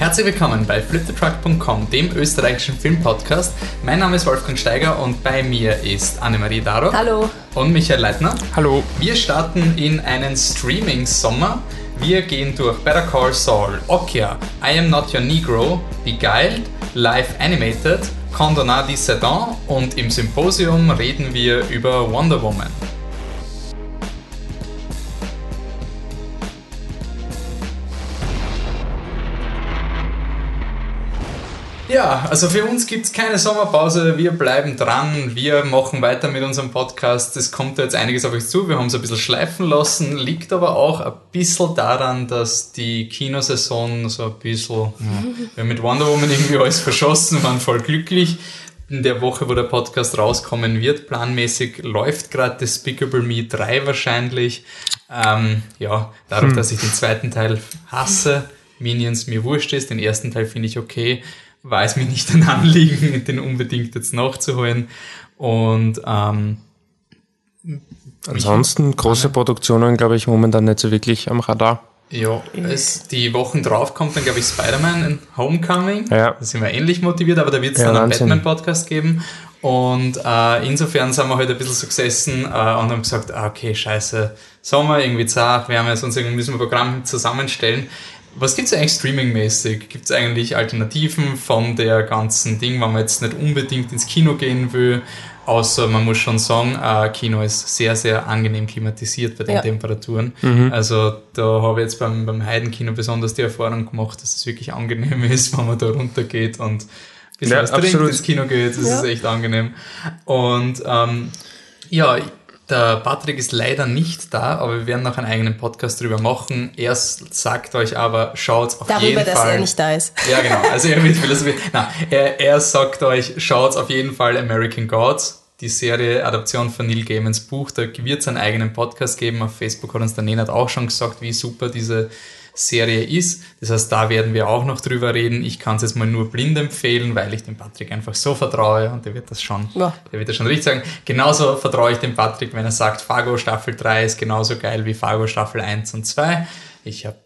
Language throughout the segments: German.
Herzlich willkommen bei fliptetruck.com, dem österreichischen Filmpodcast. Mein Name ist Wolfgang Steiger und bei mir ist Annemarie Daro. Hallo. Und Michael Leitner. Hallo. Wir starten in einen Streaming-Sommer. Wir gehen durch Better Call Saul, Okia, I Am Not Your Negro, Beguiled, Live Animated, Condonati Sedan und im Symposium reden wir über Wonder Woman. Ja, also für uns gibt es keine Sommerpause. Wir bleiben dran. Wir machen weiter mit unserem Podcast. Es kommt jetzt einiges auf euch zu. Wir haben es ein bisschen schleifen lassen. Liegt aber auch ein bisschen daran, dass die Kinosaison so ein bisschen, ja, wir haben mit Wonder Woman irgendwie alles verschossen, waren voll glücklich. In der Woche, wo der Podcast rauskommen wird, planmäßig läuft gerade Despicable Me 3 wahrscheinlich. Ähm, ja, dadurch, hm. dass ich den zweiten Teil hasse, Minions mir wurscht ist, den ersten Teil finde ich okay war es mir nicht ein Anliegen, den unbedingt jetzt nachzuholen. Und ähm, ansonsten große Produktionen, glaube ich, momentan nicht so wirklich am Radar. Ja, es, die Wochen drauf kommt dann, glaube ich, Spider-Man in Homecoming. Ja. Da sind wir ähnlich motiviert, aber da wird es ja, dann einen Batman-Podcast geben. Und äh, insofern sind wir heute halt ein bisschen so gesessen äh, und haben gesagt, ah, okay, scheiße, Sommer, irgendwie zart, wir haben jetzt uns irgendwie müssen wir ein Programm zusammenstellen. Was gibt es eigentlich streamingmäßig? Gibt es eigentlich Alternativen von der ganzen Ding, wenn man jetzt nicht unbedingt ins Kino gehen will? Außer man muss schon sagen, äh, Kino ist sehr, sehr angenehm klimatisiert bei den ja. Temperaturen. Mhm. Also da habe ich jetzt beim, beim Heidenkino besonders die Erfahrung gemacht, dass es wirklich angenehm ist, wenn man da runtergeht und bisschen ja, was trinkt, ins Kino geht. Das ja. ist echt angenehm. Und ähm, ja, der Patrick ist leider nicht da, aber wir werden noch einen eigenen Podcast drüber machen. Er sagt euch aber, schaut auf Darüber, jeden Fall. Darüber, dass er nicht da ist. Ja, genau. Also er wird Philosophie. Nein, er, er sagt euch, schaut auf jeden Fall American Gods, die Serie Adaption von Neil Gaimans Buch. Da wird es einen eigenen Podcast geben. Auf Facebook hat uns der Nenad auch schon gesagt, wie super diese Serie ist. Das heißt, da werden wir auch noch drüber reden. Ich kann es jetzt mal nur blind empfehlen, weil ich dem Patrick einfach so vertraue und der wird das schon, ja. der wird das schon richtig sagen. Genauso vertraue ich dem Patrick, wenn er sagt, Fargo Staffel 3 ist genauso geil wie Fargo Staffel 1 und 2. Ich habe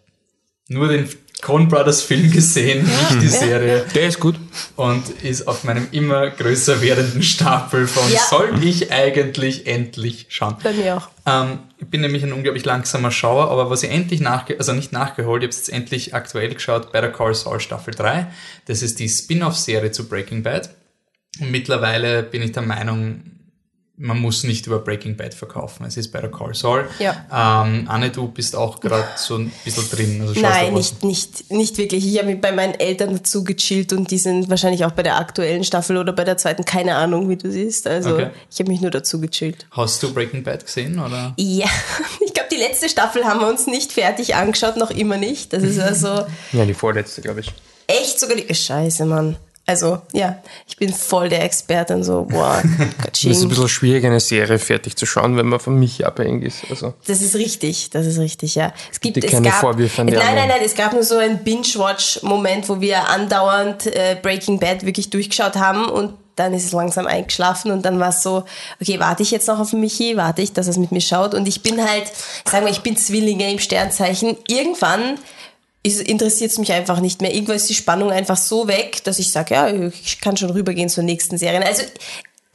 nur den Coen Brothers Film gesehen, nicht die Serie. Der ist gut. Und ist auf meinem immer größer werdenden Stapel von ja. soll ich eigentlich endlich schauen. Bei mir auch. Ähm, ich bin nämlich ein unglaublich langsamer Schauer, aber was ich endlich nachge also nicht nachgeholt, ich habe es jetzt endlich aktuell geschaut, Better Call Saul Staffel 3. Das ist die Spin-off-Serie zu Breaking Bad. Und mittlerweile bin ich der Meinung, man muss nicht über Breaking Bad verkaufen. Es ist bei der Call Saul. Ja. Ähm, Anne, du bist auch gerade so ein bisschen drin. Also Nein, nicht, nicht, nicht wirklich. Ich habe mich bei meinen Eltern dazu gechillt und die sind wahrscheinlich auch bei der aktuellen Staffel oder bei der zweiten, keine Ahnung, wie du siehst. Also okay. ich habe mich nur dazu gechillt. Hast du Breaking Bad gesehen? Oder? Ja, ich glaube, die letzte Staffel haben wir uns nicht fertig angeschaut, noch immer nicht. Das ist also. ja, die vorletzte, glaube ich. Echt sogar die. Scheiße, Mann. Also, ja, ich bin voll der Experte und so, boah, Es ist ein bisschen schwierig, eine Serie fertig zu schauen, wenn man von mich abhängig ist. Also. Das ist richtig, das ist richtig, ja. Es gibt es keine gab, Vorwürfe an Nein, nein, nein, es gab nur so einen Binge-Watch-Moment, wo wir andauernd äh, Breaking Bad wirklich durchgeschaut haben und dann ist es langsam eingeschlafen und dann war es so, okay, warte ich jetzt noch auf Michi, warte ich, dass er es mit mir schaut und ich bin halt, sagen wir, ich bin Zwillinge im Sternzeichen. Irgendwann interessiert es mich einfach nicht mehr. Irgendwann ist die Spannung einfach so weg, dass ich sage, ja, ich kann schon rübergehen zur nächsten Serie. Also,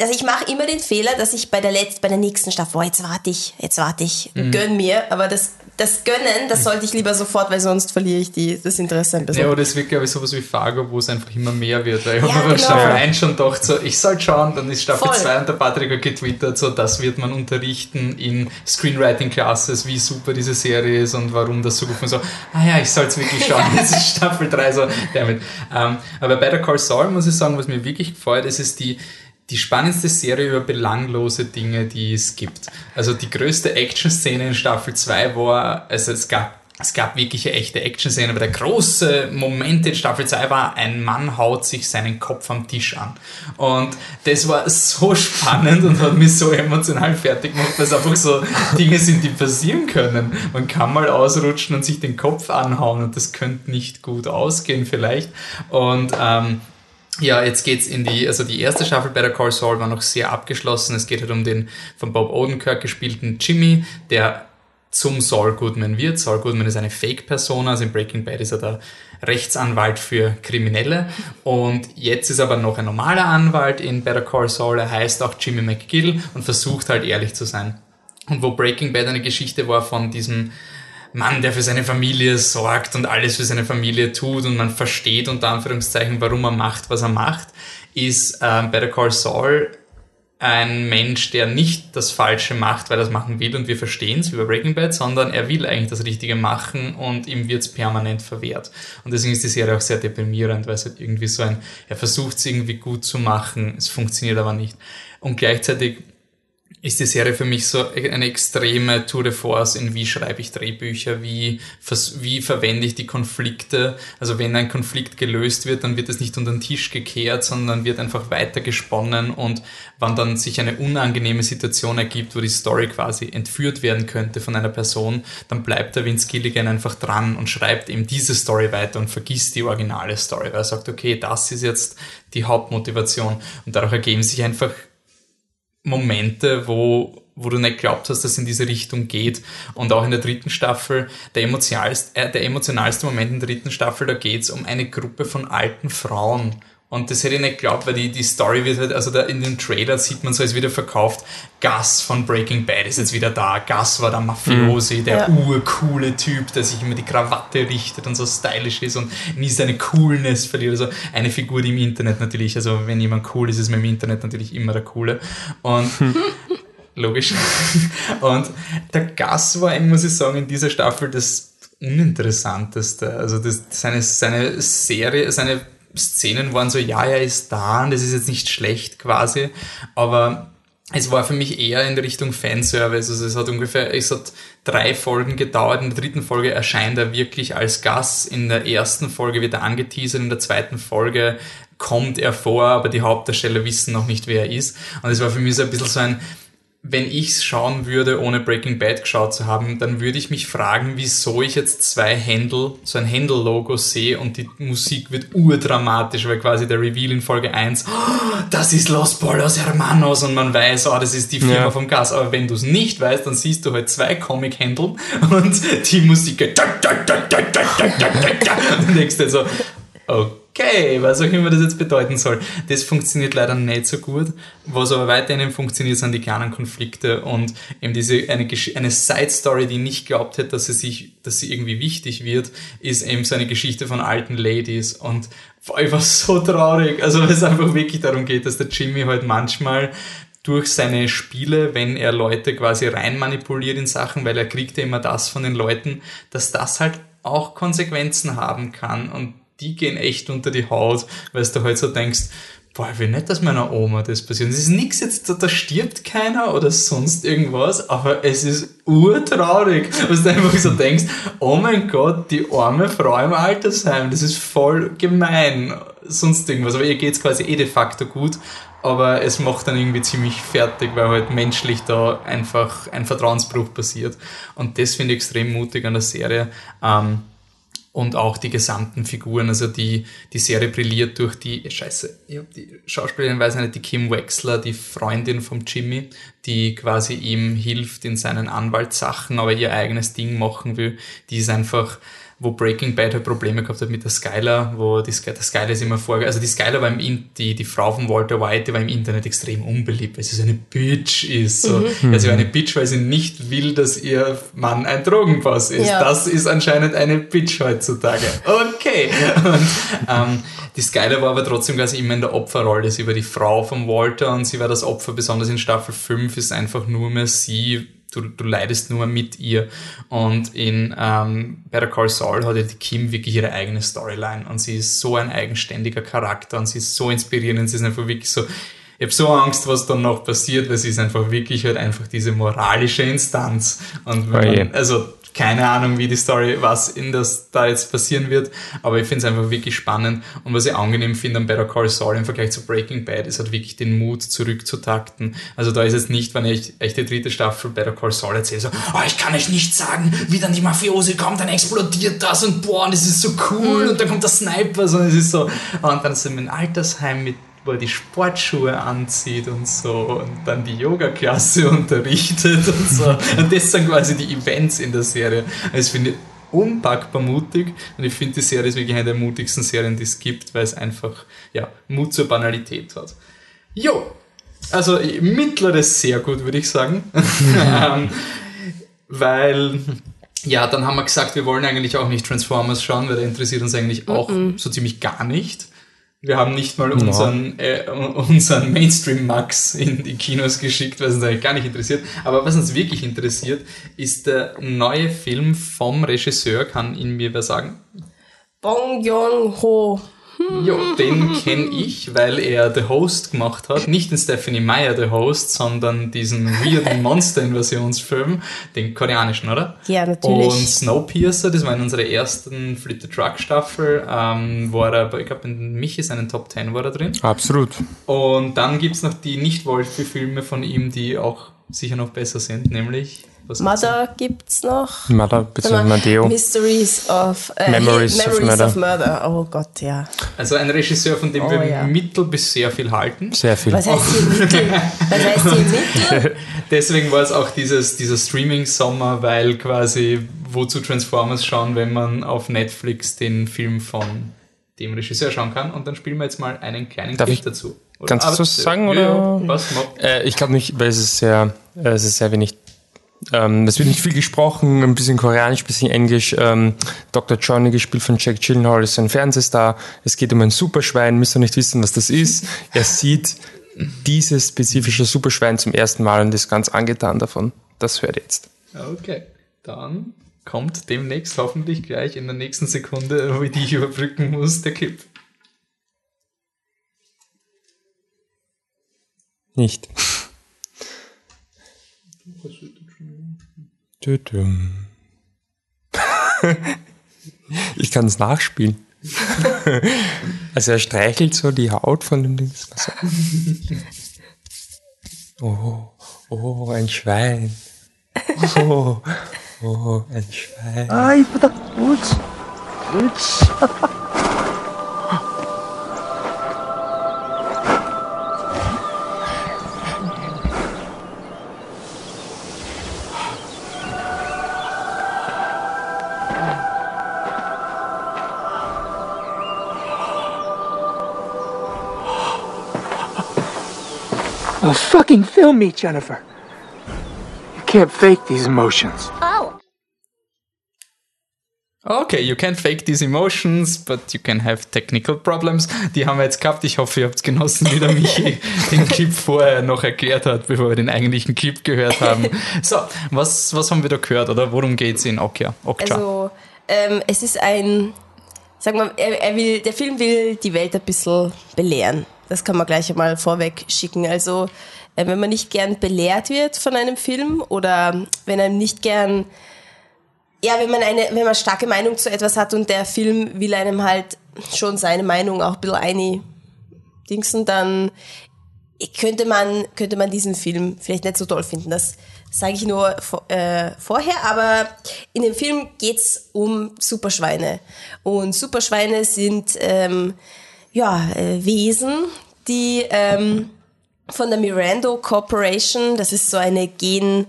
also ich mache immer den Fehler, dass ich bei der letzten, bei der nächsten Staffel, boah, jetzt warte ich, jetzt warte ich, mhm. gönn mir, aber das das Gönnen, das sollte ich lieber sofort, weil sonst verliere ich die, das Interesse ein bisschen. Ja, aber das wird, glaube ich, sowas wie Fargo, wo es einfach immer mehr wird. Weil ich ja, habe mir genau. Staffel 1 schon gedacht, so, ich soll schauen, dann ist Staffel Voll. 2 und der Patrick hat getwittert, so, das wird man unterrichten in Screenwriting-Classes, wie super diese Serie ist und warum das so gut ist. So, ah ja, ich soll es wirklich schauen, jetzt ist Staffel 3 so, damit. Ähm, aber bei der Call Saul muss ich sagen, was mir wirklich gefällt, ist es die, die spannendste Serie über belanglose Dinge, die es gibt. Also die größte Action-Szene in Staffel 2 war, also es gab es gab wirkliche echte Action-Szenen, aber der große Moment in Staffel 2 war, ein Mann haut sich seinen Kopf am Tisch an. Und das war so spannend und hat mich so emotional fertig gemacht, dass einfach so Dinge sind, die passieren können. Man kann mal ausrutschen und sich den Kopf anhauen und das könnte nicht gut ausgehen vielleicht. Und ähm, ja, jetzt geht's in die, also die erste Staffel Better Call Saul war noch sehr abgeschlossen. Es geht halt um den von Bob Odenkirk gespielten Jimmy, der zum Saul Goodman wird. Saul Goodman ist eine Fake-Persona, also in Breaking Bad ist er der Rechtsanwalt für Kriminelle und jetzt ist aber noch ein normaler Anwalt in Better Call Saul, er heißt auch Jimmy McGill und versucht halt ehrlich zu sein. Und wo Breaking Bad eine Geschichte war von diesem Mann, der für seine Familie sorgt und alles für seine Familie tut und man versteht unter Anführungszeichen, warum er macht, was er macht, ist äh, Better Call Saul ein Mensch, der nicht das Falsche macht, weil er es machen will und wir verstehen es wie bei Breaking Bad, sondern er will eigentlich das Richtige machen und ihm wird es permanent verwehrt. Und deswegen ist die Serie auch sehr deprimierend, weil es halt irgendwie so ein, er versucht es irgendwie gut zu machen, es funktioniert aber nicht. Und gleichzeitig ist die Serie für mich so eine extreme Tour de Force in wie schreibe ich Drehbücher, wie, wie verwende ich die Konflikte. Also wenn ein Konflikt gelöst wird, dann wird es nicht unter den Tisch gekehrt, sondern wird einfach weiter gesponnen und wann dann sich eine unangenehme Situation ergibt, wo die Story quasi entführt werden könnte von einer Person, dann bleibt der Vince Gilligan einfach dran und schreibt eben diese Story weiter und vergisst die originale Story, weil er sagt, okay, das ist jetzt die Hauptmotivation und dadurch ergeben sich einfach Momente, wo, wo du nicht glaubt hast, dass es in diese Richtung geht. Und auch in der dritten Staffel, der emotionalste, äh, der emotionalste Moment in der dritten Staffel, da geht es um eine Gruppe von alten Frauen. Und das hätte ich nicht geglaubt, weil die, die Story wird halt, also da in dem Trailer sieht man so, es wieder verkauft. Gus von Breaking Bad ist jetzt wieder da. Gus war der Mafiosi, mhm. der ja. urcoole Typ, der sich immer die Krawatte richtet und so stylisch ist und nie seine Coolness verliert. Also eine Figur, die im Internet natürlich, also wenn jemand cool ist, ist man im Internet natürlich immer der Coole. Und logisch. Und der Gus war, muss ich sagen, in dieser Staffel das Uninteressanteste. Also das, seine, seine Serie, seine Szenen waren so, ja, er ist da und das ist jetzt nicht schlecht quasi, aber es war für mich eher in Richtung Fanservice. Also es hat ungefähr, es hat drei Folgen gedauert. In der dritten Folge erscheint er wirklich als Gast. In der ersten Folge wird er angeteasert. In der zweiten Folge kommt er vor, aber die Hauptdarsteller wissen noch nicht, wer er ist. Und es war für mich so ein bisschen so ein, wenn ich es schauen würde, ohne Breaking Bad geschaut zu haben, dann würde ich mich fragen, wieso ich jetzt zwei Händel, so ein Händel-Logo sehe und die Musik wird urdramatisch, weil quasi der Reveal in Folge 1, oh, das ist Los Polos Hermanos und man weiß, oh, das ist die Firma ja. vom Gas. Aber wenn du es nicht weißt, dann siehst du halt zwei Comic-Händel und die Musik geht und du denkst dir so, okay okay, was auch immer das jetzt bedeuten soll. Das funktioniert leider nicht so gut. Was aber weiterhin funktioniert, sind die kleinen Konflikte und eben diese, eine, eine Side Story, die nicht glaubt hätte, dass sie sich, dass sie irgendwie wichtig wird, ist eben so eine Geschichte von alten Ladies und ich war so traurig, also weil es einfach wirklich darum geht, dass der Jimmy halt manchmal durch seine Spiele, wenn er Leute quasi rein manipuliert in Sachen, weil er kriegt ja immer das von den Leuten, dass das halt auch Konsequenzen haben kann und die gehen echt unter die Haut, weil du halt so denkst, boah, ich will nicht, dass meiner Oma das passiert. Es ist nichts jetzt, da, stirbt keiner oder sonst irgendwas, aber es ist urtraurig, was du einfach so denkst, oh mein Gott, die arme Frau im Altersheim, das ist voll gemein, sonst irgendwas. Aber ihr geht's quasi eh de facto gut, aber es macht dann irgendwie ziemlich fertig, weil halt menschlich da einfach ein Vertrauensbruch passiert. Und das finde ich extrem mutig an der Serie. Ähm, und auch die gesamten Figuren. Also die, die Serie brilliert durch die, scheiße, ich hab die Schauspielerin weiß nicht, die Kim Wexler, die Freundin vom Jimmy, die quasi ihm hilft in seinen Anwaltssachen, aber ihr eigenes Ding machen will. Die ist einfach, wo Breaking Bad halt Probleme gehabt hat mit der Skylar, wo die, der Skylar ist immer vor, also die Skylar war im In die, die Frau von Walter White, die war im Internet extrem unbeliebt, weil sie so eine Bitch ist. So. Mhm. Ja, sie war eine Bitch, weil sie nicht will, dass ihr Mann ein Drogenboss ist. Ja. Das ist anscheinend eine Bitch heutzutage. Okay. Und ähm, die Skylar war aber trotzdem quasi immer in der Opferrolle. Sie war die Frau von Walter und sie war das Opfer, besonders in Staffel 5 ist einfach nur mehr sie du, du leidest nur mit ihr. Und in ähm, Better Call Saul hat ja die Kim wirklich ihre eigene Storyline und sie ist so ein eigenständiger Charakter und sie ist so inspirierend und sie ist einfach wirklich so, ich habe so Angst, was dann noch passiert, weil sie ist einfach wirklich halt einfach diese moralische Instanz. Und man, also keine Ahnung, wie die Story, was in das da jetzt passieren wird, aber ich finde es einfach wirklich spannend und was ich angenehm finde an Better Call Saul im Vergleich zu Breaking Bad, ist halt wirklich den Mut zurückzutakten. Also da ist es nicht, wenn ich echt die dritte Staffel Better Call Saul erzähle, so, oh, ich kann euch nicht sagen, wie dann die Mafiosi kommt, dann explodiert das und boah, und das ist so cool und dann kommt der Sniper, sondern es ist so, und dann sind wir in Altersheim mit wo er die Sportschuhe anzieht und so und dann die Yoga-Klasse unterrichtet und so. Und das sind quasi die Events in der Serie. Also finde ich unpackbar mutig und ich finde, die Serie ist wirklich eine der mutigsten Serien, die es gibt, weil es einfach ja, Mut zur Banalität hat. Jo, also mittleres sehr gut, würde ich sagen. ähm, weil ja, dann haben wir gesagt, wir wollen eigentlich auch nicht Transformers schauen, weil der interessiert uns eigentlich auch mm -mm. so ziemlich gar nicht. Wir haben nicht mal unseren, äh, unseren Mainstream-Max in die Kinos geschickt, was uns eigentlich gar nicht interessiert. Aber was uns wirklich interessiert, ist der neue Film vom Regisseur, kann ihn mir wer sagen? Bong Joon-ho. Jo, den kenne ich, weil er The Host gemacht hat. Nicht den Stephanie Meyer The Host, sondern diesen weirden Monster-Invasionsfilm, den koreanischen, oder? Ja, natürlich. Und Snowpiercer, das war in unserer ersten Flit the Truck Staffel, ähm, war er, ich glaube, in Michi seinen Top 10 war er drin. Absolut. Und dann gibt es noch die Nicht-Wolfi-Filme von ihm, die auch sicher noch besser sind, nämlich was Mother gibt es noch. Mother bzw. Madeo. Mysteries of äh, Memories, Memories of, murder. of, murder. Oh Gott, ja. Also ein Regisseur, von dem Oh, wir ja. mittel bis sehr viel halten. Sehr viel. Was heißt hier Mittel? Was heißt hier Mittel? Deswegen war es auch dieses, dieser Streaming-Sommer, weil quasi wozu Transformers schauen, wenn man auf Netflix den Film von dem Regisseur schauen kann. Und dann spielen wir jetzt mal einen kleinen Darf Clip ich dazu. ganz aber- kurz sagen, oder? Ja, was? Äh, ich glaube nicht, weil es ist sehr, äh, es ist sehr wenig. Ähm, es wird nicht viel gesprochen, ein bisschen Koreanisch, ein bisschen Englisch. Ähm, Dr. Johnny, gespielt von Jack Gyllenhaal, ist ein Fernsehstar. Es geht um ein Superschwein, müsst ihr nicht wissen, was das ist. Er sieht dieses spezifische Superschwein zum ersten Mal und ist ganz angetan davon. Das hört ihr jetzt. Okay, dann kommt demnächst hoffentlich gleich in der nächsten Sekunde, wo ich die überbrücken muss, der Clip. Nicht. Ich kann es nachspielen. also er streichelt so die Haut von dem Dings. Oh, oh, ein Schwein. Oh, oh, ein Schwein. Ah, ich bin da gut. Gut. 옳지 Oh, fucking film me, Jennifer. You can't fake these emotions. Okay, you can fake these emotions, but you can have technical problems. Die haben wir jetzt gehabt. Ich hoffe, ihr habt genossen, wie der Michi den Clip vorher noch erklärt hat, bevor wir den eigentlichen Clip gehört haben. So, was, was haben wir da gehört oder worum geht's in Okja? Okja. Also, ähm, es ist ein, sag mal, er, er will, der Film will die Welt ein bisschen belehren. Das kann man gleich einmal vorweg schicken. Also, äh, wenn man nicht gern belehrt wird von einem Film oder wenn einem nicht gern, ja, wenn man eine, wenn man starke Meinung zu etwas hat und der Film will einem halt schon seine Meinung auch ein bisschen eindingsen, dann könnte man, könnte man diesen Film vielleicht nicht so toll finden. Das sage ich nur äh, vorher, aber in dem Film geht's um Superschweine. Und Superschweine sind ähm, ja, äh, Wesen, die ähm, von der Mirando Corporation, das ist so eine Gen,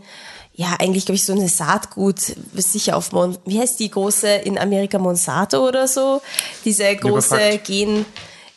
ja, eigentlich glaube ich so eine Saatgut, sicher auf Mon, wie heißt die große in Amerika Monsanto oder so, diese große. Gen,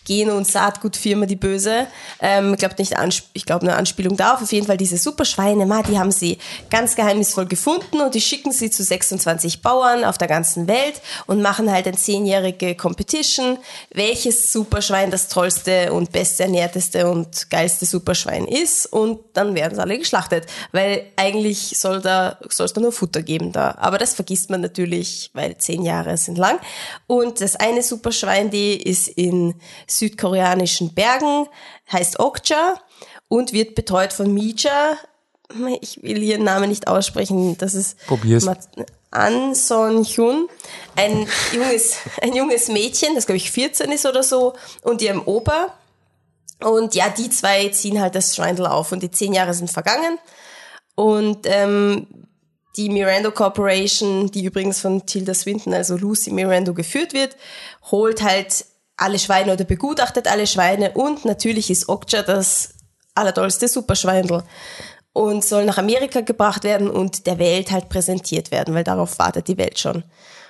Gen- und Saatgutfirma, die böse. Ähm, ich glaube nicht, ich glaube eine Anspielung darauf. Auf jeden Fall diese Superschweine, ma, die haben sie ganz geheimnisvoll gefunden und die schicken sie zu 26 Bauern auf der ganzen Welt und machen halt eine zehnjährige Competition, welches Superschwein das tollste und besternährteste und geilste Superschwein ist und dann werden sie alle geschlachtet, weil eigentlich soll da soll es da nur Futter geben da, aber das vergisst man natürlich, weil zehn Jahre sind lang und das eine Superschwein, die ist in südkoreanischen Bergen, heißt Okja und wird betreut von Mija. Ich will ihren Namen nicht aussprechen. Das ist Probier's. Mat- An Son Hyun, ein junges, ein junges Mädchen, das glaube ich 14 ist oder so, und ihrem Opa. Und ja, die zwei ziehen halt das Schweindel auf und die zehn Jahre sind vergangen. Und ähm, die Mirando Corporation, die übrigens von Tilda Swinton, also Lucy Mirando, geführt wird, holt halt alle Schweine oder begutachtet alle Schweine und natürlich ist Okja das allertollste Superschweindel und soll nach Amerika gebracht werden und der Welt halt präsentiert werden, weil darauf wartet die Welt schon.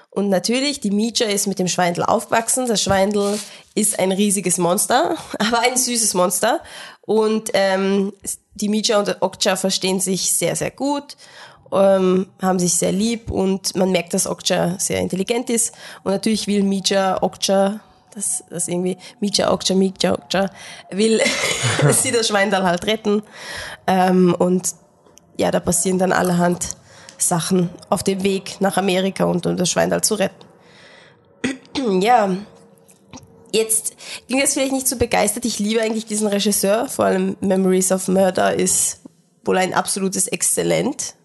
Und natürlich, die Mija ist mit dem Schweindel aufgewachsen. Das Schweindel ist ein riesiges Monster, aber ein süßes Monster. Und ähm, die Mija und Okja verstehen sich sehr, sehr gut, ähm, haben sich sehr lieb und man merkt, dass Okja sehr intelligent ist. Und natürlich will Mija Okja das, das irgendwie Mija Okja, Mija Okja will sie das Schweindel halt retten. Ähm, und ja, da passieren dann allerhand Sachen auf dem Weg nach Amerika und um das Schweindal zu retten. ja, jetzt ging das vielleicht nicht so begeistert. Ich liebe eigentlich diesen Regisseur, vor allem Memories of Murder ist wohl ein absolutes Exzellent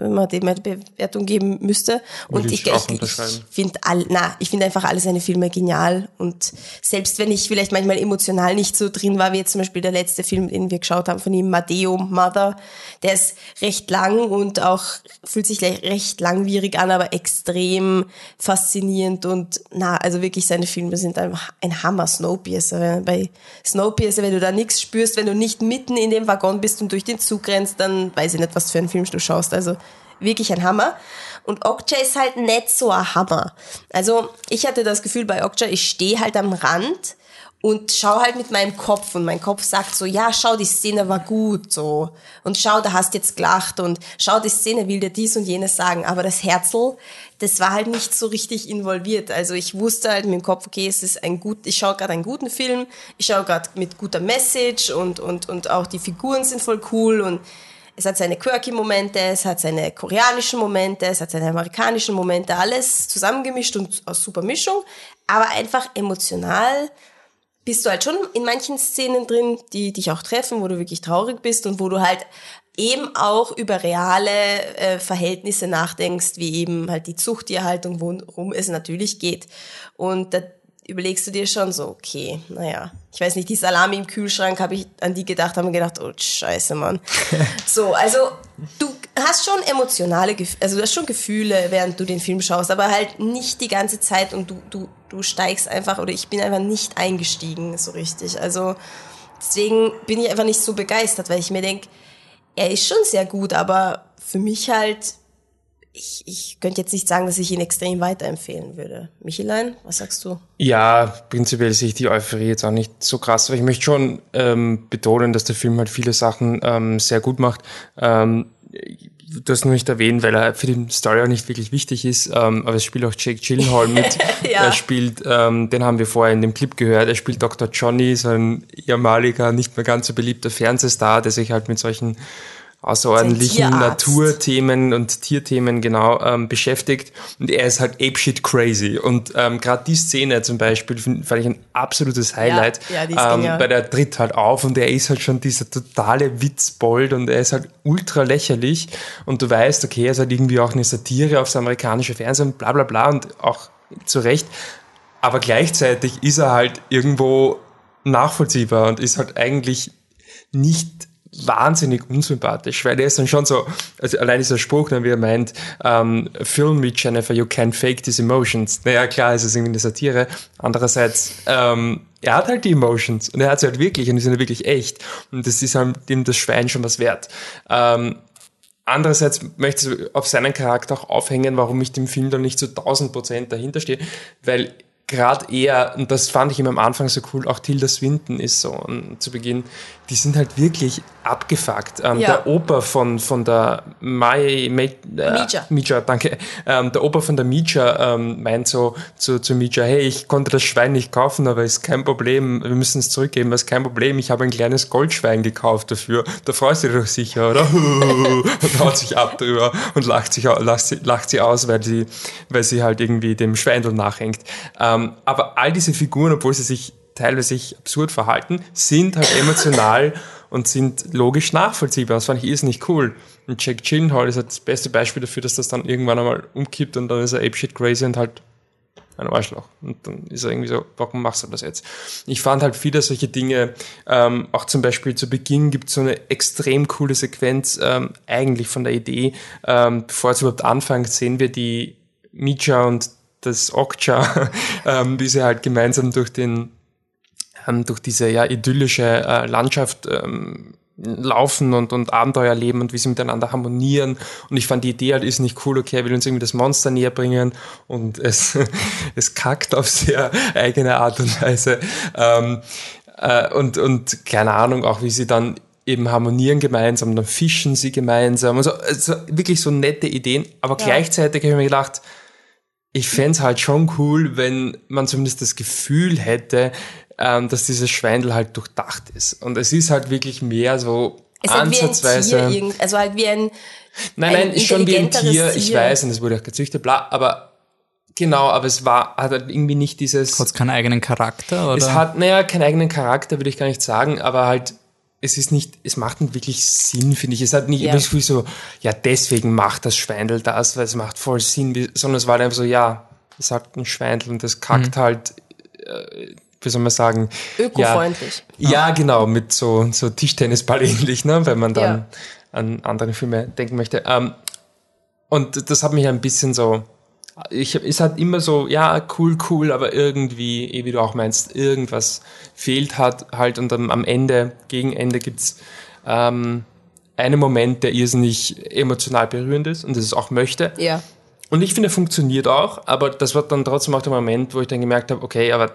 wenn man dem eine Bewertung geben müsste. Und ich, ich, ich, ich finde all, na, ich finde einfach alle seine Filme genial. Und selbst wenn ich vielleicht manchmal emotional nicht so drin war, wie jetzt zum Beispiel der letzte Film, den wir geschaut haben von ihm, Madeo Mother, der ist recht lang und auch fühlt sich recht langwierig an, aber extrem faszinierend und na, also wirklich seine Filme sind einfach ein Hammer. Snowpiercer. Bei Snowpiercer, wenn du da nichts spürst, wenn du nicht mitten in dem Waggon bist und durch den Zug rennst, dann weiß ich nicht, was für einen Film du schaust. Also wirklich ein Hammer. Und Okja ist halt nicht so ein Hammer. Also ich hatte das Gefühl bei Okja, ich stehe halt am Rand und schau halt mit meinem Kopf und mein Kopf sagt so, ja, schau, die Szene war gut, so. Und schau, da hast jetzt gelacht und schau, die Szene will dir dies und jenes sagen. Aber das Herzl, das war halt nicht so richtig involviert. Also ich wusste halt mit dem Kopf, okay, es ist ein gut, ich schaue gerade einen guten Film, ich schaue gerade mit guter Message und, und, und auch die Figuren sind voll cool und es hat seine quirky Momente, es hat seine koreanischen Momente, es hat seine amerikanischen Momente, alles zusammengemischt und aus super Mischung, aber einfach emotional bist du halt schon in manchen Szenen drin, die dich auch treffen, wo du wirklich traurig bist und wo du halt eben auch über reale äh, Verhältnisse nachdenkst, wie eben halt die Zuchttierhaltung, worum es natürlich geht. Und da überlegst du dir schon so, okay, naja, ich weiß nicht, die Salami im Kühlschrank, habe ich an die gedacht, haben mir gedacht, oh scheiße, Mann. so, also du hast schon emotionale, also du hast schon Gefühle, während du den Film schaust, aber halt nicht die ganze Zeit und du, du, du steigst einfach, oder ich bin einfach nicht eingestiegen so richtig. Also deswegen bin ich einfach nicht so begeistert, weil ich mir denke, er ist schon sehr gut, aber für mich halt ich, ich könnte jetzt nicht sagen, dass ich ihn extrem weiterempfehlen würde. Michelein, was sagst du? Ja, prinzipiell sehe ich die Euphorie jetzt auch nicht so krass, aber ich möchte schon ähm, betonen, dass der Film halt viele Sachen ähm, sehr gut macht. Ähm, du hast nur nicht erwähnt, weil er für den Story auch nicht wirklich wichtig ist, ähm, aber es spielt auch Jake Gyllenhaal mit. ja. Er spielt, ähm, den haben wir vorher in dem Clip gehört, er spielt Dr. Johnny, so ein ehemaliger, nicht mehr ganz so beliebter Fernsehstar, der sich halt mit solchen außerordentlichen Naturthemen und Tierthemen genau ähm, beschäftigt. Und er ist halt apeshit crazy. Und ähm, gerade die Szene zum Beispiel find, fand ich ein absolutes Highlight, ja, ja, ähm, weil der tritt halt auf und er ist halt schon dieser totale Witzbold und er ist halt ultra lächerlich. Und du weißt, okay, er ist halt irgendwie auch eine Satire aufs amerikanische Fernsehen, bla bla bla und auch zu Recht, aber gleichzeitig ist er halt irgendwo nachvollziehbar und ist halt eigentlich nicht wahnsinnig unsympathisch, weil er ist dann schon so, also allein dieser Spruch, wie er meint, ähm, film me Jennifer, you can't fake these emotions. Naja, klar, es ist irgendwie eine Satire. Andererseits, ähm, er hat halt die Emotions und er hat sie halt wirklich und die sind halt wirklich echt. Und das ist halt dem das Schwein schon was wert. Ähm, Andererseits möchte ich auf seinen Charakter auch aufhängen, warum ich dem Film dann nicht zu 1000 Prozent dahinter stehe, weil gerade eher, und das fand ich ihm am Anfang so cool, auch Tilda Swinton ist so um, zu Beginn, die sind halt wirklich abgefuckt. Ähm, ja. Der Opa von, von der Mai, Mai, äh, Mija. Mija, danke. Ähm, der Opa von der Mija ähm, meint so zu, zu Mija, hey, ich konnte das Schwein nicht kaufen, aber ist kein Problem, wir müssen es zurückgeben, ist kein Problem, ich habe ein kleines Goldschwein gekauft dafür. Da freust du dich doch sicher, oder? und haut sich ab drüber und lacht, sich, lacht, sie, lacht sie aus, weil sie, weil sie halt irgendwie dem Schweindel nachhängt. Ähm, aber all diese Figuren, obwohl sie sich teilweise sich absurd verhalten, sind halt emotional und sind logisch nachvollziehbar. Das fand ich irrsinnig cool. Und Jack Gyllenhaal ist halt das beste Beispiel dafür, dass das dann irgendwann einmal umkippt und dann ist er apeshit crazy und halt ein Arschloch. Und dann ist er irgendwie so, warum machst du das jetzt? Ich fand halt viele solche Dinge, ähm, auch zum Beispiel zu Beginn gibt es so eine extrem coole Sequenz, ähm, eigentlich von der Idee, ähm, bevor es überhaupt anfängt, sehen wir die Mija und das Okja, ähm, wie sie halt gemeinsam durch den ähm, durch diese ja idyllische äh, Landschaft ähm, laufen und, und Abenteuer leben und wie sie miteinander harmonieren. Und ich fand die Idee halt ist nicht cool, okay, er will uns irgendwie das Monster näher bringen und es, es kackt auf sehr eigene Art und Weise. Ähm, äh, und, und keine Ahnung, auch wie sie dann eben harmonieren gemeinsam, dann fischen sie gemeinsam. Also, also wirklich so nette Ideen. Aber ja. gleichzeitig habe ich mir gedacht, ich fände halt schon cool, wenn man zumindest das Gefühl hätte, ähm, dass dieses Schweindel halt durchdacht ist. Und es ist halt wirklich mehr so es ansatzweise. Halt Tier, also halt wie ein. Nein, nein, ist schon wie ein Tier, Tier, ich weiß, und es wurde auch gezüchtet, bla, aber Genau, aber es war, hat halt irgendwie nicht dieses. Hat es keinen eigenen Charakter, oder? Es hat, naja, keinen eigenen Charakter, würde ich gar nicht sagen, aber halt, es ist nicht, es macht nicht wirklich Sinn, finde ich. Es hat nicht ja. immer so, so, ja, deswegen macht das Schweindel das, weil es macht voll Sinn, sondern es war einfach so, ja, es hat ein Schweindel und das kackt mhm. halt, äh, wie soll man sagen? Ökofreundlich. Ja, ja, genau, mit so, so Tischtennisball ähnlich, ne, wenn man dann ja. an andere Filme denken möchte. Ähm, und das hat mich ein bisschen so, ich, ist halt immer so, ja, cool, cool, aber irgendwie, eh wie du auch meinst, irgendwas fehlt hat halt und am, am Ende, gegen Ende gibt's ähm, einen Moment, der irrsinnig emotional berührend ist und das es auch möchte. Ja. Und ich finde, funktioniert auch, aber das war dann trotzdem auch der Moment, wo ich dann gemerkt habe, okay, aber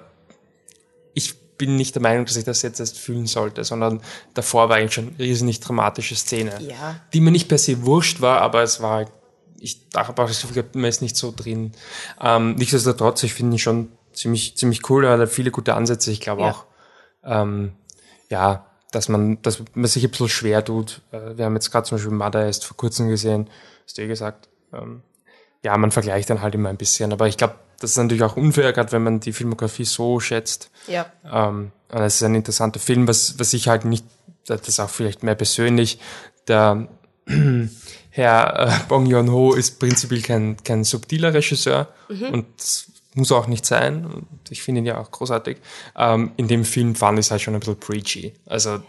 ich bin nicht der Meinung, dass ich das jetzt erst fühlen sollte, sondern davor war eigentlich schon eine irrsinnig dramatische Szene, ja. die mir nicht per se wurscht war, aber es war halt ich dachte auch, so viel man ist nicht so drin. Ähm, nichtsdestotrotz, ich finde ihn schon ziemlich, ziemlich cool, er hat viele gute Ansätze. Ich glaube ja. auch, ähm, ja, dass man, dass man sich ein bisschen schwer tut. Äh, wir haben jetzt gerade zum Beispiel Mother erst vor kurzem gesehen, hast du eh gesagt. Ähm, ja, man vergleicht dann halt immer ein bisschen, aber ich glaube, das ist natürlich auch unfair, gerade wenn man die Filmografie so schätzt. Ja. Ähm, und es ist ein interessanter Film, was, was ich halt nicht, das ist auch vielleicht mehr persönlich, der Herr äh, Bong Joon-ho ist prinzipiell kein, kein subtiler Regisseur mhm. und muss auch nicht sein. Und ich finde ihn ja auch großartig. Ähm, in dem Film fand ich es halt schon ein bisschen preachy. Also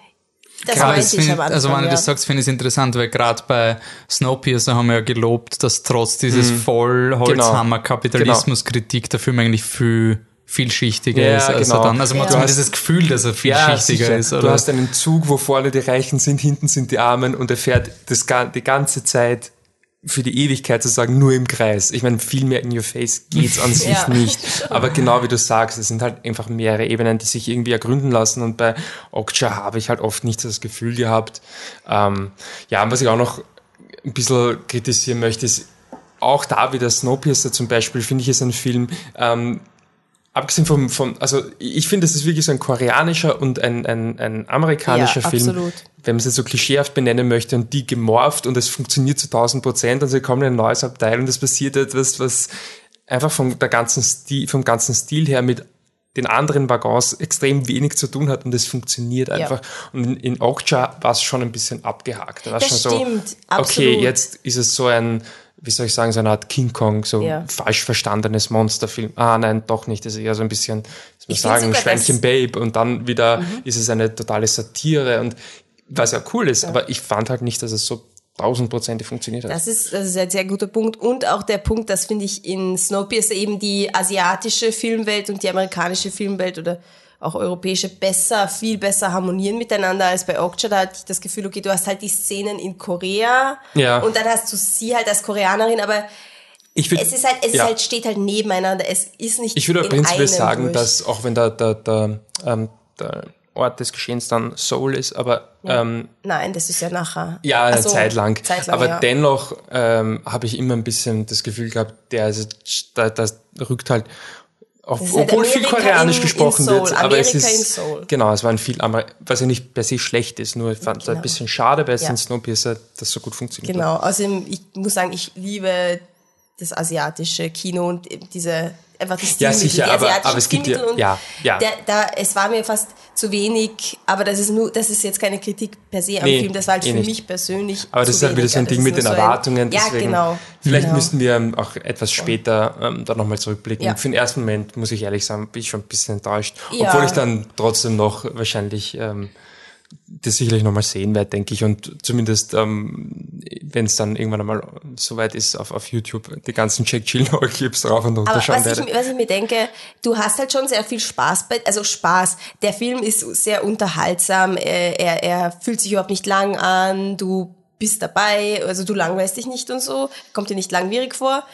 das gerade das find, Anfang, also wenn ja. du das sagst, finde ich es interessant, weil gerade bei Snowpiercer haben wir ja gelobt, dass trotz dieses mhm. Vollholzhammer-Kapitalismus-Kritik der Film eigentlich viel vielschichtiger ja, ist. Also, genau. dann, also man ja. hat zumindest das Gefühl, dass er vielschichtiger ja, ist. Oder? Du hast einen Zug, wo vorne die Reichen sind, hinten sind die Armen und er fährt das, die ganze Zeit für die Ewigkeit zu sagen, nur im Kreis. Ich meine, viel mehr in your face geht's an sich ja. nicht. Aber genau wie du sagst, es sind halt einfach mehrere Ebenen, die sich irgendwie ergründen lassen. Und bei Okja habe ich halt oft nicht das Gefühl gehabt. Ähm, ja, was ich auch noch ein bisschen kritisieren möchte, ist auch da wieder Snowpiercer zum Beispiel, finde ich, ist ein Film, ähm, abgesehen vom, vom also ich finde, es ist wirklich so ein koreanischer und ein, ein, ein amerikanischer ja, Film, absolut. wenn man es jetzt so klischeehaft benennen möchte und die gemorpht und es funktioniert zu 1000 Prozent und sie kommen in ein neues Abteil und es passiert etwas, was einfach vom, der ganzen Stil, vom ganzen Stil her mit den anderen Waggons extrem wenig zu tun hat und es funktioniert einfach. Ja. Und in, in Okja war es schon ein bisschen abgehakt. Da war das schon stimmt, so, absolut. okay, jetzt ist es so ein, wie soll ich sagen, so eine Art King Kong, so ja. falsch verstandenes Monsterfilm. Ah, nein, doch nicht. Das ist eher so ein bisschen, soll man sagen, ein Schweinchen Babe und dann wieder mhm. ist es eine totale Satire und was ja cool ist, ja. aber ich fand halt nicht, dass es so tausendprozentig funktioniert hat. Das ist, das ist ein sehr guter Punkt. Und auch der Punkt, das finde ich in Snowpiercer eben die asiatische Filmwelt und die amerikanische Filmwelt oder auch europäische besser, viel besser harmonieren miteinander als bei Okja. Da hatte ich das Gefühl, okay, du hast halt die Szenen in Korea ja. und dann hast du sie halt als Koreanerin, aber ich würd, es ist halt, es ja. ist halt, steht halt nebeneinander. Es ist nicht. Ich würde prinzipiell sagen, durch. dass auch wenn der, der, der, ähm, der Ort des Geschehens dann Seoul ist, aber ja. ähm, nein, das ist ja nachher. Ja, eine so, Zeit lang. Zeit lang aber ja. dennoch ähm, habe ich immer ein bisschen das Gefühl gehabt, der also, da, das rückt halt auch, obwohl viel Koreanisch in, gesprochen in wird, aber Amerika es ist genau, es war ein viel, was ja nicht per se schlecht ist, nur ich fand es genau. ein bisschen schade bei ja. Snowpiercer, dass so gut funktioniert. Genau, also ich muss sagen, ich liebe das asiatische Kino und diese einfach die Stilmittel, ja, sicher, die aber, aber es gibt ja, ja, ja. Der, da, es war mir fast zu wenig, aber das ist nur, das ist jetzt keine Kritik per se am nee, Film, das war halt eh für nicht. mich persönlich Aber das ist halt wieder so ein Ding mit den so Erwartungen, ja, genau. Vielleicht genau. müssten wir auch etwas später ähm, da nochmal zurückblicken. Ja. Für den ersten Moment, muss ich ehrlich sagen, bin ich schon ein bisschen enttäuscht, obwohl ich dann trotzdem noch wahrscheinlich ähm, das sicherlich nochmal sehen werde, denke ich. Und zumindest, ähm, wenn es dann irgendwann einmal soweit ist, auf, auf YouTube die ganzen Jack Gyllenhaal-Clips drauf und runter schauen was werde. Ich, was ich mir denke, du hast halt schon sehr viel Spaß bei, also Spaß. Der Film ist sehr unterhaltsam, er, er, er fühlt sich überhaupt nicht lang an, du bist dabei, also du langweilst dich nicht und so, kommt dir nicht langwierig vor.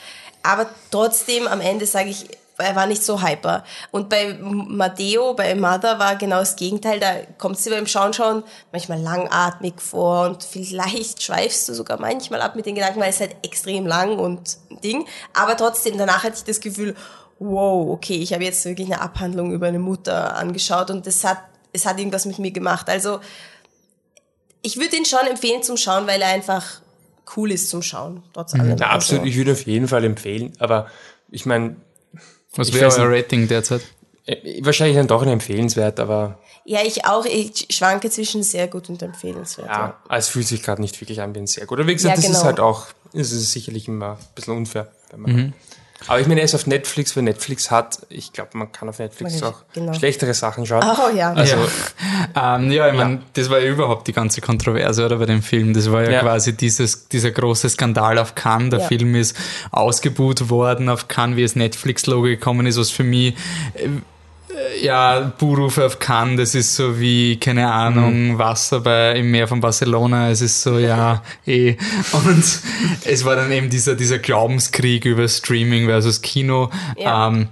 Aber trotzdem, am Ende sage ich, er war nicht so hyper. Und bei Matteo, bei Mother war genau das Gegenteil. Da kommt sie beim Schauen schon manchmal langatmig vor und vielleicht schweifst du sogar manchmal ab mit den Gedanken, weil es halt extrem lang und Ding. Aber trotzdem, danach hatte ich das Gefühl, wow, okay, ich habe jetzt wirklich eine Abhandlung über eine Mutter angeschaut und das hat, es hat irgendwas mit mir gemacht. Also, ich würde ihn schon empfehlen zum Schauen, weil er einfach cool ist zum Schauen, trotz allem. Ja, absolut, also. ich würde auf jeden Fall empfehlen, aber ich meine, was wäre euer Rating derzeit? Äh, wahrscheinlich dann doch ein empfehlenswert, aber. Ja, ich auch. Ich schwanke zwischen sehr gut und empfehlenswert. Ja, ja. es fühlt sich gerade nicht wirklich an wie ein sehr gut. Oder wie gesagt, ja, genau. das ist halt auch, es ist sicherlich immer ein bisschen unfair. Mhm. Aber ich meine, er ist auf Netflix, wer Netflix hat. Ich glaube, man kann auf Netflix auch genau. schlechtere Sachen schauen. Oh ja. Also, ja, ähm, ja ich meine, ja. das war ja überhaupt die ganze Kontroverse, oder, bei dem Film. Das war ja, ja. quasi dieses, dieser große Skandal auf Cannes. Der Film ist ausgebuht worden auf Cannes, wie es Netflix-Logo gekommen ist, was für mich äh, ja, Buhrufe auf Cannes, das ist so wie, keine Ahnung, mhm. Wasser bei, im Meer von Barcelona, es ist so, ja, eh. Und es war dann eben dieser, dieser Glaubenskrieg über Streaming versus Kino. Ja. Ähm,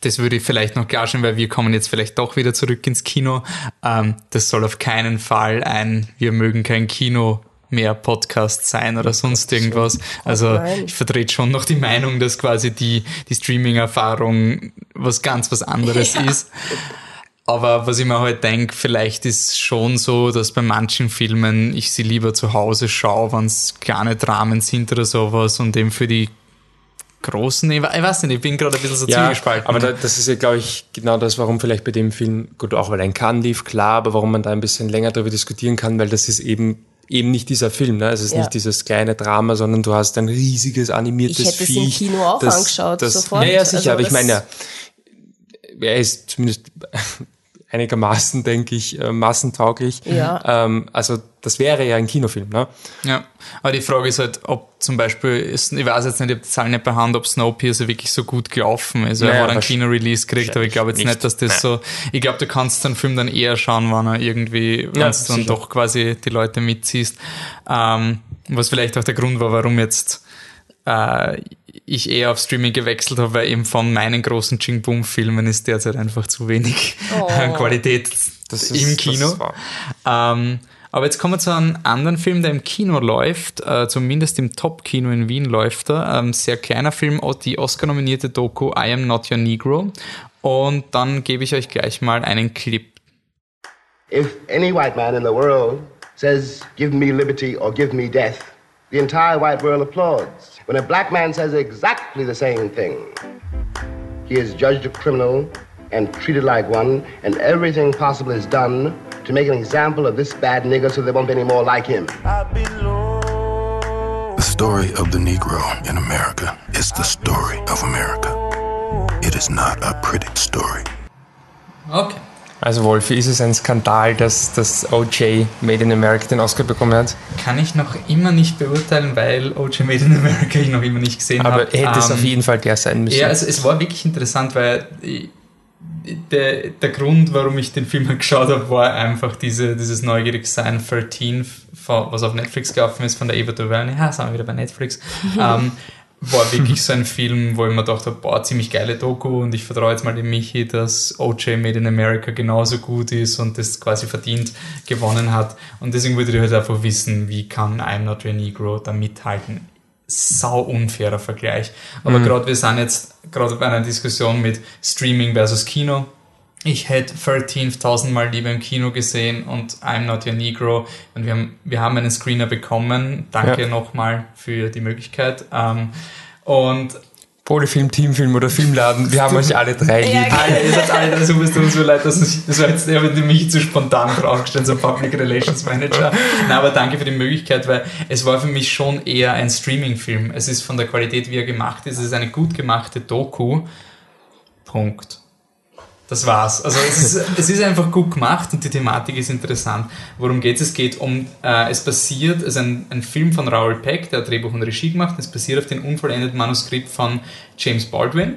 das würde ich vielleicht noch klarstellen, weil wir kommen jetzt vielleicht doch wieder zurück ins Kino. Ähm, das soll auf keinen Fall ein, wir mögen kein Kino mehr Podcast sein oder sonst irgendwas. Also ich vertrete schon noch die Meinung, dass quasi die, die Streaming-Erfahrung was ganz was anderes ja. ist. Aber was ich mir halt denke, vielleicht ist schon so, dass bei manchen Filmen ich sie lieber zu Hause schaue, wenn es kleine Dramen sind oder sowas und eben für die großen, ich weiß nicht, ich bin gerade ein bisschen so ja, zwiegespalten. Aber da, das ist ja, glaube ich, genau das, warum vielleicht bei dem Film, gut, auch weil ein Kann lief, klar, aber warum man da ein bisschen länger darüber diskutieren kann, weil das ist eben eben nicht dieser Film, ne? Es ist ja. nicht dieses kleine Drama, sondern du hast ein riesiges animiertes Ich hätte Viech, es im Kino auch das, angeschaut, das, sofort. Ja, ja, sicher, also aber ich meine ja, er ist zumindest einigermaßen, denke ich, äh, massentauglich. Ja. Ähm, also das wäre ja ein Kinofilm, ne? Ja, aber die Frage ist halt, ob zum Beispiel, ist, ich weiß jetzt nicht, ich habe die Zahlen nicht bei Hand, ob Snowpiercer wirklich so gut gelaufen ist. Naja, er hat einen Kino-Release gekriegt, aber ich glaube jetzt nicht, nicht dass das Nein. so, ich glaube, du kannst den Film dann eher schauen, wenn er irgendwie, wenn ja, du dann doch quasi die Leute mitziehst. Ähm, was vielleicht auch der Grund war, warum jetzt äh, ich eher auf Streaming gewechselt habe, weil eben von meinen großen Ching Boom Filmen ist derzeit einfach zu wenig oh. Qualität ist, im Kino. Ähm, aber jetzt kommen wir zu einem anderen Film, der im Kino läuft, äh, zumindest im Top-Kino in Wien läuft er. Ähm, sehr kleiner Film, die Oscar-nominierte Doku I Am Not Your Negro. Und dann gebe ich euch gleich mal einen Clip. If any white man in the world says, give me liberty or give me death, the entire white world applauds. When a black man says exactly the same thing, he is judged a criminal and treated like one, and everything possible is done to make an example of this bad nigger so there won't be any more like him. The story of the Negro in America is the story of America. It is not a pretty story. Okay. Also Wolfi, ist es ein Skandal, dass das OJ Made in America den Oscar bekommen hat? Kann ich noch immer nicht beurteilen, weil OJ Made in America ich noch immer nicht gesehen habe. Aber hätte es ähm, auf jeden Fall der sein müssen. Ja, also es war wirklich interessant, weil der, der Grund, warum ich den Film geschaut habe, war einfach diese, dieses neugierig sein 13, was auf Netflix gelaufen ist von der Eva DuVernay. Ja, sind wir wieder bei Netflix. ähm, war wirklich so ein Film, wo ich mir gedacht habe, boah, ziemlich geile Doku und ich vertraue jetzt mal dem Michi, dass OJ Made in America genauso gut ist und das quasi verdient gewonnen hat. Und deswegen würde ich halt einfach wissen, wie kann I'm Not Your Negro da mithalten. Sau unfairer Vergleich. Aber mhm. gerade wir sind jetzt gerade bei einer Diskussion mit Streaming versus Kino ich hätte 13.000 Mal lieber im Kino gesehen und I'm Not Your Negro. Und wir haben, wir haben einen Screener bekommen. Danke ja. nochmal für die Möglichkeit. Ähm, und Polyfilm, Teamfilm oder Filmladen, wir haben euch alle drei lieb. Ja, alle, ihr seid alle es tut uns so leid, dass ich, das war jetzt, ich habe mich zu spontan draufgestellt, so Public Relations Manager. Nein, aber danke für die Möglichkeit, weil es war für mich schon eher ein Streaming-Film. Es ist von der Qualität, wie er gemacht ist, es ist eine gut gemachte Doku. Punkt. Das war's. Also es ist, es ist einfach gut gemacht und die Thematik ist interessant. Worum geht es? Es geht um, äh, es basiert, es ist ein, ein Film von Raoul Peck, der hat Drehbuch und Regie gemacht, es basiert auf dem unvollendeten Manuskript von James Baldwin.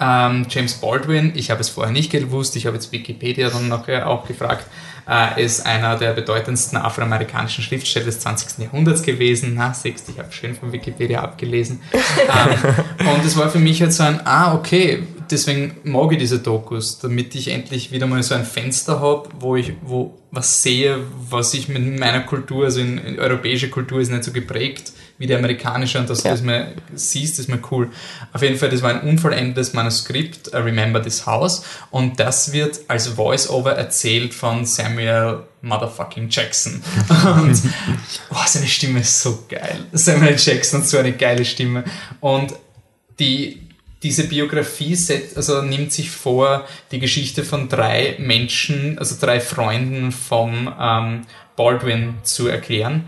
Ähm, James Baldwin, ich habe es vorher nicht gewusst, ich habe jetzt Wikipedia dann noch äh, auch gefragt, äh, ist einer der bedeutendsten afroamerikanischen Schriftsteller des 20. Jahrhunderts gewesen. Na, siehst ich habe schön von Wikipedia abgelesen. ähm, und es war für mich halt so ein, ah, okay, deswegen mag ich diese Dokus, damit ich endlich wieder mal so ein Fenster habe, wo ich wo was sehe, was ich mit meiner Kultur, also in, in europäische Kultur ist nicht so geprägt wie die amerikanische und dass ja. du das mal siehst, ist mal cool. Auf jeden Fall, das war ein unvollendetes Manuskript, I Remember This House und das wird als Voice-Over erzählt von Samuel Motherfucking Jackson. Und oh, seine Stimme ist so geil. Samuel Jackson hat so eine geile Stimme. Und die, diese Biografie set, also nimmt sich vor, die Geschichte von drei Menschen, also drei Freunden vom ähm, Baldwin zu erklären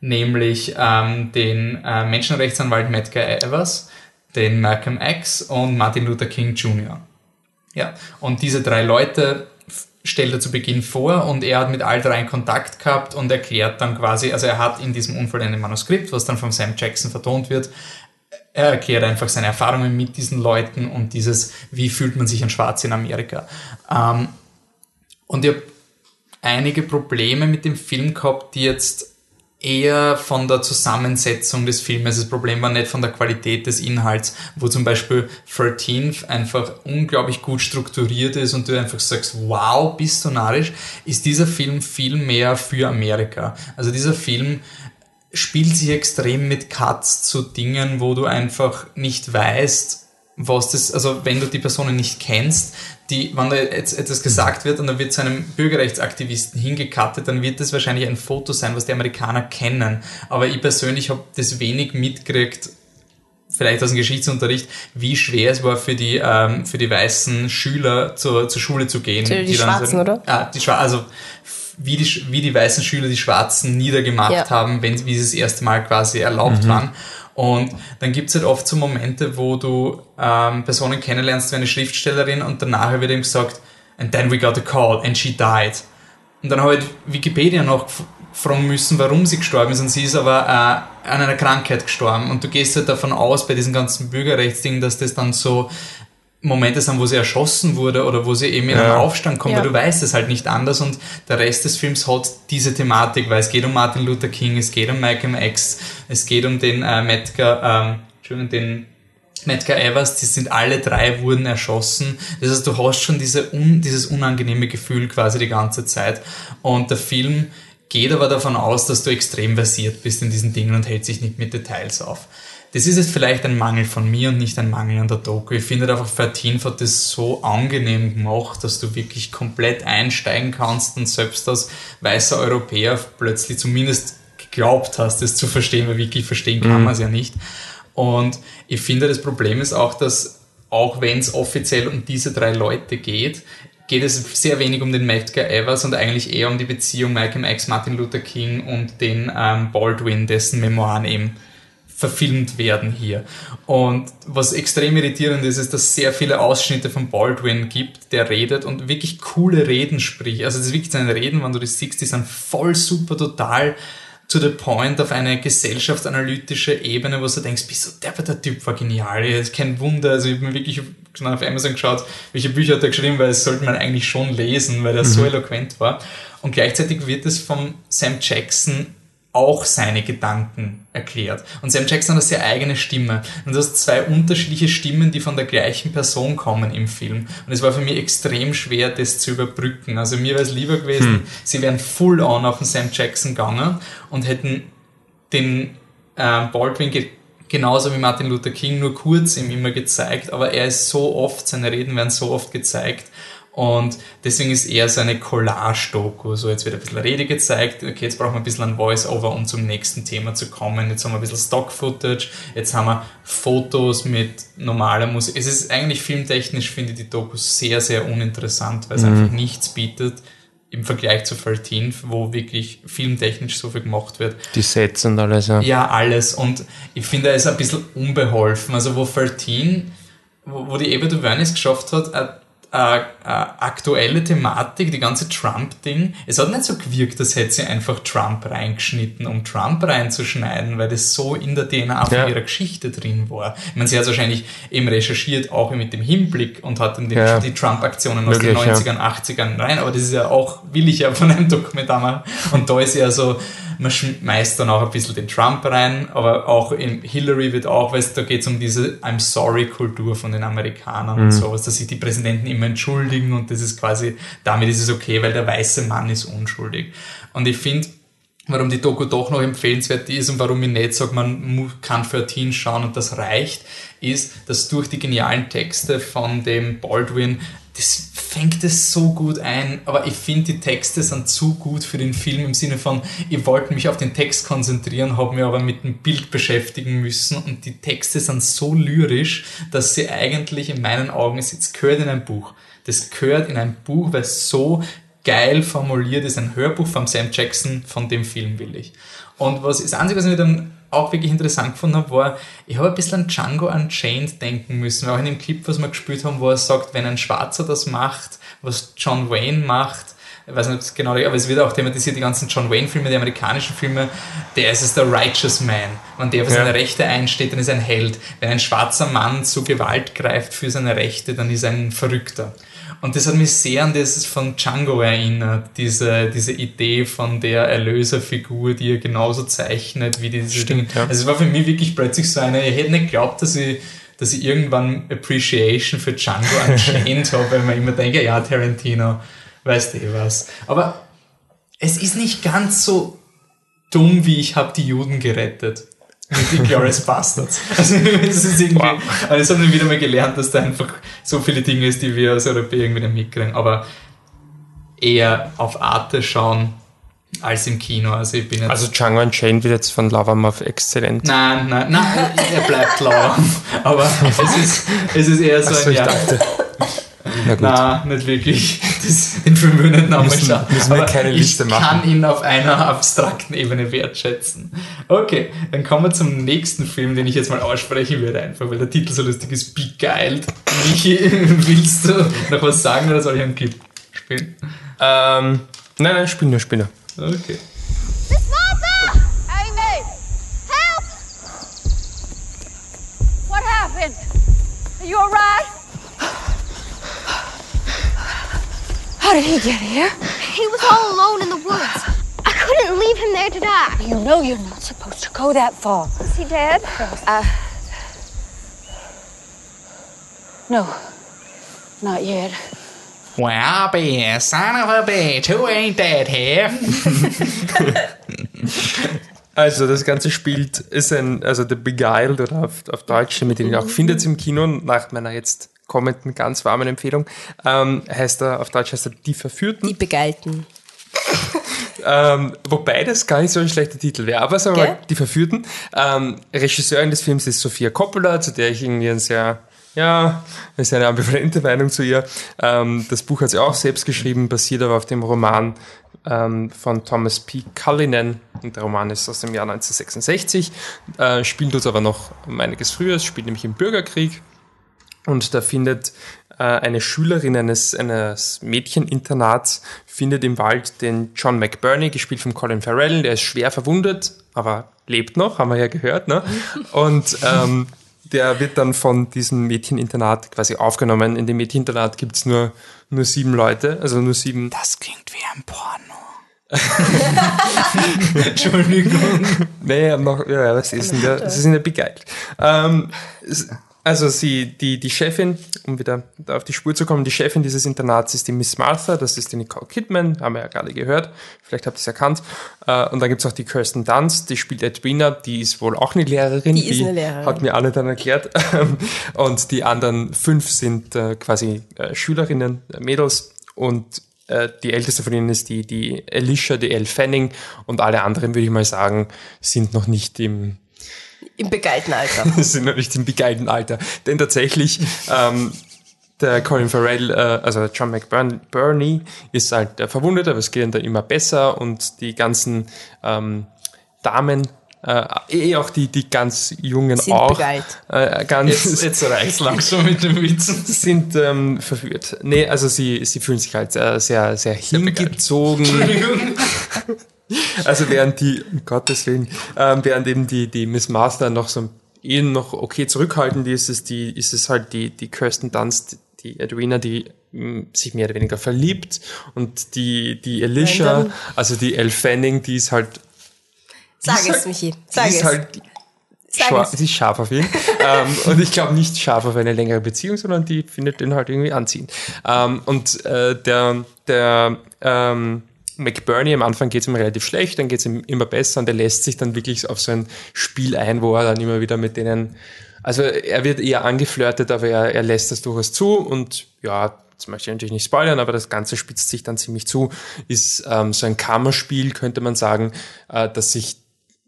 nämlich ähm, den äh, Menschenrechtsanwalt Medgar Evers, den Malcolm X und Martin Luther King Jr. Ja, und diese drei Leute stellt er zu Beginn vor und er hat mit all drei Kontakt gehabt und erklärt dann quasi, also er hat in diesem unvollendeten Manuskript, was dann von Sam Jackson vertont wird, er erklärt einfach seine Erfahrungen mit diesen Leuten und dieses, wie fühlt man sich ein Schwarz in Amerika. Ähm, und ich habe einige Probleme mit dem Film gehabt, die jetzt eher von der Zusammensetzung des Filmes. Das Problem war nicht von der Qualität des Inhalts, wo zum Beispiel 13 einfach unglaublich gut strukturiert ist und du einfach sagst, wow, bist du narrisch, ist dieser Film viel mehr für Amerika. Also dieser Film spielt sich extrem mit Cuts zu Dingen, wo du einfach nicht weißt, was das, also wenn du die Personen nicht kennst, die, wenn da jetzt etwas gesagt wird und dann wird zu einem Bürgerrechtsaktivisten hingekattet, dann wird das wahrscheinlich ein Foto sein, was die Amerikaner kennen. Aber ich persönlich habe das wenig mitgekriegt, vielleicht aus dem Geschichtsunterricht, wie schwer es war für die, ähm, für die weißen Schüler zur, zur Schule zu gehen. Die, die Schwarzen, sagen, oder? Ah, die Schwarzen, also wie die, wie die weißen Schüler die Schwarzen niedergemacht ja. haben, wenn, wie sie das erste Mal quasi erlaubt mhm. waren. Und dann gibt's halt oft so Momente, wo du ähm, Personen kennenlernst wie eine Schriftstellerin und danach wird ihm gesagt, and then we got a call and she died. Und dann habe ich Wikipedia noch fragen müssen, warum sie gestorben ist und sie ist aber äh, an einer Krankheit gestorben. Und du gehst halt davon aus, bei diesen ganzen Bürgerrechtsdingen, dass das dann so Momente sind, wo sie erschossen wurde oder wo sie eben in einen Aufstand kommt, ja. aber du weißt es halt nicht anders und der Rest des Films hat diese Thematik, weil es geht um Martin Luther King, es geht um Malcolm X, es geht um den äh, Medgar, ähm, Entschuldigung, den Medgar Evers, die sind alle drei wurden erschossen. Das heißt, du hast schon diese un, dieses unangenehme Gefühl quasi die ganze Zeit und der Film geht aber davon aus, dass du extrem versiert bist in diesen Dingen und hält sich nicht mit Details auf. Das ist jetzt vielleicht ein Mangel von mir und nicht ein Mangel an der Doku. Ich finde einfach, 13 hat das so angenehm gemacht, dass du wirklich komplett einsteigen kannst und selbst als weißer Europäer plötzlich zumindest geglaubt hast, das zu verstehen, weil wirklich verstehen kann mhm. man es ja nicht. Und ich finde, das Problem ist auch, dass auch wenn es offiziell um diese drei Leute geht, geht es sehr wenig um den Medgar Evers und eigentlich eher um die Beziehung Malcolm X, Martin Luther King und den ähm, Baldwin, dessen Memoiren eben verfilmt werden hier. Und was extrem irritierend ist, ist, dass es sehr viele Ausschnitte von Baldwin gibt, der redet und wirklich coole Reden spricht. Also das ist wirklich seine Reden, wenn du das siehst, die sind voll super total to the point auf eine gesellschaftsanalytische Ebene, wo du denkst, bist du, der, der Typ war genial, ist kein Wunder, also ich habe mir wirklich schon auf Amazon geschaut, welche Bücher hat er geschrieben, weil das sollte man eigentlich schon lesen, weil er mhm. so eloquent war. Und gleichzeitig wird es vom Sam Jackson auch seine Gedanken erklärt. Und Sam Jackson hat eine sehr eigene Stimme. Und du hast zwei unterschiedliche Stimmen, die von der gleichen Person kommen im Film. Und es war für mich extrem schwer, das zu überbrücken. Also mir wäre es lieber gewesen, hm. sie wären full on auf den Sam Jackson gegangen und hätten den äh, Baldwin ge genauso wie Martin Luther King nur kurz ihm immer gezeigt, aber er ist so oft, seine Reden werden so oft gezeigt und deswegen ist eher so eine Collage-Doku. So, jetzt wird ein bisschen Rede gezeigt. Okay, jetzt brauchen wir ein bisschen ein Voice-Over, um zum nächsten Thema zu kommen. Jetzt haben wir ein bisschen Stock-Footage. Jetzt haben wir Fotos mit normaler Musik. Es ist eigentlich filmtechnisch, finde ich die Doku sehr, sehr uninteressant, weil es mhm. einfach nichts bietet im Vergleich zu 13, wo wirklich filmtechnisch so viel gemacht wird. Die Sets und alles, ja. Ja, alles. Und ich finde, er ist ein bisschen unbeholfen. Also, wo 13, wo, wo die Eva DuVernay es geschafft hat, äh, äh, aktuelle Thematik, die ganze Trump-Ding. Es hat nicht so gewirkt, als hätte sie einfach Trump reingeschnitten, um Trump reinzuschneiden, weil das so in der DNA von Ja. ihrer Geschichte drin war. Ich meine, sie hat wahrscheinlich eben recherchiert, auch mit dem Hinblick und hat dann die, Ja. die Trump-Aktionen aus Möglich, den ja. 90ern, 80ern rein, aber das ist ja auch, will ich ja von einem Dokumentar machen. Und da ist ja so, man schmeißt dann auch ein bisschen den Trump rein, aber auch in Hillary wird auch, weil da geht es um diese I'm sorry-Kultur von den Amerikanern und sowas, dass sich die Präsidenten immer entschuldigen und das ist quasi, damit ist es okay, weil der weiße Mann ist unschuldig. Und ich finde, warum die Doku doch noch empfehlenswert ist und warum ich nicht sage, man kann 13 schauen und das reicht, ist, dass durch die genialen Texte von dem Baldwin, das fängt es so gut ein, aber ich finde, die Texte sind zu gut für den Film im Sinne von, ich wollte mich auf den Text konzentrieren, habe mich aber mit dem Bild beschäftigen müssen und die Texte sind so lyrisch, dass sie eigentlich in meinen Augen, es jetzt gehört in ein Buch. Das gehört in ein Buch, weil es so geil formuliert ist, ein Hörbuch von Sam Jackson, von dem Film will ich. Und was das Einzige, was ich dann auch wirklich interessant gefunden habe, war, ich habe ein bisschen an Django Unchained denken müssen, weil auch in dem Clip, was wir gespielt haben, wo er sagt, wenn ein Schwarzer das macht, was John Wayne macht, ich weiß nicht genau, aber es wird auch thematisiert, die ganzen John Wayne-Filme, die amerikanischen Filme, der ist es der Righteous Man. Wenn der für Ja. seine Rechte einsteht, dann ist er ein Held. Wenn ein schwarzer Mann zu Gewalt greift für seine Rechte, dann ist er ein Verrückter. Und das hat mich sehr an das von Django erinnert, diese, diese Idee von der Erlöserfigur, die er genauso zeichnet wie diese Stimmt, Dinge. ja. Also es war für mich wirklich plötzlich so eine, ich hätte nicht geglaubt, dass ich, dass ich irgendwann Appreciation für Django Unchained habe, weil man immer denkt, ja, Tarantino, weißt du eh was. Aber es ist nicht ganz so dumm, wie ich habe die Juden gerettet. Glorious Bastards. Also, es ist irgendwie, Wow. also das haben wir wieder mal gelernt, dass da einfach so viele Dinge ist, die wir als Europäer irgendwie nicht mitkriegen. Aber eher auf Arte schauen als im Kino. Also ich bin jetzt Also Django Unchained wird jetzt von Lava auf exzellent. Nein, nein, nein, er bleibt lau. Aber es ist, es ist eher so Achso, ein ja. dachte. Na gut. Nein, nicht wirklich. Das, den Film will ich nicht nochmal schauen. müssen wir keine Liste ich machen. kann ihn auf einer abstrakten Ebene wertschätzen. Okay, dann kommen wir zum nächsten Film, den ich jetzt mal aussprechen werde, einfach weil der Titel so lustig ist. Beguiled. Michi, willst du noch was sagen oder soll ich einen Clip spielen? Ähm, nein, nein, spiel nur, spiel nur. Okay. Miss Martha! Amy! Help! What happened? Are you alright? How did he get here? He was all alone in the woods. I couldn't leave him there to die. You know you're not supposed to go that far. Is he dead? Uh. No. Not yet. Wow, be son of a bitch, who ain't that here? Also das Ganze spielt, ist ein, also The Beguiled oder auf, auf Deutsch, mit dem ihr auch findet im Kino, nach meiner jetzt kommenden ganz warmen Empfehlung, ähm, heißt er, auf Deutsch heißt er Die Verführten. Die Begeilten. Ähm, wobei das gar nicht so ein schlechter Titel wäre. Aber sagen wir mal, Die Verführten. Ähm, Regisseurin des Films ist Sophia Coppola, zu der ich irgendwie ein sehr, ja, ist eine ambivalente Meinung zu ihr. Ähm, das Buch hat sie auch selbst geschrieben, basiert aber auf dem Roman ähm, von Thomas P. Cullinan. Und der Roman ist aus dem Jahr 1966, äh, spielt uns aber noch um einiges früher. Es spielt nämlich im Bürgerkrieg. Und da findet äh, eine Schülerin eines, eines Mädcheninternats, findet im Wald den John McBurney, gespielt von Colin Farrell, der ist schwer verwundet, aber lebt noch, haben wir ja gehört. Ne? Und ähm, der wird dann von diesem Mädcheninternat quasi aufgenommen. In dem Mädcheninternat gibt's nur, nur sieben Leute, also nur sieben. Das klingt wie ein Porno. Entschuldigung. Nee, noch, ja, was ist denn der? Das ist in der. Ähm, es- also sie, die, die Chefin, um wieder da auf die Spur zu kommen, die Chefin dieses Internats ist die Miss Martha, das ist die Nicole Kidman, haben wir ja gerade gehört, vielleicht habt ihr es erkannt. Äh, und dann gibt's auch die Kirsten Dunst, die spielt Edwina, die ist wohl auch eine Lehrerin. Die ist eine Lehrerin. Hat mir alle dann erklärt. und die anderen fünf sind äh, quasi äh, Schülerinnen, Mädels und die älteste von ihnen ist die, die Alicia, die Elle Fanning und alle anderen, würde ich mal sagen, sind noch nicht im, Im begeilten Alter. sind noch nicht im begeilten Alter. Denn tatsächlich, ähm, der Colin Farrell, äh, also John McBurney, ist halt der Verwundete, aber es geht ihm dann immer besser und die ganzen ähm, Damen äh, eh auch die, die ganz Jungen Sind auch. Äh, ganz, Jetzt, jetzt reicht's langsam mit den Witzen. sind ähm, verführt. Nee, also sie, sie fühlen sich halt äh, sehr, sehr hingezogen. Also während die, um Gottes Willen, ähm, während eben die, die Miss Master noch so eh noch okay zurückhaltend ist, ist, die, ist es halt die, die Kirsten Dunst, die Edwina, die mh, sich mehr oder weniger verliebt und die, die Alicia, also die Elle Fanning, die ist halt Sag es, ist Michi. Sag es. halt sie ist scharf auf ihn. ähm, und ich glaube nicht scharf auf eine längere Beziehung, sondern die findet den halt irgendwie anziehend. Ähm, und äh, der, der ähm, McBurney, am Anfang geht es ihm relativ schlecht, dann geht es ihm immer besser und er lässt sich dann wirklich auf so ein Spiel ein, wo er dann immer wieder mit denen, also er wird eher angeflirtet, aber er, er lässt das durchaus zu und ja, das möchte ich natürlich nicht spoilern, aber das Ganze spitzt sich dann ziemlich zu, ist ähm, so ein Kammerspiel, könnte man sagen, äh, dass sich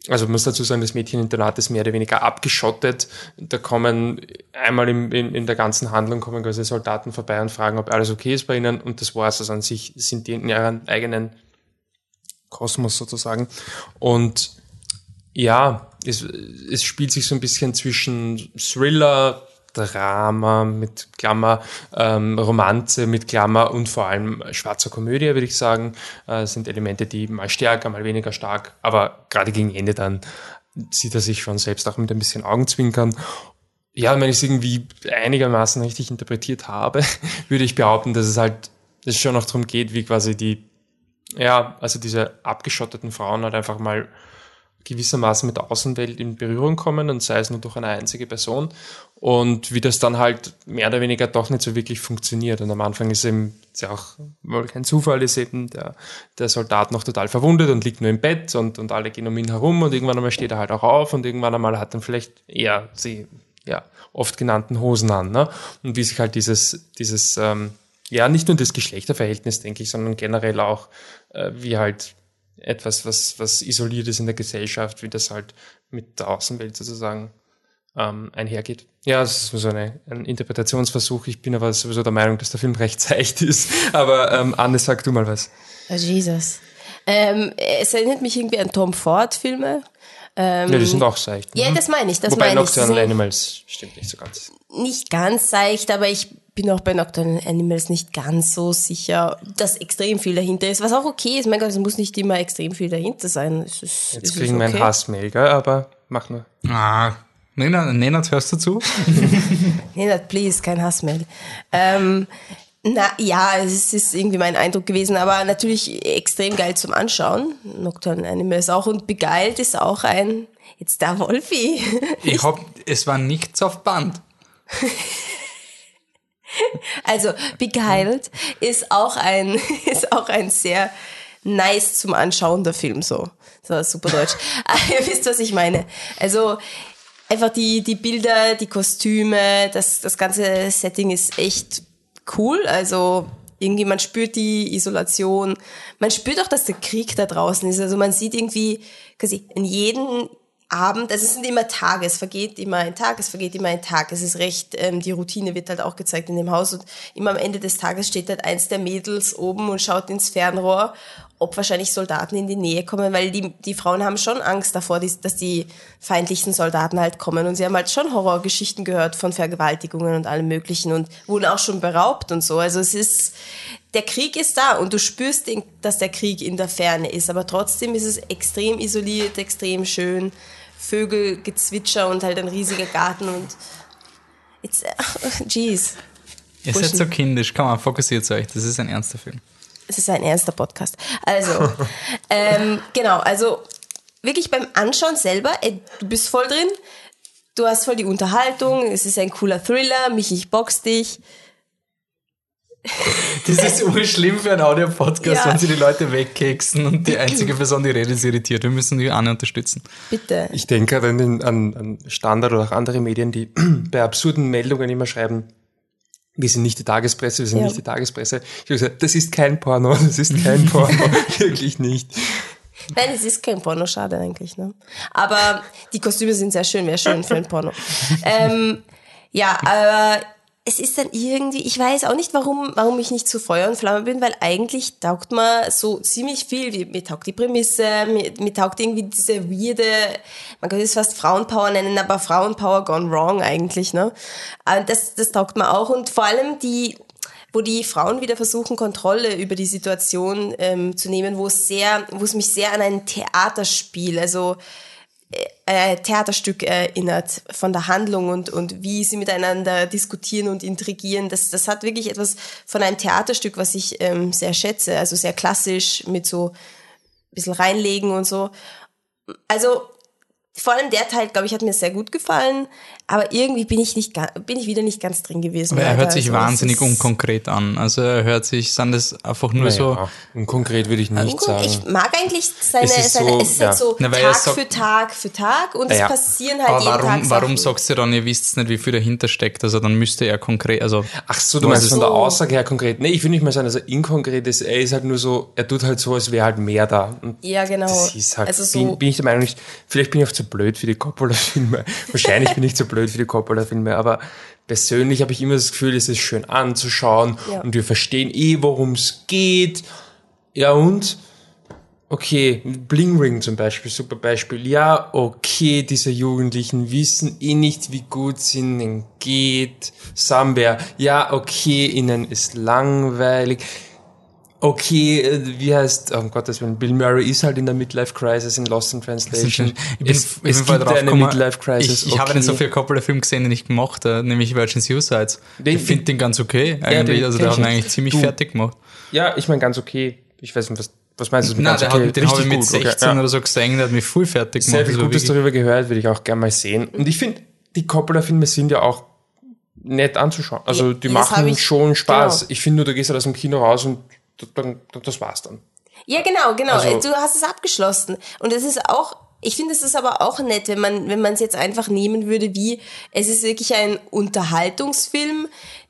also man muss dazu sagen, das Mädcheninternat ist mehr oder weniger abgeschottet. Da kommen einmal im, in, in der ganzen Handlung kommen quasi Soldaten vorbei und fragen, ob alles okay ist bei ihnen und das war's. Also an sich sind die in ihren eigenen Kosmos sozusagen. Und ja, es, es spielt sich so ein bisschen zwischen Thriller, Drama mit Klammer, ähm, Romanze mit Klammer und vor allem schwarzer Komödie, würde ich sagen. Äh, sind Elemente, die mal stärker, mal weniger stark, aber gerade gegen Ende dann sieht er sich schon selbst auch mit ein bisschen Augenzwinkern. Ja, wenn ich es irgendwie einigermaßen richtig interpretiert habe, würde ich behaupten, dass es halt, dass es schon noch darum geht, wie quasi die, ja, also diese abgeschotteten Frauen halt einfach mal gewissermaßen mit der Außenwelt in Berührung kommen und sei es nur durch eine einzige Person und wie das dann halt mehr oder weniger doch nicht so wirklich funktioniert. Und am Anfang ist eben, ist ja auch wohl kein Zufall, ist eben der, der Soldat noch total verwundet und liegt nur im Bett und, und alle gehen um ihn herum und irgendwann einmal steht er halt auch auf und irgendwann einmal hat dann vielleicht eher sie, ja, oft genannten Hosen an, ne? Und wie sich halt dieses, dieses, ähm, ja, nicht nur das Geschlechterverhältnis, denke ich, sondern generell auch, äh, wie halt etwas, was, was isoliert ist in der Gesellschaft, wie das halt mit der Außenwelt sozusagen ähm, einhergeht. Ja, es ist so eine, ein Interpretationsversuch. Ich bin aber sowieso der Meinung, dass der Film recht seicht ist. Aber ähm, Anne, sag du mal was. Oh, Jesus. Ähm, es erinnert mich irgendwie an Tom Ford-Filme. Ähm, Ja, die sind auch seicht. Ja, ne? das meine ich. Das Wobei meine ich. Nocturnal sind Animals stimmt nicht so ganz. nicht ganz seicht, aber ich bin auch bei Nocturnal Animals nicht ganz so sicher, dass extrem viel dahinter ist. Was auch okay ist. Mein Gott, es muss nicht immer extrem viel dahinter sein. Es ist, Jetzt es kriegen ist wir okay. einen Hassmail, gell? aber mach nur. Ah, Nenad, Nenad, hörst du zu? Nenad, please, kein Hassmail. Ähm, na ja, es ist irgendwie mein Eindruck gewesen, aber natürlich extrem geil zum Anschauen. Nocturnal Animals auch und Beguiled ist auch ein. Jetzt da Wolfi. Ich hab, es war nichts auf Band. Also Beguiled ist auch ein ist auch ein sehr nice zum Anschauen der Film so. Das war super deutsch. Ihr wisst, was ich meine. Also einfach die die Bilder, die Kostüme, das das ganze Setting ist echt cool. Also irgendwie man spürt die Isolation, man spürt auch, dass der Krieg da draußen ist. Also man sieht irgendwie quasi in jedem Abend, also es sind immer Tage, es vergeht immer ein Tag, es vergeht immer ein Tag. Es ist recht, ähm, die Routine wird halt auch gezeigt in dem Haus und immer am Ende des Tages steht halt eins der Mädels oben und schaut ins Fernrohr, ob wahrscheinlich Soldaten in die Nähe kommen, weil die, die Frauen haben schon Angst davor, die- dass die feindlichen Soldaten halt kommen und sie haben halt schon Horrorgeschichten gehört von Vergewaltigungen und allem möglichen und wurden auch schon beraubt und so. Also es ist, der Krieg ist da und du spürst, den, dass der Krieg in der Ferne ist, aber trotzdem ist es extrem isoliert, extrem schön. Vögelgezwitscher und halt ein riesiger Garten und it's, jeez. Ihr seid so kindisch, komm mal, fokussiert euch, das ist ein ernster Film. Es ist ein ernster Podcast. Also, ähm, genau, also wirklich beim Anschauen selber, ey, du bist voll drin, du hast voll die Unterhaltung, es ist ein cooler Thriller, Michi, ich box dich. Das ist urschlimm für einen Audio-Podcast, Ja. wenn sie die Leute wegkeksen und die einzige Person, die redet, ist irritiert. Wir müssen die Anne unterstützen. Bitte. Ich denke gerade an, den- an, an Standard oder auch andere Medien, die bei absurden Meldungen immer schreiben, wir sind nicht die Tagespresse, wir sind Ja. nicht die Tagespresse. Ich habe gesagt, das ist kein Porno, das ist kein Porno, wirklich nicht. Nein, es ist kein Porno, schade eigentlich. Ne? Aber die Kostüme sind sehr schön, wäre schön für ein Porno. ähm, ja, aber es ist dann irgendwie, ich weiß auch nicht, warum, warum ich nicht zu Feuer und Flamme bin, weil eigentlich taugt mir so ziemlich viel. Mir, mir taugt die Prämisse, mir, mir taugt irgendwie diese weirde, man könnte es fast Frauenpower nennen, aber Frauenpower gone wrong eigentlich, ne? Aber das, das taugt mir auch und vor allem die, wo die Frauen wieder versuchen, Kontrolle über die Situation ähm, zu nehmen, wo es sehr, wo es mich sehr an ein Theaterspiel, also äh, Theaterstück erinnert von der Handlung und, und wie sie miteinander diskutieren und intrigieren. Das, das hat wirklich etwas von einem Theaterstück, was ich ähm, sehr schätze. Also sehr klassisch mit so ein bisschen reinlegen und so. Also vor allem der Teil, glaube ich, hat mir sehr gut gefallen, aber irgendwie bin ich nicht bin ich wieder nicht ganz drin gewesen. Aber er hört sich also wahnsinnig unkonkret an. Also er hört sich, sind das einfach nur naja, so. Unkonkret würde ich nicht sagen. Ich mag eigentlich seine, es ist seine, so, es ist halt ja. so Na, Tag sagt, für Tag für Tag und naja. es passieren halt aber jeden warum, Tag Warum sagst du dann, ihr wisst nicht, wie viel dahinter steckt? Also dann müsste er konkret, also. Ach so, du meinst von der Aussage her konkret. Nee, ich will nicht mal sagen, dass er inkonkret ist. Er ist halt nur so, er tut halt so, als wäre halt mehr da. Und ja, genau. Das ist halt, also so bin, bin ich der Meinung, nicht, vielleicht bin ich auch zu blöd für die Coppola-Filme. Wahrscheinlich bin ich zu blöd für die Coppola-Filme Filme, aber persönlich habe ich immer das Gefühl, es ist schön anzuschauen ja. und wir verstehen eh, worum es geht. Ja und? Okay, Bling Ring zum Beispiel, super Beispiel. Ja, okay, diese Jugendlichen wissen eh nicht, wie gut es ihnen geht. Samber, ja, okay, ihnen ist langweilig okay, äh, wie heißt, oh Gottes Willen, Bill Murray ist halt in der Midlife Crisis in Lost in Translation. Ich bin, es, ich es gibt eine Midlife Crisis. Ich, ich okay. habe einen so viel Coppola-Film gesehen, den ich gemacht habe, nämlich Virgin Suicides. Den, ich finde den ganz okay, eigentlich. Ja, also der hat ihn eigentlich ziemlich du, fertig gemacht. Ja, ich meine ganz okay. Ich weiß nicht, was, was meinst du? Nein, der okay? hat, den habe ich mit gut, 16 okay, oder so gesehen, der hat mich voll fertig gemacht. Sehr viel Gutes darüber gehört, würde ich auch gerne mal sehen. Und ich finde, die Coppola-Filme sind ja auch nett anzuschauen. Also die ja, machen schon Spaß. Genau. Ich finde nur, du gehst halt aus dem Kino raus und dann, das war's dann. Ja, genau, genau. Also, du hast es abgeschlossen. Und es ist auch, ich finde, es ist aber auch nett, wenn man, wenn man es jetzt einfach nehmen würde, wie, es ist wirklich ein Unterhaltungsfilm,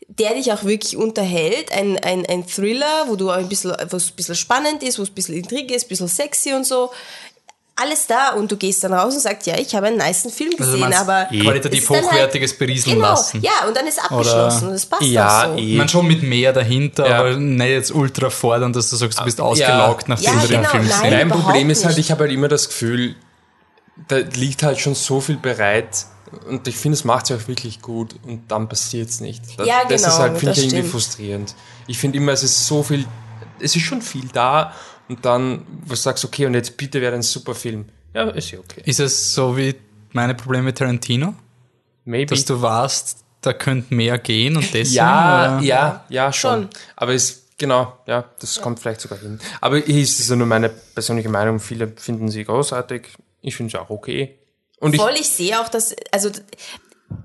der dich auch wirklich unterhält, ein, ein, ein Thriller, wo du ein bisschen, wo es ein bisschen spannend ist, wo es ein bisschen Intrige ist, ein bisschen sexy und so alles da und du gehst dann raus und sagst, ja, ich habe einen niceen Film also gesehen, also aber qualitativ hochwertiges halt, berieseln genau, lassen. Ja, und dann ist abgeschlossen Oder, und das passt ja, auch so. Eh. Man schon mit mehr dahinter, ja. aber nicht jetzt ultra fordernd, dass du sagst, du bist ausgelaugt, ja. nachdem ja, du den genau, Film siehst. Mein Problem ist halt, ich habe halt immer das Gefühl, da liegt halt schon so viel bereit und ich finde, es macht sich auch wirklich gut und dann passiert es nicht. Das, ja, genau, das ist halt, finde ich, irgendwie frustrierend. Ich finde immer, es ist so viel, es ist schon viel da und dann, wo du sagst, okay, und jetzt bitte wäre ein super Film ja, ist ja okay. Ist es so wie meine Probleme mit Tarantino? Maybe. Dass du warst, da könnte mehr gehen und deswegen? Ja, oder? ja, ja, schon. schon. Aber es, genau, ja, das ja. kommt vielleicht sogar hin. Aber hier ist es ja nur meine persönliche Meinung. Viele finden sie großartig. Ich finde es auch okay. Und Voll, ich, ich sehe auch, dass, also,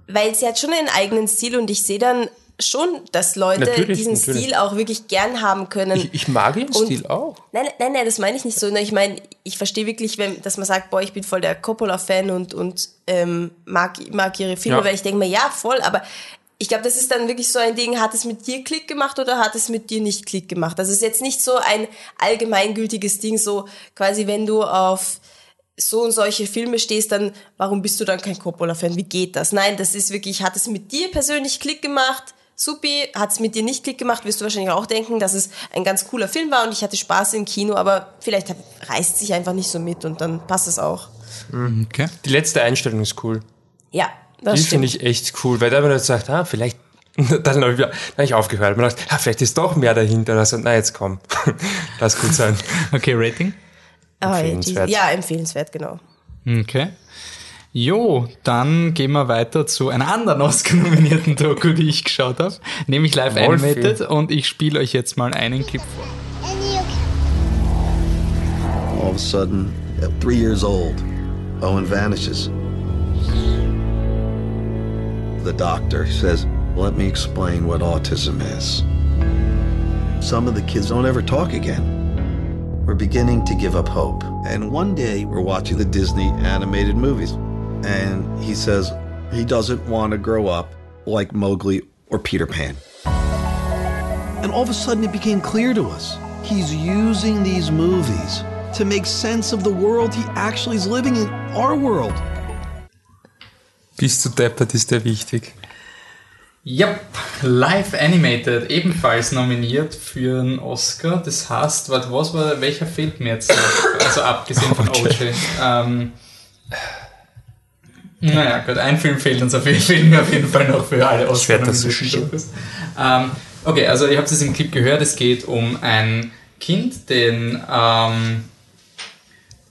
weil sie hat schon einen eigenen Stil und ich sehe dann schon, dass Leute natürlich, diesen natürlich. Stil auch wirklich gern haben können. Ich, ich mag ihren und, Stil auch. Nein, nein, nein, das meine ich nicht so. Ich meine, ich verstehe wirklich, wenn, dass man sagt, boah, ich bin voll der Coppola-Fan und, und ähm, mag, mag ihre Filme, ja. weil ich denke mir, ja, voll, aber ich glaube, das ist dann wirklich so ein Ding, hat es mit dir Klick gemacht oder hat es mit dir nicht Klick gemacht? Das ist jetzt nicht so ein allgemeingültiges Ding, so quasi, wenn du auf so und solche Filme stehst, dann warum bist du dann kein Coppola-Fan? Wie geht das? Nein, das ist wirklich, hat es mit dir persönlich Klick gemacht? Supi, hat es mit dir nicht Klick gemacht, wirst du wahrscheinlich auch denken, dass es ein ganz cooler Film war und ich hatte Spaß im Kino, aber vielleicht reißt sich einfach nicht so mit und dann passt es auch. Mhm, okay. Die letzte Einstellung ist cool. Ja, das Die finde ich echt cool, weil da man jetzt sagt, ah, vielleicht, dann habe ich, hab ich aufgehört. Man dachte, ah, vielleicht ist doch mehr dahinter. Also, na, jetzt komm. Lass gut sein. Okay, Rating? Oh, empfehlenswert. Ja, empfehlenswert, genau. Okay. Jo, dann gehen wir weiter zu einer anderen Oscar-nominierten Doku, die ich geschaut habe, nämlich Live Wolfie. Animated und ich spiele euch jetzt mal einen Clip vor. All of a sudden, at three years old, Owen vanishes. The doctor says, let me explain what autism is. Some of the kids don't ever talk again. We're beginning to give up hope. And one day, we're watching the Disney animated movies. And he says he doesn't want to grow up like Mowgli or Peter Pan. And all of a sudden, it became clear to us he's using these movies to make sense of the world he actually is living in, our world. Bist du deppert, ist der wichtig. Yep, Live Animated, ebenfalls nominiert für einen Oscar. Das heißt, was, was war, welcher fehlt mir jetzt noch? Also abgesehen von OJ. Ähm, naja, gut, ein Film fehlt uns auf jeden, fehlt mir auf jeden Fall noch für alle oscar werde das so schieben. ähm, Okay, also ihr habt es im Clip gehört, es geht um ein Kind, den ähm,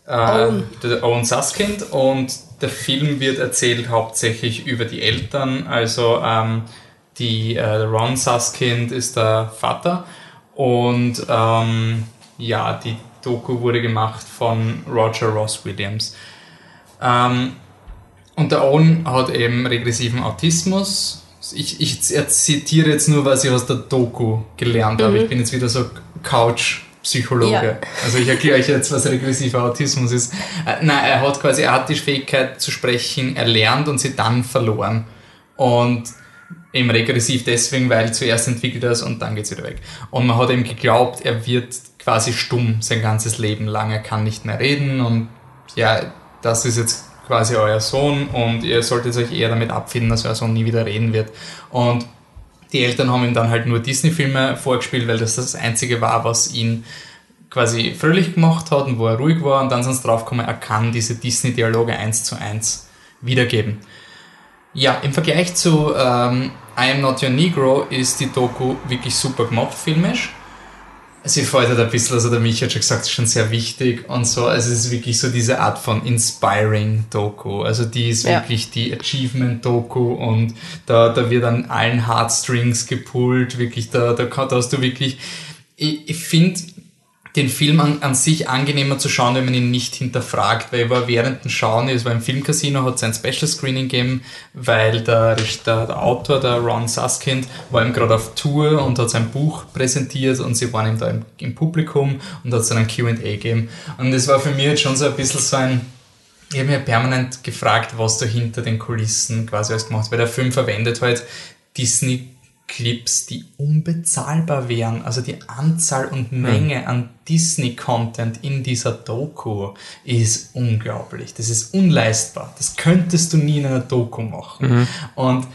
äh, Owen. Owen Suskind und der Film wird erzählt hauptsächlich über die Eltern, also ähm, die äh, Ron Suskind ist der Vater und ähm, ja, die Doku wurde gemacht von Roger Ross Williams. Ähm, und der Owen hat eben regressiven Autismus. Ich, ich zitiere jetzt nur, was ich aus der Doku gelernt habe. Ich bin jetzt wieder so Couch-Psychologe. Ja. Also ich erkläre euch jetzt, was regressiver Autismus ist. Äh, nein, er hat quasi, er hat die Fähigkeit zu sprechen erlernt und sie dann verloren. Und eben regressiv deswegen, weil zuerst entwickelt er es und dann geht es wieder weg. Und man hat eben geglaubt, er wird quasi stumm sein ganzes Leben lang. Er kann nicht mehr reden und ja, das ist jetzt quasi euer Sohn und ihr solltet euch eher damit abfinden, dass euer Sohn nie wieder reden wird. Und die Eltern haben ihm dann halt nur Disney-Filme vorgespielt, weil das das einzige war, was ihn quasi fröhlich gemacht hat und wo er ruhig war und dann sind sie draufgekommen, er kann diese Disney-Dialoge eins zu eins wiedergeben. Ja, im Vergleich zu ähm, I Am Not Your Negro ist die Doku wirklich super gemacht, filmisch. Sie freut halt ein bisschen, also der Michi hat schon gesagt, ist schon sehr wichtig und so. Also es ist wirklich so diese Art von inspiring Doku. Also die ist Ja. wirklich die Achievement Doku und da, da wird an allen Heartstrings gepullt. Wirklich, da, da, da hast du wirklich, ich, ich finde den Film an, an sich angenehmer zu schauen, wenn man ihn nicht hinterfragt, weil ich war während dem Schauen, es war im Filmcasino, hat es ein Special Screening gegeben, weil der, der, der Autor, der Ron Suskind, war eben gerade auf Tour und hat sein Buch präsentiert und sie waren ihm da im, im Publikum und hat so einen Q&A gegeben. Und das war für mich jetzt schon so ein bisschen so ein, ich habe mir permanent gefragt, was da hinter den Kulissen quasi alles gemacht. Weil der Film verwendet halt Disney-Clips, die unbezahlbar wären. Also die Anzahl und Menge an Disney-Content in dieser Doku ist unglaublich. Das ist unleistbar. Das könntest du nie in einer Doku machen. Und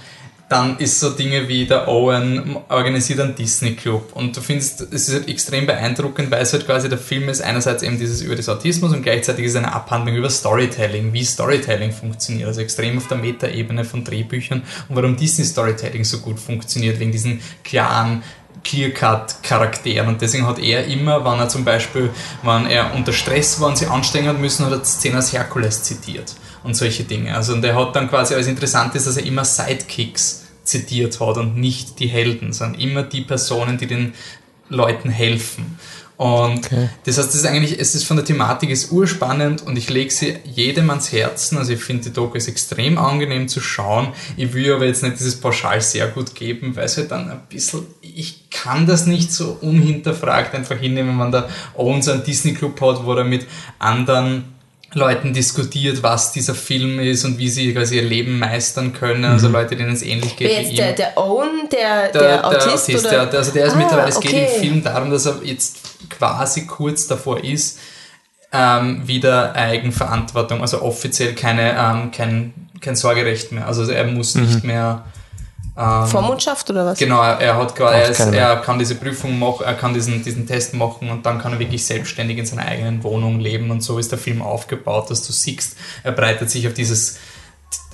dann ist so Dinge wie der Owen organisiert einen Disney-Club. Und du findest, es ist halt extrem beeindruckend, weil es halt quasi der Film ist, einerseits eben dieses über das Autismus und gleichzeitig ist es eine Abhandlung über Storytelling, wie Storytelling funktioniert, also extrem auf der Metaebene von Drehbüchern und warum Disney-Storytelling so gut funktioniert, wegen diesen klaren Clear-Cut-Charakteren. Und deswegen hat er immer, wenn er zum Beispiel, wenn er unter Stress war und sich anstrengen hat müssen, hat er Szenen aus Herkules zitiert und solche Dinge. Also und er hat dann quasi, als interessant ist, dass er immer Sidekicks zitiert hat und nicht die Helden, sondern immer die Personen, die den Leuten helfen. Und das heißt, das ist eigentlich, es ist von der Thematik ist urspannend und ich lege sie jedem ans Herzen. Also ich finde die Doku ist extrem angenehm zu schauen. Ich will aber jetzt nicht dieses Pauschal sehr gut geben, weil es halt dann ein bisschen, ich kann das nicht so unhinterfragt einfach hinnehmen, wenn der Owen so einen Disney Club hat, wo er mit anderen Leuten diskutiert, was dieser Film ist und wie sie quasi ihr Leben meistern können. Also Leute, denen es ähnlich geht Wer wie jetzt ihm. der, der Owen, der, der, Der, Autist? oder? der, der, also der ist Ah, mittlerweile, es geht okay. im Film darum, dass er jetzt quasi kurz davor ist, ähm, wieder Eigenverantwortung, also offiziell keine, ähm, kein, kein Sorgerecht mehr. Also er muss nicht mehr ähm, Vormundschaft oder was? Genau, er, hat quasi, er, ist, er kann diese Prüfung machen, er kann diesen, diesen Test machen und dann kann er wirklich selbstständig in seiner eigenen Wohnung leben und so ist der Film aufgebaut, dass du siehst, er bereitet sich auf dieses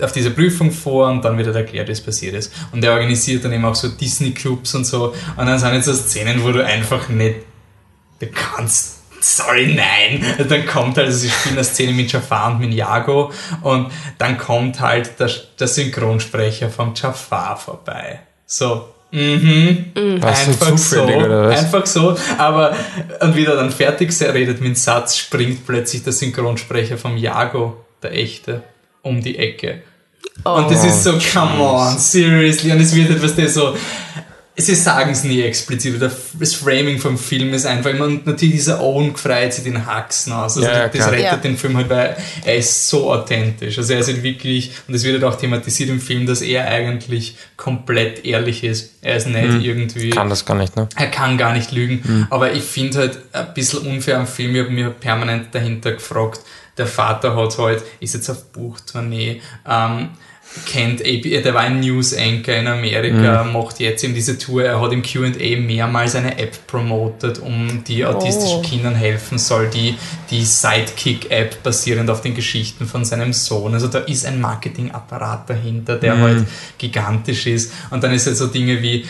auf diese Prüfung vor und dann wird er erklärt, wie es passiert ist. Und er organisiert dann eben auch so Disney-Clubs und so. Und dann sind jetzt so Szenen, wo du einfach nicht, du kannst, sorry, nein. Dann kommt halt, also sie spielen eine Szene mit Jafar und mit Jago und dann kommt halt der, der Synchronsprecher vom Jafar vorbei. So, mhm. So Einfach so, einfach so, aber und wie er dann fertig redet mit dem Satz, springt plötzlich der Synchronsprecher vom Jago, der echte, um die Ecke. Und das ist so, come on, seriously. Und es wird etwas, der so, sie sagen es nie explizit, oder das Framing vom Film ist einfach, und natürlich dieser Owen gefreut sich den Haxen aus. Also Ja, ja, das klar. rettet Ja. den Film halt, weil er ist so authentisch. Also er ist halt wirklich, und es wird halt auch thematisiert im Film, dass er eigentlich komplett ehrlich ist. Er ist nicht irgendwie Kann das gar nicht, ne? er kann gar nicht lügen. Aber ich finde halt ein bisschen unfair am Film. Ich habe mir permanent dahinter gefragt, der Vater hat halt, ist jetzt auf Buchtournee, ähm, kennt, der war ein News Anchor in Amerika, Mhm. macht jetzt eben diese Tour, er hat im Q&A mehrmals eine App promotet, um die autistischen Oh. Kindern helfen soll, die, die Sidekick-App basierend auf den Geschichten von seinem Sohn. Also da ist ein Marketingapparat dahinter, der Mhm. halt gigantisch ist. Und dann ist halt so Dinge wie,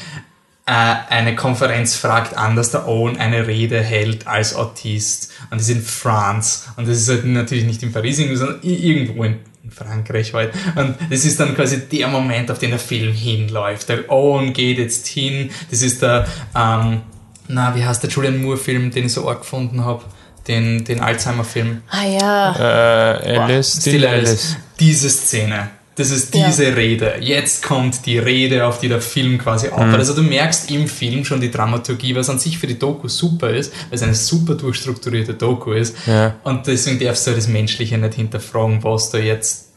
äh, eine Konferenz fragt an, dass der Owen eine Rede hält als Autist. Und das ist in France. Und das ist halt natürlich nicht in Paris, sondern irgendwo in in Frankreich halt. Und das ist dann quasi der Moment, auf den der Film hinläuft. Der Owen geht jetzt hin. Das ist der, ähm, na, wie heißt der Julian Moore-Film, den ich so arg gefunden habe? Den, den Alzheimer-Film. Ah ja. Äh, Alice, Still Still Alice. Alice. Diese Szene. Das ist Ja. diese Rede. Jetzt kommt die Rede, auf die der Film quasi aufbaut. Mhm. Also du merkst im Film schon die Dramaturgie, was an sich für die Doku super ist, weil es eine super durchstrukturierte Doku ist. Ja. Und deswegen darfst du das Menschliche nicht hinterfragen, was da jetzt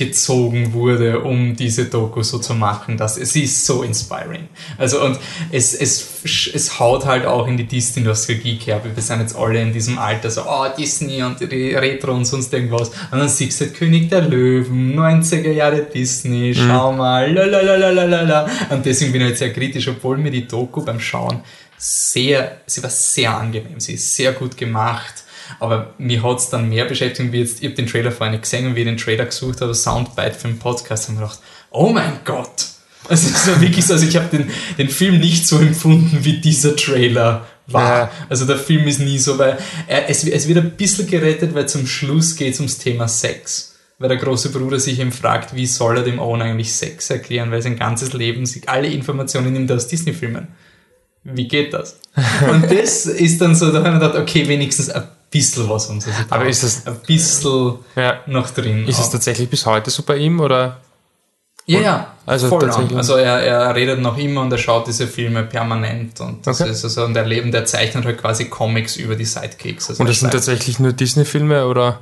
gezogen wurde, um diese Doku so zu machen, dass es ist so inspiring. Also und es, es, es haut halt auch in die Disney-Nostalgie-Kerbe. Wir sind jetzt alle in diesem Alter so, oh, Disney und die Retro und sonst irgendwas. Und dann siehst du halt König der Löwen, 90er Jahre Disney, schau mal, lalalala. Und deswegen bin ich halt sehr kritisch, obwohl mir die Doku beim Schauen sehr, sie war sehr angenehm, sie ist sehr gut gemacht. Aber mir hat's dann mehr beschäftigt, wie jetzt, ich habe den Trailer vorher nicht gesehen und wie ich den Trailer gesucht habe, Soundbite für den Podcast, ich mir gedacht, oh mein Gott! Also es war wirklich so, also ich habe den, den Film nicht so empfunden, wie dieser Trailer war. Ja. Also der Film ist nie so, weil er, es, es wird ein bisschen gerettet, weil zum Schluss geht es ums Thema Sex. Weil der große Bruder sich eben fragt, wie soll er dem Owen eigentlich Sex erklären, weil sein ganzes Leben, sich alle Informationen nimmt aus Disney-Filmen. Wie geht das? Und das ist dann so, da habe ich mir gedacht, okay, wenigstens ein bisschen was uns. Also Aber ist das- ein bisschen Ja. noch drin? Ist es auch. tatsächlich bis heute so bei ihm oder? Ja, ja, Also voll tatsächlich- lang. Also er, er redet noch immer und er schaut diese Filme permanent und das Okay. ist also und er lebt, der zeichnet halt quasi Comics über die Sidekicks. Also Und das sind tatsächlich nur Disney-Filme oder?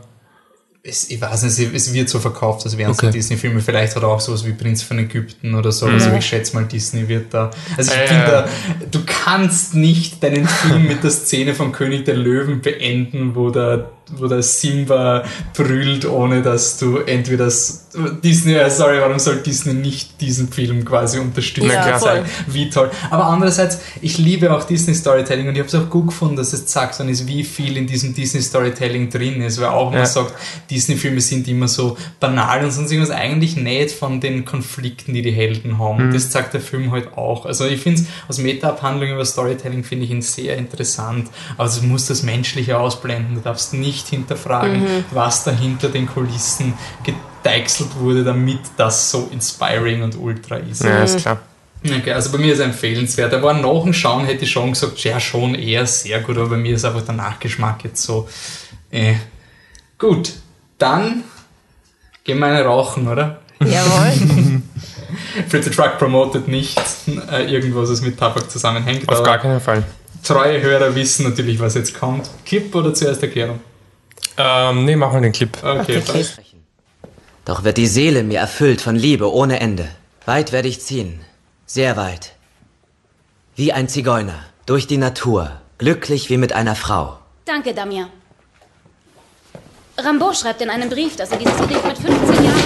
Es, ich weiß nicht, es wird so verkauft, als wären es Okay. Disney-Filme. Vielleicht hat er auch sowas wie Prinz von Ägypten oder so. Also ich schätze mal, Disney wird da. Also ich Ja, finde, ja. da, du kannst nicht deinen Film mit der Szene von König der Löwen beenden, wo der, wo der Simba brüllt, ohne dass du entweder das, Disney, äh, sorry, warum soll Disney nicht diesen Film quasi unterstützen? Ja, voll. zeigen, Wie toll. Aber andererseits, ich liebe auch Disney Storytelling und ich habe es auch gut gefunden, dass es gesagt worden ist, wie viel in diesem Disney Storytelling drin ist, weil auch man Ja. sagt, Disney-Filme sind immer so banal und sonst irgendwas eigentlich nicht von den Konflikten, die die Helden haben. Und das zeigt der Film halt auch. Also ich finde es als Meta-Abhandlung über Storytelling finde ich ihn sehr interessant. Also du musst das Menschliche ausblenden. Du darfst nicht hinterfragen, was da hinter den Kulissen gedeichselt wurde, damit das so inspiring und ultra ist. Ja, ist klar. Okay, also bei mir ist er empfehlenswert. Er war nach dem Schauen, hätte ich schon gesagt, ja, schon eher sehr gut, aber bei mir ist einfach der Nachgeschmack jetzt so. Äh. Gut, dann gehen wir eine rauchen, oder? Jawohl. Fritz the Truck promotet nicht äh, irgendwas, was mit Tabak zusammenhängt, Auf aber gar keinen Fall. treue Hörer wissen natürlich, was jetzt kommt. Clip oder zuerst Erklärung? Ähm, nee, mach mal den Clip. Okay, passt. Doch wird die Seele mir erfüllt von Liebe ohne Ende. Weit werde ich ziehen, sehr weit. Wie ein Zigeuner, durch die Natur, glücklich wie mit einer Frau. Danke, Damien. Rambaud schreibt in einem Brief, dass er dieses Gedicht mit 15 Jahren.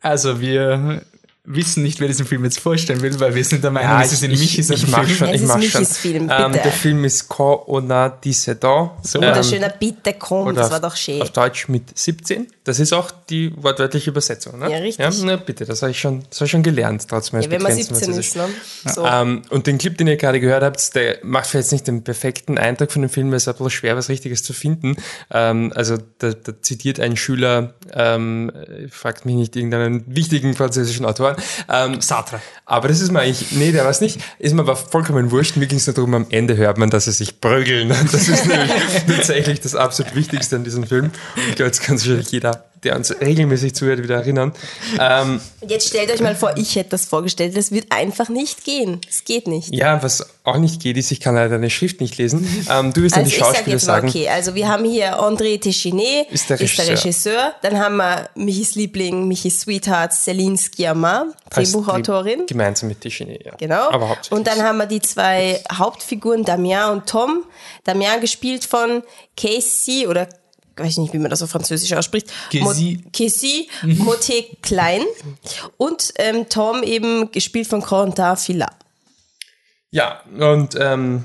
Also wir wissen nicht, wer diesen Film jetzt vorstellen will, weil wir sind der Meinung, Ja, es ist in ich, Michis ich, ich ein mach Film. schon, ich ist mach schon. Film, Ähm, der Film ist Quand on a 17 ans. So. Ähm, Wunderschöner Bitte komm, das war doch schön. Auf Deutsch mit 17. Das ist auch die wortwörtliche Übersetzung, ne? Ja, richtig. Ja, na, bitte, das habe ich schon, das hab ich schon gelernt, trotz meines Ja, wenn man begrenzten 17 Französisch. ist, ne? So. Ähm, und den Clip, den ihr gerade gehört habt, der macht vielleicht nicht den perfekten Eindruck von dem Film, weil es ist ein bisschen schwer, was Richtiges zu finden. Ähm, also da, da zitiert ein Schüler, ähm, fragt mich nicht irgendeinen wichtigen französischen Autoren. Ähm, Sartre. aber das ist mir eigentlich, nee, der war's nicht, ist mir aber vollkommen wurscht. Mir ging es nur darum, am Ende hört man, dass sie sich prügeln. Das ist nämlich tatsächlich das absolut Wichtigste an diesem Film. Ich glaube, jetzt kann sich wahrscheinlich jeder, der uns regelmäßig zuhört, wieder erinnern. Ähm, Und jetzt stellt euch mal vor, ich hätte das vorgestellt. Das wird einfach nicht gehen. Es geht nicht. ja, was auch nicht geht, ist, ich kann leider deine Schrift nicht lesen. Ähm, du wirst dann Also die ich sag Schauspieler mal, sagen. okay, also wir haben hier André Téchiné, Ist der Regisseur. Regisseur. Dann haben wir Michis Liebling, Michis Sweetheart, Celine Sciamma, Drehbuchautorin. die- Gemeinsam mit Tischini, ja. Genau. Aber hauptsächlich. Und dann haben wir die zwei Hauptfiguren, Damien und Tom. Damien gespielt von Casey oder weiß ich nicht, wie man das auf Französisch ausspricht. Mo- Casey, Moté Klein und ähm, Tom eben gespielt von Corentin Fila. Ja, und ähm,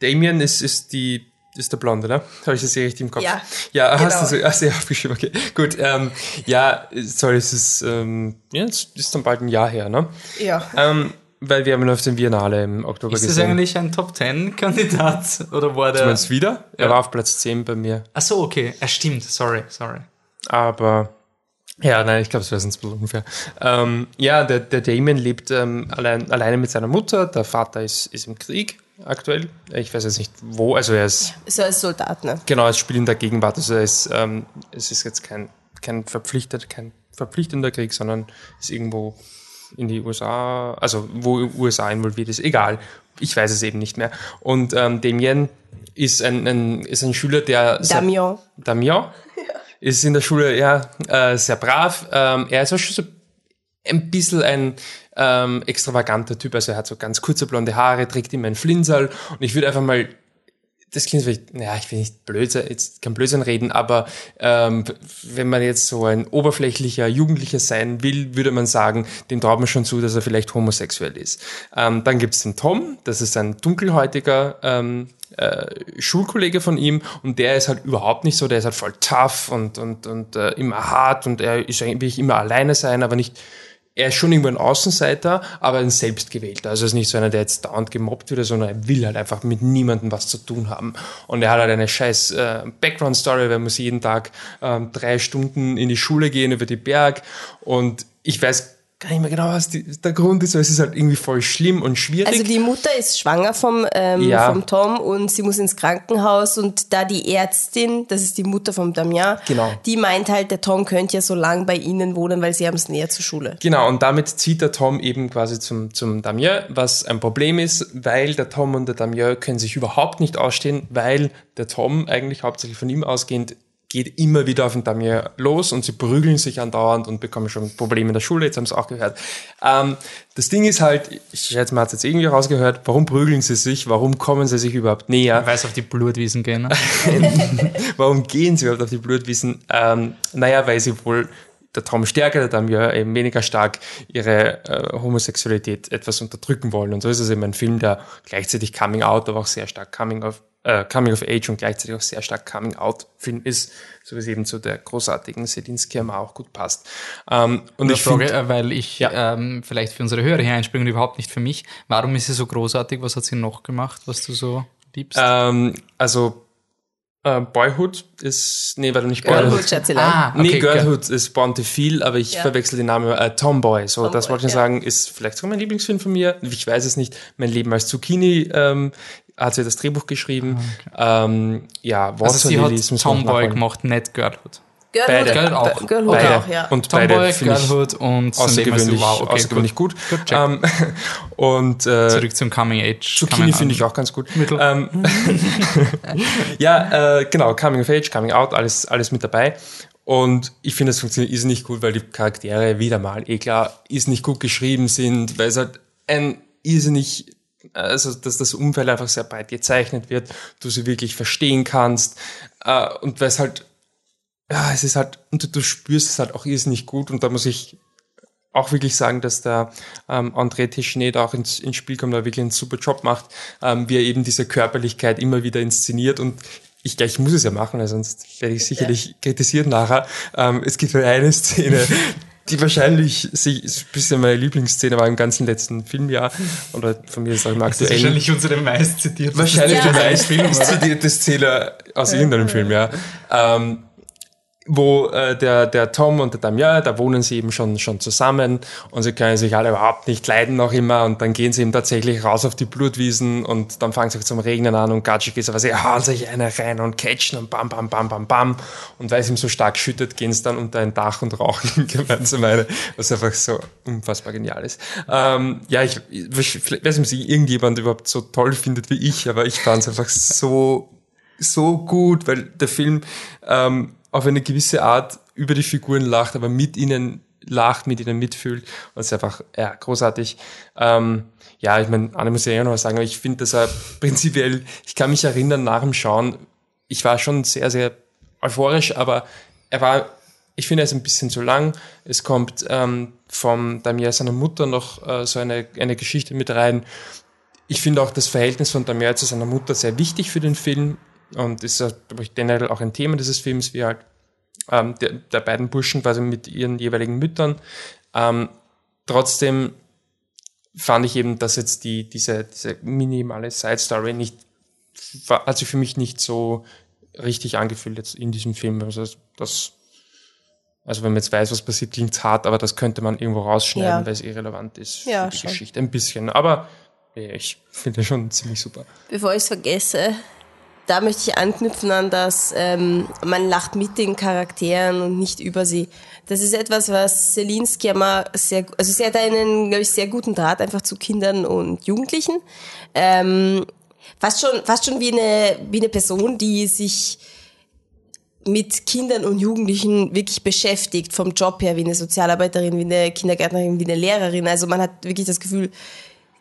Damien ist, ist die ist der Blonde, ne? Habe ich das hier richtig im Kopf? Ja, Ja, hast du genau. so, hast du ja aufgeschrieben, okay. Gut, ähm, ja, sorry, es ist, ähm, ja, es ist dann bald ein Jahr her, ne? Ja. Ähm, weil wir haben ihn auf den Biennale im Oktober Ist das gesehen. eigentlich ein Top Ten Kandidat oder war Du der? meinst wieder? Er Ja. war auf Platz 10 bei mir. Ach so, okay. Er stimmt. Sorry, sorry. Aber ja, nein, ich glaube, es wäre sonst ein bisschen unfair. Ähm, ja, der, der Damien lebt ähm, allein, alleine mit seiner Mutter. Der Vater ist, ist im Krieg aktuell. Ich weiß jetzt nicht wo. Also er ist So als Soldat, ne? genau, es spielt in der Gegenwart. Also er ist, ähm, es ist jetzt kein, kein verpflichtet, kein verpflichtender Krieg, sondern ist irgendwo in die USA, also wo USA involviert ist. Egal, ich weiß es eben nicht mehr. Und ähm, Damien ist ein, ein, ist ein Schüler, der Damien. Damien ist in der Schule ja äh, sehr brav. Ähm, er ist auch schon so ein bisschen ein ähm, extravaganter Typ. Also er hat so ganz kurze blonde Haare, trägt immer ein Flinsal. Und ich würde einfach mal, das klingt vielleicht, naja, ich will nicht Blödsinn, jetzt kein Blödsinn reden, aber ähm, wenn man jetzt so ein oberflächlicher Jugendlicher sein will, würde man sagen, dem traut man schon zu, dass er vielleicht homosexuell ist. Ähm, dann gibt's den Tom, das ist ein dunkelhäutiger ähm, äh, Schulkollege von ihm und der ist halt überhaupt nicht so, der ist halt voll tough und, und, und äh, immer hart und er ist eigentlich immer alleine sein, aber nicht er ist schon irgendwo ein Außenseiter, aber ein selbstgewählter. Also er ist nicht so einer, der jetzt dauernd gemobbt wird, sondern er will halt einfach mit niemandem was zu tun haben. Und er hat halt eine scheiß äh, Background-Story, weil muss jeden Tag ähm, drei Stunden in die Schule gehen über die Berg. Und ich weiß gar nicht mehr genau, was die, der Grund ist, aber es ist halt irgendwie voll schlimm und schwierig. Also die Mutter ist schwanger vom, ähm, Ja. vom Tom und sie muss ins Krankenhaus und da die Ärztin, das ist die Mutter vom Damien, Genau. die meint halt, der Tom könnte ja so lang bei ihnen wohnen, weil sie haben es näher zur Schule. Genau, und damit zieht der Tom eben quasi zum, zum Damien, was ein Problem ist, weil der Tom und der Damien können sich überhaupt nicht ausstehen, weil der Tom eigentlich hauptsächlich von ihm ausgehend geht immer wieder auf den Damien los und sie prügeln sich andauernd und bekommen schon Probleme in der Schule, jetzt haben sie auch gehört. Ähm, das Ding ist halt, ich schätze, man hat jetzt irgendwie rausgehört, warum prügeln sie sich, warum kommen sie sich überhaupt näher? Weil sie auf die Blutwiesen gehen. Ne? Warum gehen sie überhaupt auf die Blutwiesen? Ähm, naja, weil sie wohl der Tom stärker, der Damien eben weniger stark ihre äh, Homosexualität etwas unterdrücken wollen. Und so ist es eben ein Film, der gleichzeitig Coming Out, aber auch sehr stark Coming of, äh, Coming of Age und gleichzeitig auch sehr stark Coming Out Film ist, so wie es eben zu der großartigen Sedinsky-Amma auch gut passt. Ähm, und ich Frage, finde, äh, weil ich ähm, vielleicht für unsere Hörer hier einspringen und überhaupt nicht für mich. Warum ist sie so großartig? Was hat sie noch gemacht, was du so liebst? ähm, also äh, Boyhood ist, nee, war nicht Girlhood, Boyhood. Schätzelein. Ah, okay, nee, Girl- Girlhood ist Born viel, aber ich Ja. verwechsel den Namen äh, Tomboy. So, das Tomboy, wollte ich ja. sagen, ist vielleicht sogar mein Lieblingsfilm von mir. Ich weiß es nicht. Mein Leben als Zucchini ähm, hat sie das Drehbuch geschrieben. Ähm, ja, Water also sie hat Tomboy gemacht, nicht Girlhood. Girlhood, Beide. Girl auch. Girlhood Beide. auch, ja. Und Tomboy, beide finde ich Girlhood und außergewöhnlich, wow, okay, außergewöhnlich gut. Gut, ähm, und äh, Zurück zum Coming Age. Zucchini finde ich auch ganz gut. Ähm, ja, äh, genau, Coming of Age, Coming Out, alles, alles mit dabei. Und ich finde, es funktioniert ist nicht gut, weil die Charaktere wieder mal, eh klar, ist nicht gut geschrieben sind, weil es halt ein irrsinnig, also dass das Umfeld einfach sehr breit gezeichnet wird, du sie wirklich verstehen kannst äh, und weil es halt, ja, es ist halt, und du, du spürst es halt auch irrsinnig gut. Und da muss ich auch wirklich sagen, dass der ähm, André Teschnet auch ins, ins Spiel kommt, da wirklich einen super Job macht, ähm, wie er eben diese Körperlichkeit immer wieder inszeniert. Und ich gleich muss es ja machen, weil sonst werde ich sicherlich kritisiert nachher. Ähm, es gibt eine Szene, die wahrscheinlich sich, ist ein bisschen meine Lieblingsszene war im ganzen letzten Filmjahr. Oder von mir ist auch im Das ist wahrscheinlich unsere meist zitierte Wahrscheinlich Ja. die meisten zitierte Szene aus irgendeinem Film, ja. Ähm, wo äh, der, der Tom und der Damien, da wohnen sie eben schon, schon zusammen und sie können sich alle überhaupt nicht leiden noch immer und dann gehen sie eben tatsächlich raus auf die Blutwiesen und dann fangen sie zum Regnen an und Gatschik ist aber sie hauen sich eine rein und catchen und bam, bam, bam, bam, bam und weil es ihm so stark schüttet, gehen sie dann unter ein Dach und rauchen gemeinsam eine, was einfach so unfassbar genial ist. Ähm, ja, ich, ich weiß nicht, ob irgendjemand überhaupt so toll findet wie ich, aber ich fand es einfach so so gut, weil der Film ähm, auf eine gewisse Art über die Figuren lacht, aber mit ihnen lacht, mit ihnen mitfühlt. Und es ist einfach ja, großartig. Ähm, ja, ich meine, Anne muss ja eh noch was sagen, aber ich finde, dass er prinzipiell, ich kann mich erinnern, nach dem Schauen, ich war schon sehr, sehr euphorisch, aber er war, ich finde, er ist ein bisschen zu lang. Es kommt ähm, vom Damir seiner Mutter noch äh, so eine, eine Geschichte mit rein. Ich finde auch das Verhältnis von Damir zu seiner Mutter sehr wichtig für den Film und ist, glaube ich, generell auch ein Thema dieses Films, wie halt ähm, der, der beiden Burschen quasi mit ihren jeweiligen Müttern. Ähm, trotzdem fand ich eben, dass jetzt die, diese, diese minimale Side Story nicht, hat sich für mich nicht so richtig angefühlt jetzt in diesem Film. Also das, also wenn man jetzt weiß, was passiert, klingt's hart, aber das könnte man irgendwo rausschneiden, Ja. weil es irrelevant ist Ja, für die schon. Geschichte. Ein bisschen. Aber ich finde schon ziemlich super. Bevor ich es vergesse, da möchte ich anknüpfen an das, ähm, man lacht mit den Charakteren und nicht über sie. Das ist etwas, was Selinski immer sehr, also sie hat einen, glaube ich, sehr guten Draht einfach zu Kindern und Jugendlichen. Ähm, fast schon, fast schon wie eine, wie eine Person, die sich mit Kindern und Jugendlichen wirklich beschäftigt, vom Job her, wie eine Sozialarbeiterin, wie eine Kindergärtnerin, wie eine Lehrerin. Also man hat wirklich das Gefühl,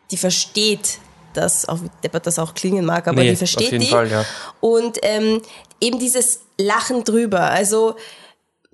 die versteht das, auch wie deppert das auch klingen mag, aber Nee, die versteht auf jeden die. Fall, ja. Und ähm, eben dieses Lachen drüber. Also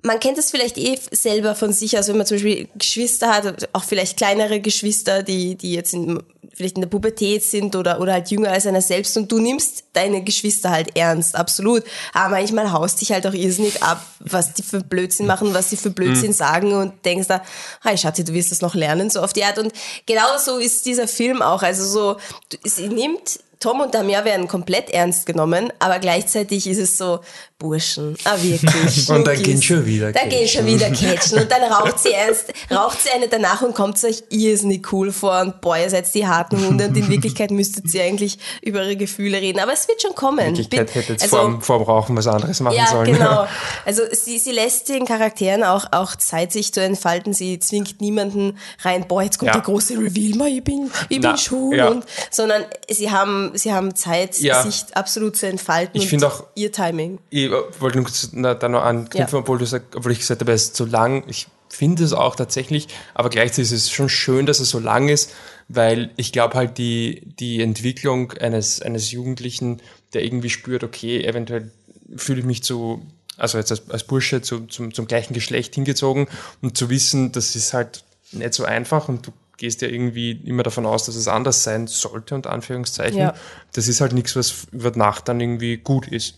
man kennt das vielleicht eh selber von sich, also wenn man zum Beispiel Geschwister hat, auch vielleicht kleinere Geschwister, die, die jetzt in, vielleicht in der Pubertät sind oder, oder halt jünger als einer selbst und du nimmst deine Geschwister halt ernst, absolut. Aber manchmal haust dich halt auch irrsinnig ab, was die für Blödsinn machen, was sie für Blödsinn Mhm. sagen und denkst da, hey Schatzi, du wirst das noch lernen, so auf die Art. Und genau so ist dieser Film auch. Also so, sie nimmt Tom und Damia werden komplett ernst genommen, aber gleichzeitig ist es so, Burschen, ah wirklich. Und dann gehen schon wieder Da gehen schon catchen. wieder catchen. Und dann raucht sie ernst, raucht sie eine danach und kommt euch irrsinnig cool vor und boah, ihr seid die harten Hunde und in Wirklichkeit müsstet ihr eigentlich über eure Gefühle reden. Aber es wird schon kommen. In Wirklichkeit hätte jetzt also- vorm, vorm Rauchen was anderes machen ja, sollen. genau. Also sie, sie lässt den Charakteren auch, auch Zeit, sich zu entfalten. Sie zwingt niemanden rein, boah, jetzt kommt Ja. der große Reveal, mal, ich bin, ich Na, bin schwul. ja. Und, sondern sie haben, sie haben Zeit, Ja. sich absolut zu entfalten. Ich finde auch- ihr Timing. Ich wollte nur da noch anknüpfen, Ja. obwohl, du obwohl ich gesagt habe, es ist zu lang. Ich finde es auch tatsächlich, aber gleichzeitig ist es schon schön, dass es so lang ist, weil ich glaube halt die, die Entwicklung eines, eines Jugendlichen, der irgendwie spürt, okay, eventuell fühle ich mich zu, also jetzt als, als Bursche zu, zum, zum gleichen Geschlecht hingezogen und zu wissen, das ist halt nicht so einfach und du gehst ja irgendwie immer davon aus, dass es anders sein sollte, unter Anführungszeichen. Ja. Das ist halt nichts, was über Nacht dann irgendwie gut ist.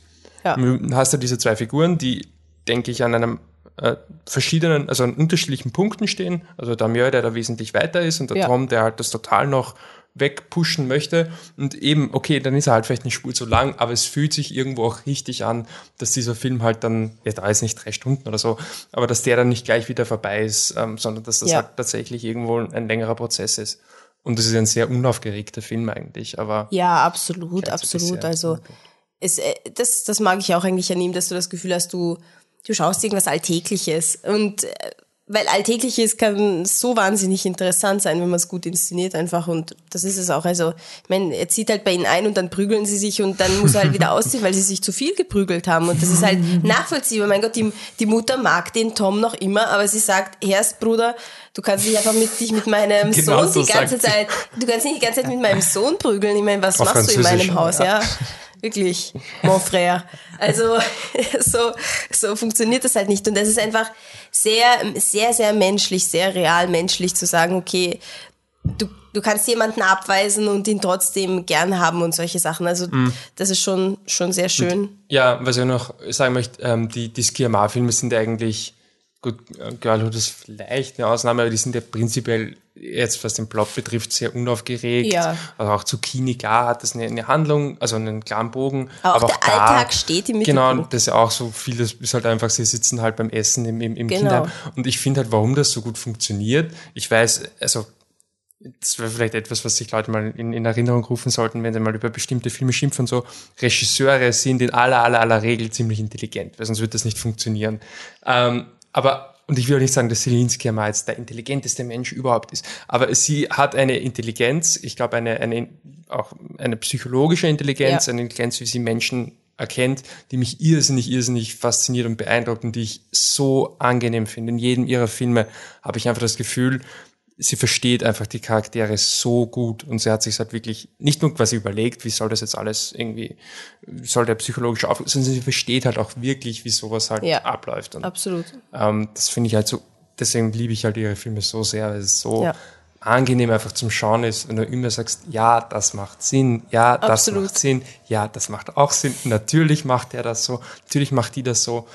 Ja. Du hast ja diese zwei Figuren, die, denke ich, an einem äh, verschiedenen, also an unterschiedlichen Punkten stehen. Also der Mjör, der da wesentlich weiter ist und der Ja. Tom, der halt das total noch wegpushen möchte. Und eben, okay, dann ist er halt vielleicht eine Spur zu lang, aber es fühlt sich irgendwo auch richtig an, dass dieser Film halt dann, ja, da ist nicht drei Stunden oder so, aber dass der dann nicht gleich wieder vorbei ist, ähm, sondern dass das Ja. halt tatsächlich irgendwo ein längerer Prozess ist. Und das ist ein sehr unaufgeregter Film eigentlich, aber Ja, absolut, absolut. Also es, äh, das, das mag ich auch eigentlich an ihm, dass du das Gefühl hast, du, du schaust irgendwas Alltägliches. Und äh, weil Alltägliches kann so wahnsinnig interessant sein, wenn man es gut inszeniert einfach. Und das ist es auch. Also, ich meine, er zieht halt bei ihnen ein und dann prügeln sie sich und dann muss er halt wieder ausziehen, weil sie sich zu viel geprügelt haben. Und das ist halt nachvollziehbar. Mein Gott, die, die Mutter mag den Tom noch immer, aber sie sagt, Herrst, Bruder, du kannst nicht einfach mit dich mit meinem Genau Sohn so die ganze. Zeit, du kannst nicht die ganze Zeit mit meinem Sohn prügeln. Ich meine, was Auf machst du in meinem Haus, ja? ja. Wirklich, mon frère. Also so, so funktioniert das halt nicht. Und das ist einfach sehr, sehr, sehr menschlich, sehr real menschlich zu sagen, okay, du, du kannst jemanden abweisen und ihn trotzdem gern haben und solche Sachen. Also Mhm. das ist schon, schon sehr schön. Ja, was ich noch sagen möchte, ähm, die, die Skiamar-Filme sind eigentlich, gut, äh, Girlhood ist vielleicht eine Ausnahme, aber die sind ja prinzipiell jetzt, was den Plot betrifft, sehr unaufgeregt. Ja. Also auch Zucchini, klar hat das eine, eine Handlung, also einen klaren Bogen. Aber auch aber der da, Alltag steht im Genau, Mittelpunkt. das ist ja auch so vieles, ist halt einfach, sie sitzen halt beim Essen im, im, im Genau. Kinderheim. Und ich finde halt, warum das so gut funktioniert. Ich weiß, also das wäre vielleicht etwas, was sich Leute mal in, in Erinnerung rufen sollten, wenn sie mal über bestimmte Filme schimpfen. So Regisseure sind in aller, aller, aller Regel ziemlich intelligent, weil sonst wird das nicht funktionieren. Ähm, aber und ich will auch nicht sagen, dass Selinski mal jetzt der intelligenteste Mensch überhaupt ist, aber sie hat eine Intelligenz, ich glaube eine, eine auch eine psychologische Intelligenz, Ja. eine Intelligenz, wie sie Menschen erkennt, die mich irrsinnig, irrsinnig fasziniert und beeindruckt und die ich so angenehm finde. In jedem ihrer Filme habe ich einfach das Gefühl, sie versteht einfach die Charaktere so gut und sie hat sich halt wirklich nicht nur quasi überlegt, wie soll das jetzt alles irgendwie, wie soll der psychologische auf, sondern sie versteht halt auch wirklich, wie sowas halt Ja. abläuft. Und, Absolut. Ähm, das finde ich halt so, deswegen liebe ich halt ihre Filme so sehr, weil es so Ja. angenehm einfach zum Schauen ist, wenn du immer sagst, ja, das macht Sinn, ja, das Absolut. macht Sinn, ja, das macht auch Sinn, natürlich macht er das so, natürlich macht die das so.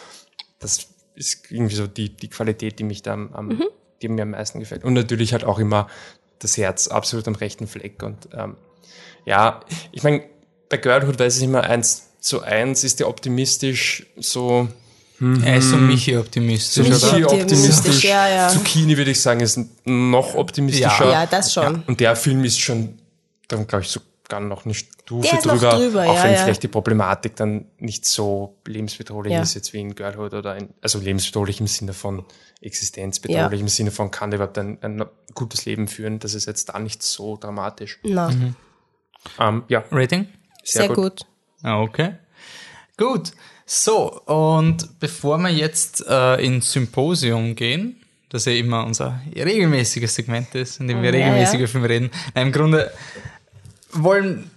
Das ist irgendwie so die, die Qualität, die mich da am, am Mhm. Die mir am meisten gefällt. Und natürlich halt auch immer das Herz absolut am rechten Fleck. Und ähm, ja, ich meine, bei Girlhood weiß ich immer, eins zu eins ist der optimistisch so. Er ist so Michi optimistisch, So oder? Michi optimistisch, optimistisch. ja, ja. Zucchini würde ich sagen, ist noch optimistischer. Ja. Ja, das schon. Und der Film ist schon, dann glaube ich, sogar noch eine Stufe Der ist noch drüber, drüber, auch ja, wenn ja. vielleicht die Problematik dann nicht so lebensbedrohlich Ja. ist jetzt wie in Girlhood oder in, also lebensbedrohlich im Sinne von existenzbedrohlich, Ja. im Sinne von kann der überhaupt ein, ein gutes Leben führen, das ist jetzt da nicht so dramatisch. Na. Mhm. Ähm, ja. Rating? Sehr, gut. Ah, Okay. Gut. So, und bevor wir jetzt äh, ins Symposium gehen, das ja immer unser regelmäßiges Segment ist, in dem wir Ja, regelmäßig ja. über Filme reden, na, im Grunde wollen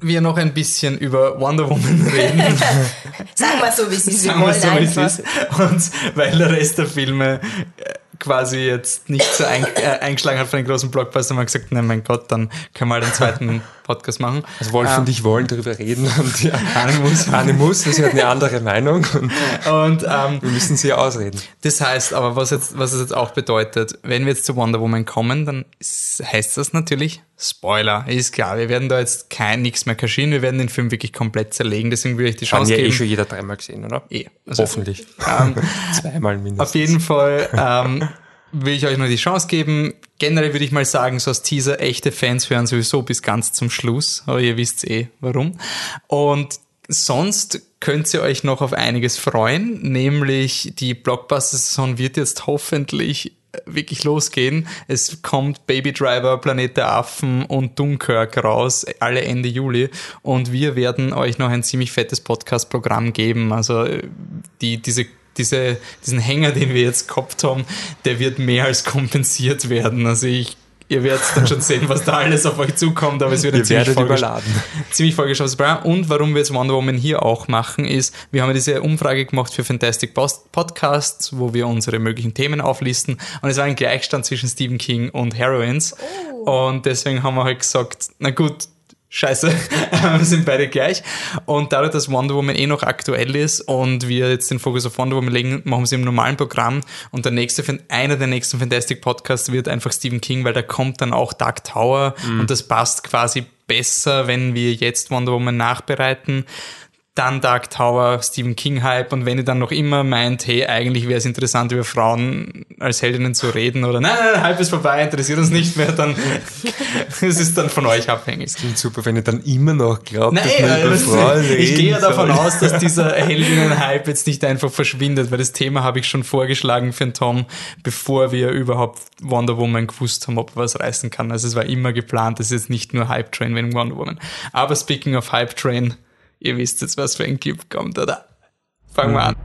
wir noch ein bisschen über Wonder Woman reden. Sagen wir so, wie es ist. Wir Sagen wir so, wie es ist. Und weil der Rest der Filme äh, quasi jetzt nicht so ein, äh, eingeschlagen hat von den großen Blockbustern, haben wir gesagt, nein, mein Gott, dann können wir halt einen zweiten Podcast machen. Also Wolf Ähm, und ich wollen darüber reden und ja, Anne muss. Anne muss, sie hat eine andere Meinung und Und ähm, wir müssen sie ausreden. Das heißt aber, was, jetzt, was es jetzt auch bedeutet, wenn wir jetzt zu Wonder Woman kommen, dann ist, heißt das natürlich Spoiler. Ist klar, wir werden da jetzt kein nichts mehr kaschieren, wir werden den Film wirklich komplett zerlegen, deswegen würde ich die Haben Chance ja eh geben. schon jeder dreimal gesehen, oder? Eh, also- Hoffentlich. Ähm, Zweimal mindestens. Auf jeden Fall ähm, will ich euch nur die Chance geben. Generell würde ich mal sagen, so als Teaser, echte Fans hören sowieso bis ganz zum Schluss, aber ihr wisst eh warum. Und sonst könnt ihr euch noch auf einiges freuen, nämlich die Blockbuster-Saison wird jetzt hoffentlich wirklich losgehen. Es kommt Baby Driver, Planet der Affen und Dunkirk raus, alle Ende Juli. Und wir werden euch noch ein ziemlich fettes Podcast-Programm geben. Also äh, die, diese diese, diesen Hänger, den wir jetzt gehabt haben, der wird mehr als kompensiert werden. Also ich, ihr werdet dann schon sehen, was da alles auf euch zukommt, aber es wird Ihr ziemlich überladen. ziemlich vollgeschautes Programm. Und warum wir jetzt Wonder Woman hier auch machen, ist, wir haben ja diese Umfrage gemacht für Fantastic Post Podcasts, wo wir unsere möglichen Themen auflisten. Und es war ein Gleichstand zwischen Stephen King und Heroines. Und deswegen haben wir halt gesagt, na gut, Scheiße, wir sind beide gleich. Und dadurch, dass Wonder Woman eh noch aktuell ist und wir jetzt den Fokus auf Wonder Woman legen, machen wir es im normalen Programm. Und der nächste, einer der nächsten Fantastic Podcasts wird einfach Stephen King, weil da kommt dann auch Dark Tower und das passt quasi besser, wenn wir jetzt Wonder Woman nachbereiten. Dann Dark Tower, Stephen King Hype und wenn ihr dann noch immer meint, hey, eigentlich wäre es interessant, über Frauen als Heldinnen zu reden oder nein, nein, nein, Hype ist vorbei, interessiert uns nicht mehr, dann es ist dann von euch abhängig. Klingt super, wenn ihr dann immer noch glaubt, Nein, dass man über das- Frauen ich reden gehe ja davon aus, dass dieser Heldinnen-Hype jetzt nicht einfach verschwindet, weil das Thema habe ich schon vorgeschlagen für den Tom, bevor wir überhaupt Wonder Woman gewusst haben, ob er was reißen kann. Also es war immer geplant, das ist jetzt nicht nur Hype Train wegen Wonder Woman. Aber speaking of Hype Train, Ihr wisst jetzt, was für ein Clip kommt, oder? Fangen wir an.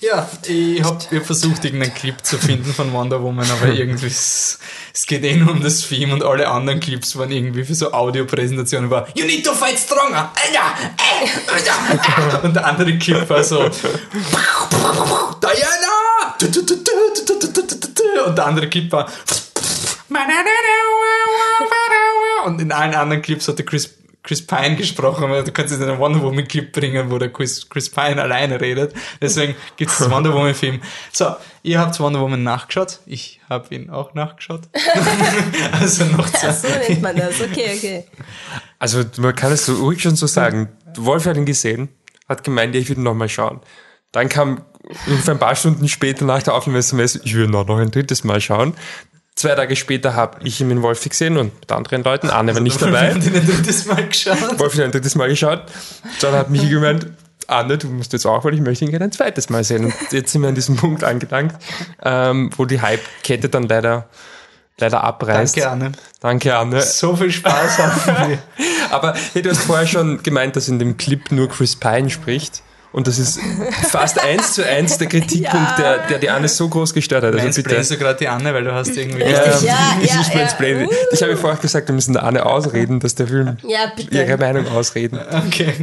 Ja, ich habe versucht, irgendeinen Clip zu finden von Wonder Woman, aber irgendwie, es, geht eh nur um das Theme und alle anderen Clips waren irgendwie für so Audiopräsentationen war You need to fight stronger! Äh, äh, äh, und der andere Clip war so Diana! Und der andere Clip war und in allen anderen Clips hat der Chris, Chris Pine gesprochen, du kannst jetzt einen Wonder Woman Clip bringen, wo der Chris, Chris Pine alleine redet. Deswegen gibt es das Wonder Woman Film. So, ihr habt Wonder Woman nachgeschaut. Ich habe ihn auch nachgeschaut. also noch zwei. So nennt man das. Okay, okay. Also man kann es so ruhig schon so sagen. Wolf hat ihn gesehen, hat gemeint, ja, ich würde noch mal schauen. Dann kam ungefähr ein paar Stunden später nach der Aufnahme SMS, ich würde noch ein drittes Mal schauen. Zwei Tage später habe ich ihn mit Wolfi gesehen und mit anderen Leuten. Anne war nicht dabei. Ich habe ihn ein drittes Mal geschaut. Wolfi hat ein drittes Mal geschaut. Dann hat Michi gemeint, Anne, du musst jetzt auch, weil ich möchte ihn gerne ein zweites Mal sehen. Und jetzt sind wir an diesem Punkt angelangt, ähm, wo die Hype-Kette dann leider, leider abreißt. Danke, Anne. Danke, Anne. So viel Spaß hatten wir. Aber hey, du hast vorher schon gemeint, dass in dem Clip nur Chris Pine spricht. Und das ist fast eins zu eins der Kritikpunkt, Ja. der, der die Anne so groß gestört hat. Also bitte. Mansplainst du gerade die Anne, weil du hast irgendwie... Ja, Ja, ich, ja, ich, ja. mansplaine. ich habe vorher gesagt, wir müssen der Anne ausreden, dass der Film Ja, bitte. ihre Meinung ausreden. Okay.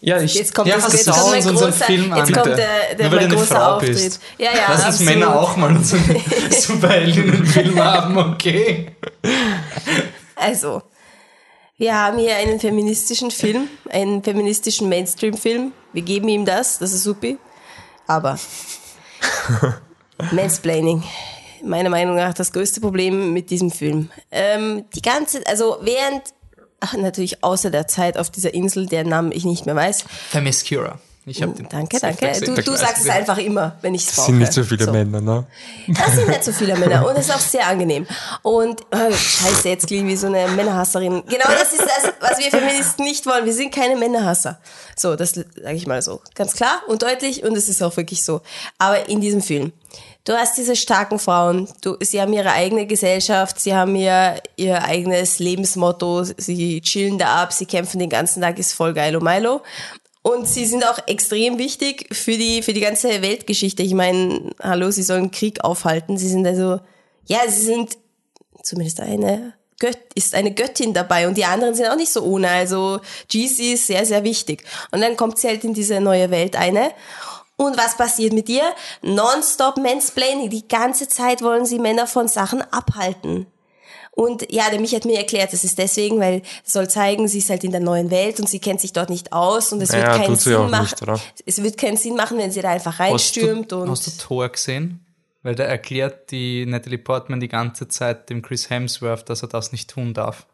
Ja, ich, Jetzt kommt, Ja, das, jetzt kommt mein großer, Film an, jetzt kommt bitte. der, der Nur weil mein du eine großer Frau Auftritt. bist. Ja, ja, Lass uns. Männer auch mal unseren Superheldinnenfilm haben, okay? Also, wir haben hier einen feministischen Film, einen feministischen Mainstream-Film. Wir geben ihm das, das ist supi. Aber Mansplaining, meiner Meinung nach das größte Problem mit diesem Film. Ähm, die ganze, also während, ach, natürlich außer der Zeit auf dieser Insel, deren Namen ich nicht mehr weiß. Themyscira. Ich habe den Danke, danke. Du, du sagst es einfach immer, wenn ich es brauche. sind nicht so viele Männer, ne? Das sind nicht so viele Männer und es ist auch sehr angenehm. Und äh, scheiße, jetzt klinge ich wie so eine Männerhasserin. Genau das ist das, was wir Feministen nicht wollen. Wir sind keine Männerhasser. So, das sage ich mal so. Ganz klar und deutlich und es ist auch wirklich so. Aber in diesem Film. Du hast diese starken Frauen, du, sie haben ihre eigene Gesellschaft, sie haben ihr, ihr eigenes Lebensmotto, sie chillen da ab, sie kämpfen den ganzen Tag, ist voll geilo Milo. Und sie sind auch extrem wichtig für die, für die ganze Weltgeschichte. Ich meine, hallo, sie sollen Krieg aufhalten. Sie sind also, ja, sie sind zumindest eine Gött, ist eine Göttin dabei und die anderen sind auch nicht so ohne. Also GC ist sehr, sehr wichtig. Und dann kommt sie halt in diese neue Welt eine. Und was passiert mit ihr? Nonstop Mansplaining. Die ganze Zeit wollen sie Männer von Sachen abhalten. Und ja, der mich hat mir erklärt, das ist deswegen, weil es soll zeigen, sie ist halt in der neuen Welt und sie kennt sich dort nicht aus und es Ja, wird keinen Sinn machen. nicht? Es wird keinen Sinn machen, wenn sie da einfach Hast reinstürmt du, und hast du Thor gesehen? Weil da erklärt die Natalie Portman die ganze Zeit dem Chris Hemsworth, dass er das nicht tun darf.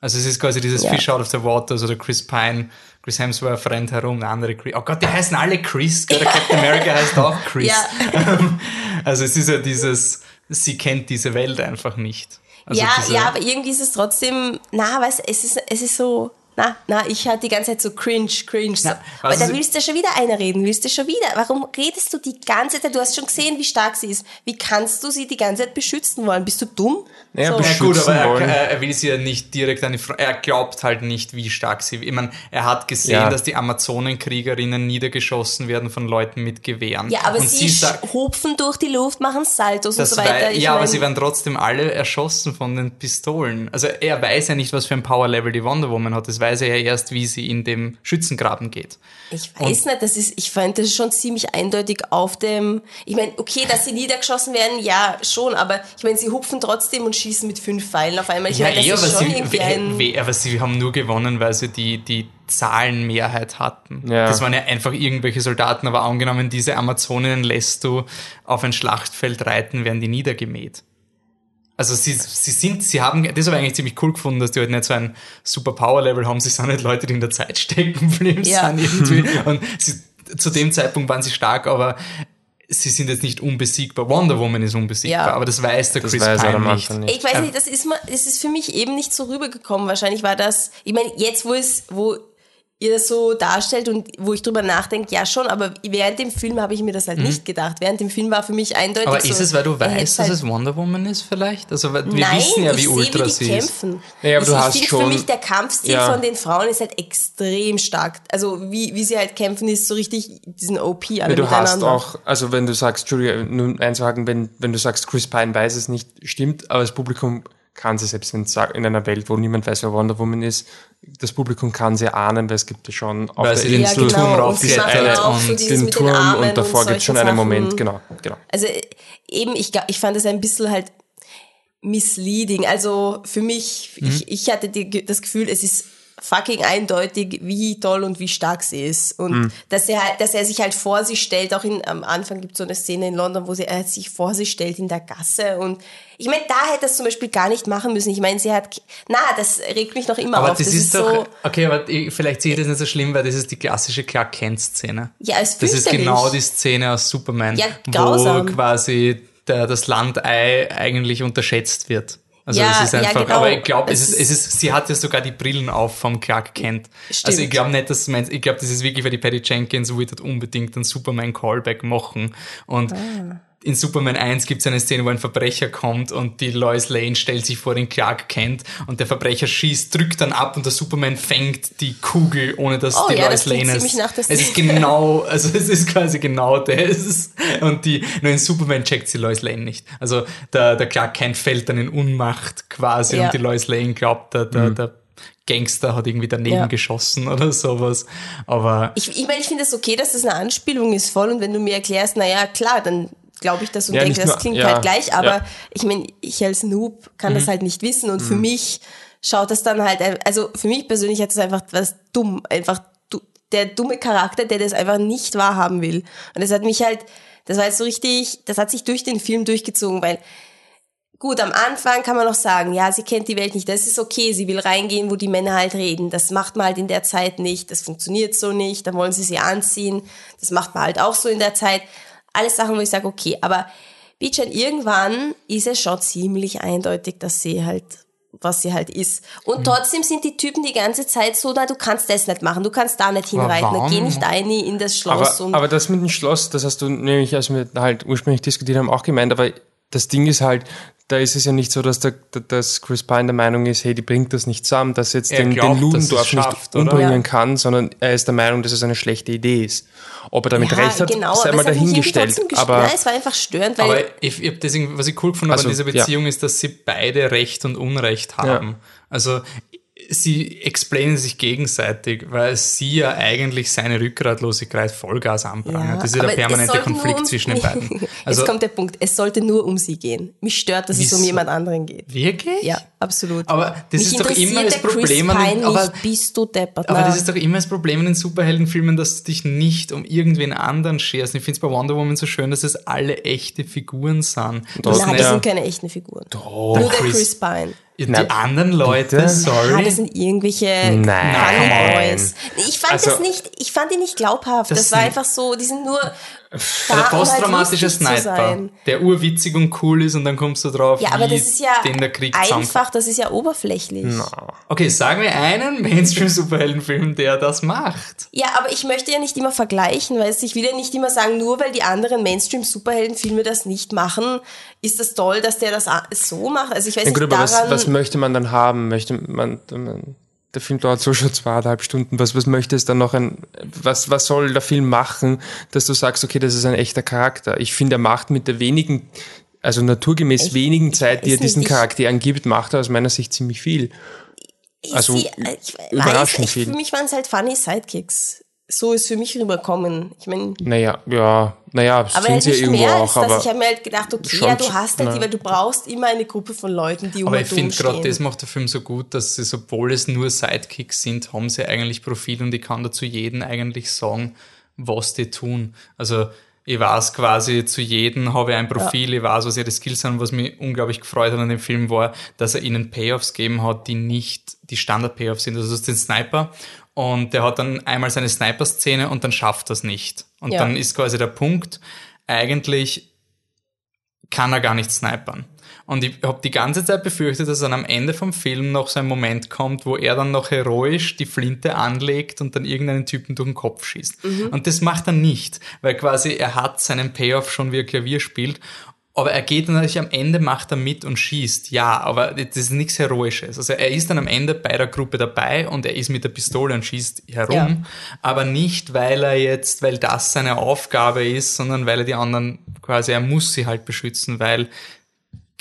Also es ist quasi dieses Ja. Fish out of the water, also der Chris Pine, Chris Hemsworth rennt herum, der andere Chris. Oh Gott, die heißen alle Chris, gell? der Captain America heißt auch Chris. Ja. Also es ist ja dieses, sie kennt diese Welt einfach nicht. Also ja, ja, aber irgendwie ist es trotzdem, na, weißt, es ist, es ist so, na, na, ich hatte die ganze Zeit so cringe, cringe. So. Na, aber was da ist- willst du schon wieder eine reden, willst du schon wieder. Warum redest du die ganze Zeit? Du hast schon gesehen, wie stark sie ist. Wie kannst du sie die ganze Zeit beschützen wollen? Bist du dumm? Naja, so. Ja gut, aber er, wollen. er er will sie ja nicht direkt an die Front, er glaubt halt nicht, wie stark sie, ich meine, er hat gesehen, Ja. dass die Amazonenkriegerinnen niedergeschossen werden von Leuten mit Gewehren. Ja, aber Und sie, sagt, hupfen durch die Luft, machen Saltos und so weiter. ja, aber sie werden trotzdem alle erschossen von den Pistolen. Also er weiß ja nicht, was für ein Power-Level die Wonder Woman hat. Das weiß er ja erst, wie sie in dem Schützengraben geht. Ich weiß nicht, das ist, ich fand das schon ziemlich eindeutig auf dem, ich meine, okay, dass sie niedergeschossen werden, ja, schon, aber ich meine, sie hupfen trotzdem und schießen mit fünf Pfeilen auf einmal. Ich meine, das eher, ist aber schon sie, irgendwie ein, aber sie haben nur gewonnen, weil sie die, die Zahlenmehrheit hatten. Ja. Das waren ja einfach irgendwelche Soldaten, aber angenommen, diese Amazoninnen lässt du auf ein Schlachtfeld reiten, werden die niedergemäht. Also sie, sie sind, sie haben, das habe ich eigentlich ziemlich cool gefunden, dass die halt nicht so ein super Power-Level haben. Sie sind nicht Leute, die in der Zeit stecken geblieben Ja. sind irgendwie. Und sie, zu dem Zeitpunkt waren sie stark, aber sie sind jetzt nicht unbesiegbar. Wonder Woman ist unbesiegbar, Ja. aber das weiß der Das Chris weiß Pine nicht. Nicht. ich weiß nicht, das ist, mal, das ist für mich eben nicht so rübergekommen. Wahrscheinlich war das, ich meine, jetzt, wo es, wo ihr das so darstellt und wo ich drüber nachdenke, ja schon, aber während dem Film habe ich mir das halt nicht gedacht. Während dem Film war für mich eindeutig Mhm. Aber so, ist es, weil du weißt, dass halt- es Wonder Woman ist vielleicht? Also wir Nein, wissen ja, wie ultra sie ist. kämpfen. Ja, aber ich du ich hast schon- für mich der Kampfstil Ja. von den Frauen ist halt extrem stark. Also wie, wie sie halt kämpfen, ist so richtig diesen OP alle Ja, du miteinander. hast auch, also wenn du sagst, Entschuldige, nur einzuhaken, wenn, wenn du sagst, Chris Pine weiß es nicht, stimmt, aber das Publikum kann sie, selbst in einer Welt, wo niemand weiß, wer Wonder Woman ist, das Publikum kann sie ahnen, weil es gibt ja schon auf Weil der den Insel genau. Turm auch und den Turm den und davor gibt es schon einen. Moment, genau, genau. Also äh, eben, ich, ich fand es ein bisschen halt misleading. Also für mich, Mhm. ich, ich hatte die, das Gefühl, es ist fucking eindeutig, wie toll und wie stark sie ist. Und Mhm. dass er halt, dass er sich halt vor sie stellt, auch in, am Anfang gibt es so eine Szene in London, wo sie, er sich vor sie stellt in der Gasse. Und ich meine, da hätte er es zum Beispiel gar nicht machen müssen. Ich meine, sie hat, na, das regt mich noch immer Aber auf. das, ist doch, so, okay, aber ich- vielleicht sehe ich das nicht so schlimm, weil das ist die klassische Clark Kent-Szene. Ja, es ist Das ist genau die Szene aus Superman, Ja, wo quasi der, das Landei eigentlich unterschätzt wird. Also Ja, es ist ja, einfach, genau. aber ich glaube, es Es ist, es ist, sie hat ja sogar die Brillen auf vom Clark Kent. Stimmt. Also ich glaube nicht, dass meinst, ich glaube, das ist wirklich, weil die Patty Jenkins dort unbedingt einen Superman-Callback machen. Und Ah. In Superman 1 gibt es eine Szene, wo ein Verbrecher kommt und die Lois Lane stellt sich vor den Clark Kent und der Verbrecher schießt, drückt dann ab und der Superman fängt die Kugel, ohne dass Oh die ja, Lois das Lane ziemlich nach der Es ist genau, also es ist quasi genau das. Und die, nur in Superman checkt sie Lois Lane nicht. Also der, der Clark Kent fällt dann in Unmacht quasi Ja. und die Lois Lane glaubt, der, der, Mhm. der Gangster hat irgendwie daneben Ja. geschossen oder sowas. Aber Ich, ich meine, ich finde es okay, dass das eine Anspielung ist voll und wenn du mir erklärst, naja, klar, dann glaube ich das und Ja, denke, das nur- klingt ja, halt gleich, aber ja. ich meine, ich als Noob kann Mhm. das halt nicht wissen und für mich schaut das dann halt, also für mich persönlich hat es einfach was dumm, einfach du, der dumme Charakter, der das einfach nicht wahrhaben will. Und das hat mich halt, das war jetzt so richtig, das hat sich durch den Film durchgezogen, weil Gut, am Anfang kann man noch sagen, ja, sie kennt die Welt nicht, das ist okay, sie will reingehen, wo die Männer halt reden. Das macht man halt in der Zeit nicht, das funktioniert so nicht, dann wollen sie sie anziehen, das macht man halt auch so in der Zeit. Alles Sachen, wo ich sage, okay, aber Beachan, irgendwann ist es schon ziemlich eindeutig, dass sie halt, was sie halt ist. Und trotzdem sind die Typen die ganze Zeit so, na, du kannst das nicht machen, du kannst da nicht hinreiten, geh nicht ein in das Schloss Aber, und aber das mit dem Schloss, das hast du nämlich, als wir halt ursprünglich diskutiert haben, auch gemeint, aber das Ding ist halt, da ist es ja nicht so, dass, der, dass Chris Pine der Meinung ist, hey, die bringt das nicht zusammen, dass jetzt Er den, glaubt, den Ludendorff nicht schafft, oder? umbringen Ja. kann, sondern er ist der Meinung, dass es eine schlechte Idee ist. Ob er damit ja, recht hat, genau, sei mal dahingestellt. Aber Nein, es war einfach störend, weil Aber ich, ich deswegen, was ich cool gefunden habe Also, an dieser ja. Beziehung ist, dass sie beide Recht und Unrecht haben. Also sie explainen sich gegenseitig, weil sie ja eigentlich seine Rückgratlosigkeit Vollgas anprangert. das ist ja der permanente Konflikt um- zwischen den beiden. Also Jetzt kommt der Punkt, es sollte nur um sie gehen. Mich stört, dass es um Wieso? jemand anderen geht. wirklich? Ja, absolut. Aber das Mich ist doch immer das Problem an den- aber- nicht, bist du deppert. Aber das ist doch immer das Problem in den Superheldenfilmen, dass du dich nicht um irgendwen anderen scherst. Ich finde es bei Wonder Woman so schön, dass es alle echte Figuren sind. Das Nein, das sind keine echten Figuren. Doch, Nur der Chris- Chris Pine. Die Nein. anderen Leute, Bitte? sorry. Ah, das sind irgendwelche Nein. Funny Nein. Boys. Ich fand Also- das nicht, ich fand die nicht glaubhaft. Das Das, war einfach so, die sind nur da, der um halt Sniper, sein. der urwitzig und cool ist und dann kommst du drauf, Ja, aber wie das ist ja den der Krieg einfach, das ist ja oberflächlich. Okay, sagen wir einen Mainstream-Superheldenfilm, der das macht. Ja, aber ich möchte ja nicht immer vergleichen, weil ich will ja nicht immer sagen, nur weil die anderen Mainstream-Superheldenfilme das nicht machen, ist das toll, dass der das so macht. Also ich weiß Ja, gut, nicht, aber was, daran... was möchte man dann haben? Möchte man, man der Film dauert so schon zweieinhalb Stunden. Was, was möchte es dann noch ein, was, was soll der Film machen, dass du sagst, okay, das ist ein echter Charakter? Ich finde, er macht mit der wenigen, also naturgemäß Echt? wenigen Zeit, die er nicht, diesen ich- Charakteren gibt, macht er aus meiner Sicht ziemlich viel. ich also, sie- ich überraschend weiß, ich, viel. Für mich waren es halt funny Sidekicks. So ist für mich rüberkommen. Ich meine, Naja, ja, naja, aber sind halt sie ja irgendwo mehr auch, das. aber Ich habe mir halt gedacht, okay, schon ja, du hast halt, die, weil du brauchst immer eine Gruppe von Leuten, die um Aber ich finde gerade, das macht der Film so gut, dass sie, obwohl es nur Sidekicks sind, haben sie eigentlich Profil und ich kann dazu jeden eigentlich sagen, was die tun. Also ich weiß quasi, zu jedem habe ich ein Profil, ich weiß, was ihre Skills sind. Was mich unglaublich gefreut hat an dem Film war, dass er ihnen Payoffs gegeben hat, die nicht die Standard-Payoffs sind. Also das ist den Sniper und der hat dann einmal seine Sniper-Szene und dann schafft das nicht. Und Ja. dann ist quasi der Punkt, eigentlich kann er gar nicht snipern. Und ich habe die ganze Zeit befürchtet, dass dann am Ende vom Film noch so ein Moment kommt, wo er dann noch heroisch die Flinte anlegt und dann irgendeinen Typen durch den Kopf schießt. Und das macht er nicht, weil quasi er hat seinen Payoff schon, wie er Klavier spielt. Aber er geht dann natürlich am Ende, macht er mit und schießt. Ja, aber das ist nichts Heroisches. Also er ist dann am Ende bei der Gruppe dabei und er ist mit der Pistole und schießt herum. Ja. Aber nicht, weil er jetzt, weil das seine Aufgabe ist, sondern weil er die anderen quasi, er muss sie halt beschützen, weil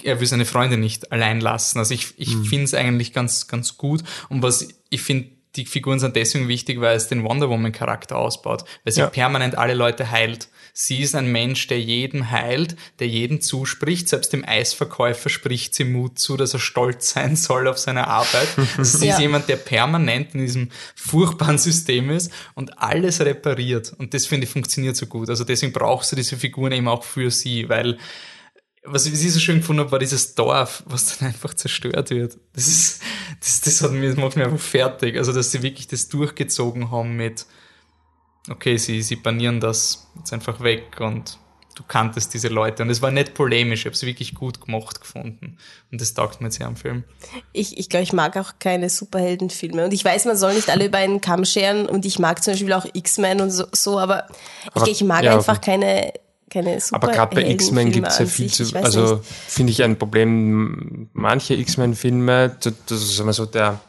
er will seine Freunde nicht allein lassen. Also ich, ich finde es eigentlich ganz, ganz gut. Und was ich finde, die Figuren sind deswegen wichtig, weil es den Wonder Woman Charakter ausbaut, weil sie Ja. permanent alle Leute heilt. Sie ist ein Mensch, der jeden heilt, der jeden zuspricht. Selbst dem Eisverkäufer spricht sie Mut zu, dass er stolz sein soll auf seine Arbeit. Also sie ist Ja. jemand, der permanent in diesem furchtbaren System ist und alles repariert. Und das finde ich funktioniert so gut. Also deswegen brauchst du diese Figuren eben auch für sie, weil was ich so schön gefunden habe, war dieses Dorf, was dann einfach zerstört wird. Das ist, das, das hat mir, das macht mich einfach fertig. Also, dass sie wirklich das durchgezogen haben mit, okay, sie, sie banieren das jetzt einfach weg und du kanntest diese Leute. Und es war nicht polemisch, ich habe es wirklich gut gemacht gefunden. Und das taugt mir jetzt sehr am Film. Ich, ich glaube, ich mag auch keine Superheldenfilme. Und ich weiß, man soll nicht alle über einen Kamm scheren. Und ich mag zum Beispiel auch X-Men und so, so aber, ich, Aber- ich mag ja, einfach okay. keine keine super Aber gerade bei X-Men gibt es ja viel zu, also finde ich ein Problem, manche X-Men-Filme, das ist immer so der,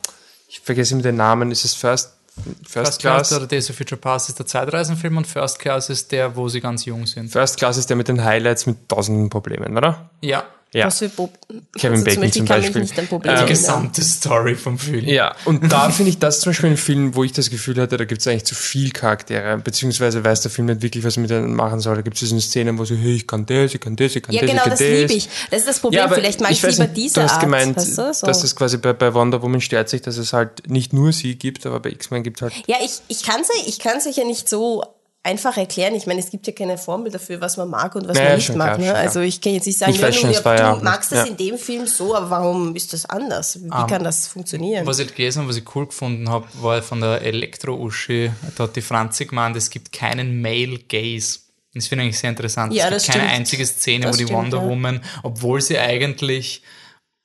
ich vergesse immer den Namen, ist es First First, First Class, Class oder Days of Future Past ist der Zeitreisenfilm und First Class ist der, wo sie ganz jung sind. First Class ist der mit den Highlights mit tausenden Problemen, oder? Ja. Ja. Was für Bo Kevin also Bacon zum Beispiel. Zum Beispiel. Problem die gesamte Story vom Film. Ja, und da finde ich das zum Beispiel ein Film, wo ich das Gefühl hatte, da gibt es eigentlich zu viel Charaktere, beziehungsweise weiß der Film nicht wirklich, was er mit denen machen soll. Da gibt es diese Szenen, wo sie, hey, ich kann das, ich kann das, ich kann ja, das, genau, ich kann das liebe ich. Das ist das Problem. Ja, Vielleicht mag ich, lieber nicht, diese du hast Art. gemeint, weißt du? so. dass es quasi bei, bei Wonder Woman stört sich, dass es halt nicht nur sie gibt, aber bei X-Men gibt es halt... Ja, ich, ich kann es ich kann's ja nicht so einfach erklären. Ich meine, es gibt ja keine Formel dafür, was man mag und was naja, man nicht mag. Klar, ne? Also ich kann jetzt nicht sagen, ich ja, schon, du, du ja, magst das ja. in dem Film so, aber warum ist das anders? Wie um, kann das funktionieren? Was ich gelesen habe, was ich cool gefunden habe, war von der Elektro-Uschi, da hat die Franzi gemeint, es gibt keinen Male Gaze. Das finde ich eigentlich sehr interessant. Ja, es gibt keine einzige Szene, das wo die stimmt, Wonder Woman, obwohl sie eigentlich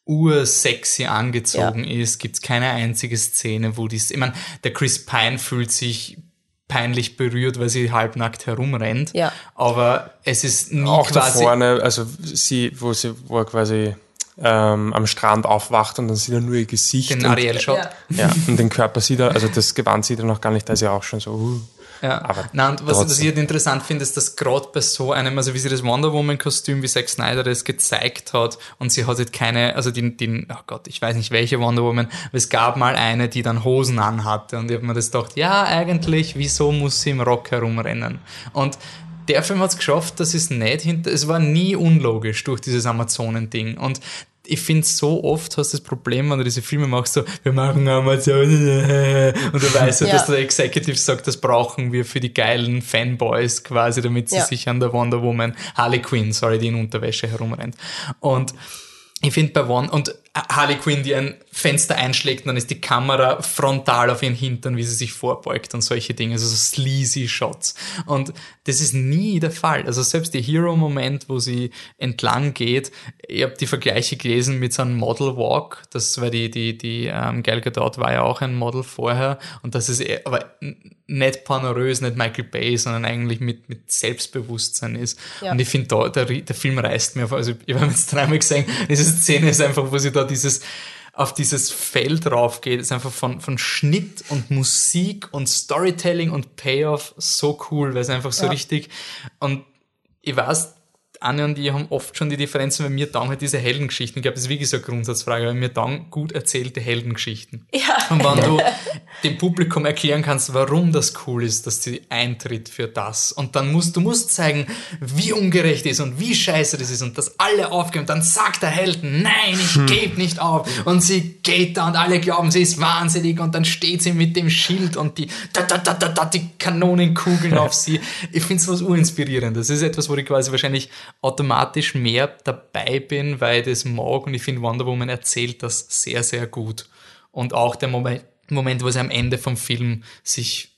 ursexy angezogen ja. ist, gibt es keine einzige Szene, wo die, ich meine, der Chris Pine fühlt sich peinlich berührt, weil sie halbnackt herumrennt. Ja. Aber es ist nie Auch quasi... da vorne, also sie, wo sie, wo er quasi ähm, am Strand aufwacht und dann sieht er nur ihr Gesicht. Den und, Ariel-Shot. Ja. Ja, und den Körper sieht er, also das Gewand sieht er noch gar nicht, da ist ja auch schon so, uh. Ja, aber Nein, und was, was ich halt interessant finde, ist, dass gerade bei so einem, also wie sie das Wonder Woman-Kostüm, wie Zack Snyder das gezeigt hat, und sie hat halt keine, also den, den, oh Gott, ich weiß nicht welche Wonder Woman, aber es gab mal eine, die dann Hosen anhatte, und ich habe mir das gedacht, ja, eigentlich, wieso muss sie im Rock herumrennen? Und der Film hat es geschafft, dass es nicht hinter, es war nie unlogisch durch dieses Amazonen-Ding. Und ich finde, so oft hast du das Problem, wenn du diese Filme machst, so, wir machen Amazon, und du weißt ja, dass der Executive sagt, das brauchen wir für die geilen Fanboys quasi, damit sie Ja. sich an der Wonder Woman, Harley Quinn, sorry, die in Unterwäsche herumrennt. Und ich finde bei One und Harley Quinn, die ein Fenster einschlägt, und dann ist die Kamera frontal auf ihren Hintern, wie sie sich vorbeugt und solche Dinge, also so sleazy Shots. Und das ist nie der Fall. Also selbst der Hero-Moment, wo sie entlang geht, ich habe die Vergleiche gelesen mit so einem Model Walk, das war die, die, die ähm, Gal Gadot war ja auch ein Model vorher und das ist eher, aber nicht pornorös, nicht Michael Bay, sondern eigentlich mit, mit Selbstbewusstsein ist. Ja. Und ich finde, da, der, der Film reißt mir auf. Also ich habe jetzt dreimal gesehen, diese Szene ist einfach, wo sie da dieses auf dieses Feld drauf geht, ist einfach von, von Schnitt und Musik und Storytelling und Payoff so cool, weil es einfach so Ja. richtig und ich weiß, Anne und ich haben oft schon die Differenzen, weil mir taugen halt diese Heldengeschichten. Ich glaube, das ist wirklich so eine Grundsatzfrage, weil mir taugen gut erzählte Heldengeschichten. Ja. Und wenn du dem Publikum erklären kannst, warum das cool ist, dass sie eintritt für das. Und dann musst du musst zeigen, wie ungerecht ist und wie scheiße das ist und dass alle aufgeben. Dann sagt der Held, nein, ich gebe nicht auf. Und sie geht da und alle glauben, sie ist wahnsinnig und dann steht sie mit dem Schild und die, da, da, da, da, da, die Kanonenkugeln auf sie. Ich finde es was urinspirierendes. Das ist etwas, wo ich quasi wahrscheinlich automatisch mehr dabei bin, weil ich das mag und ich finde Wonder Woman erzählt das sehr, sehr gut. Und auch der Moment, Moment, wo sie am Ende vom Film sich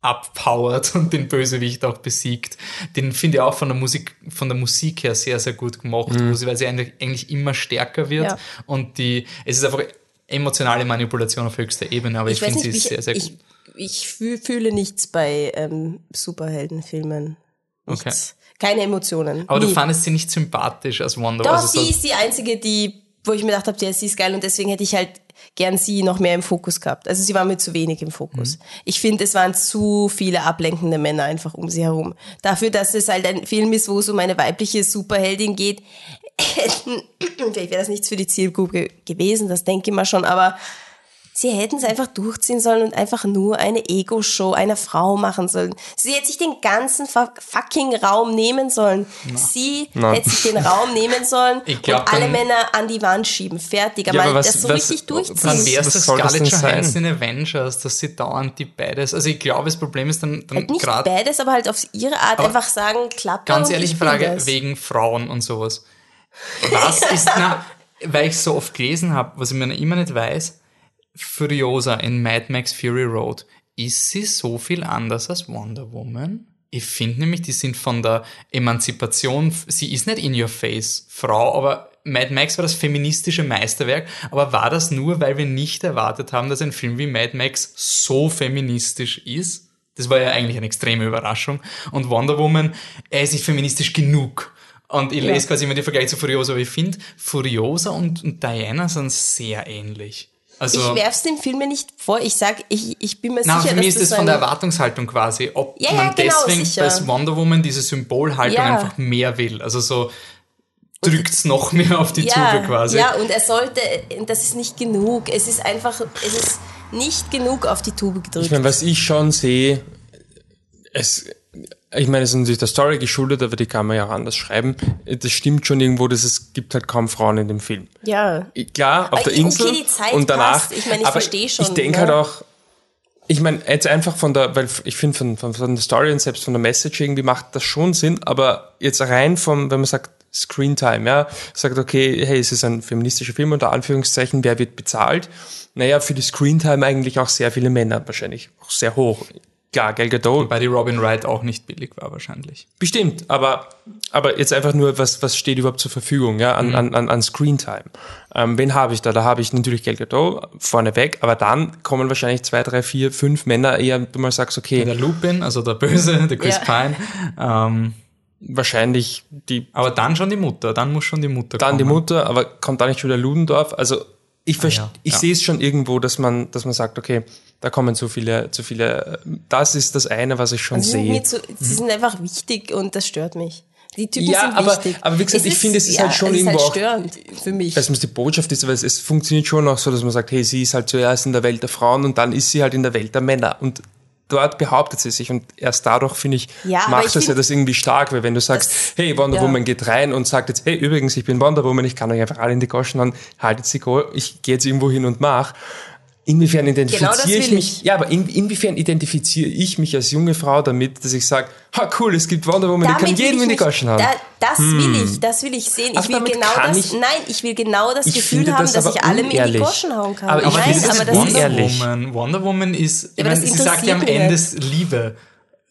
abpowert und den Bösewicht auch besiegt. Den finde ich auch von der Musik, von der Musik her sehr, sehr gut gemacht, wo sie, weil sie eigentlich, immer stärker wird Ja. und die, es ist einfach emotionale Manipulation auf höchster Ebene, aber ich, weiß finde sie ich- sehr, sehr ich, gut. Ich fühl, fühle nichts bei ähm, Superheldenfilmen. Nichts. Keine Emotionen. Aber Nie. du fandest sie nicht sympathisch als Wonder Doch, also sie so- ist die einzige, die, wo ich mir gedacht habe, ja, sie ist geil und deswegen hätte ich halt gern sie noch mehr im Fokus gehabt. Also sie war mir zu wenig im Fokus. Mhm. Ich finde, es waren zu viele ablenkende Männer einfach um sie herum. Dafür, dass es halt ein Film ist, wo es um eine weibliche Superheldin geht, vielleicht wäre das nichts für die Zielgruppe gewesen, das denke ich mal schon, aber Sie hätten es einfach durchziehen sollen und einfach nur eine Ego-Show einer Frau machen sollen. Sie hätte sich den ganzen fu- fucking Raum nehmen sollen. Sie Na. hätte sich den Raum nehmen sollen Ich glaub, und alle dann- Männer an die Wand schieben. Fertig. Ja, Mal aber was- das so was- richtig Dann durchziehen. wäre es Was das soll das Scarlett denn Johansson in Avengers, dass sie dauernd die beides. Also ich glaube, das Problem ist dann, dann Halt nicht gerade beides, aber halt auf ihre Art einfach sagen, klappt ganz ehrliche Frage das. wegen Frauen und sowas. Was ist na, weil ich so oft gelesen habe, was ich mir immer nicht weiß, Furiosa in Mad Max Fury Road, ist sie so viel anders als Wonder Woman? Ich finde nämlich, die sind von der Emanzipation, sie ist nicht in your face Frau, aber Mad Max war das feministische Meisterwerk, aber war das nur, weil wir nicht erwartet haben, dass ein Film wie Mad Max so feministisch ist? Das war ja eigentlich eine extreme Überraschung. Und Wonder Woman, er ist nicht feministisch genug. Und ich Ja. lese quasi immer den Vergleich zu Furiosa, aber ich finde, Furiosa und, und Diana sind sehr ähnlich. Also, ich werf's den Filmen nicht vor. Ich sag, ich, ich bin mir na, sicher, für mich dass ist das von der Erwartungshaltung quasi, ob Ja, ja, man genau, deswegen sicher. bei Wonder Woman diese Symbolhaltung Ja. einfach mehr will. Also so drückt's noch mehr auf die ja, Tube quasi. Ja, und er sollte, das ist nicht genug. Es ist einfach, es ist nicht genug auf die Tube gedrückt. Ich meine, was ich schon sehe, es, ich meine, es ist natürlich der Story geschuldet, aber die kann man ja auch anders schreiben. Das stimmt schon irgendwo, dass es gibt halt kaum Frauen in dem Film. ja. Klar, auf Aber der okay, Insel die Zeit und danach. passt. Ich meine, ich aber verstehe schon, Ich denke ne? halt auch, ich meine, jetzt einfach von der, weil ich finde von, von, von der Story und selbst von der Message irgendwie macht das schon Sinn, aber jetzt rein vom, wenn man sagt, Screentime, ja, sagt, okay, hey, es ist ein feministischer Film unter Anführungszeichen, wer wird bezahlt? Naja, für die Screentime eigentlich auch sehr viele Männer, wahrscheinlich auch sehr hoch. Klar, Gal Gadot. Wobei die Robin Wright auch nicht billig war wahrscheinlich. Bestimmt, aber, aber jetzt einfach nur, was, was steht überhaupt zur Verfügung, ja, an, Mhm. an, an, an Screentime. Ähm, wen habe ich da? Da habe ich natürlich Gal Gadot vorneweg, aber dann kommen wahrscheinlich zwei, drei, vier, fünf Männer eher, du mal sagst, okay. Der Lupin, also der Böse, der Chris Ja. Pine. Ähm, wahrscheinlich die. Aber dann schon die Mutter, dann muss schon die Mutter Dann kommen. die Mutter, aber kommt da nicht schon der Ludendorff? Also, ich, Ah, ja, ich ja. sehe es schon irgendwo, dass man, dass man sagt, okay, da kommen zu viele, zu viele, das ist das eine, was ich schon Also sehe. zu, sie sind einfach wichtig und das stört mich. Die Typen Ja, sind aber- wichtig. aber wie gesagt, ich finde, es ist halt schon es irgendwo ist auch- halt störend für mich. Weil es die Botschaft ist, weil es, es funktioniert schon auch so, dass man sagt, hey, sie ist halt zuerst in der Welt der Frauen und dann ist sie halt in der Welt der Männer. Und dort behauptet sie sich und erst dadurch, finde ich, Ja, macht ich das ja das irgendwie stark, weil wenn du sagst, hey, Wonder ja. Woman geht rein und sagt jetzt, hey, übrigens, ich bin Wonder Woman, ich kann euch einfach alle in die Goschen hauen, haltet sie ich gehe jetzt irgendwo hin und mach. Inwiefern identifiziere Genau das ich mich? Ja, aber in, inwiefern identifiziere ich mich als junge Frau damit, dass ich sage, ha cool, es gibt Wonder Woman, die kann Damit will jedem ich in die Goschen hauen. Da, das Hm. will ich, das will ich sehen. Ich Also will genau kann das, ich- nein, ich will genau das Ich Gefühl finde haben, das dass ich alle mir in die. Goschen hauen kann. Aber ich nein, finde das aber das Wonder unehrlich. Woman. Wonder Woman ist, ich Ja, meine, das sie sagt ja am Ende Liebe.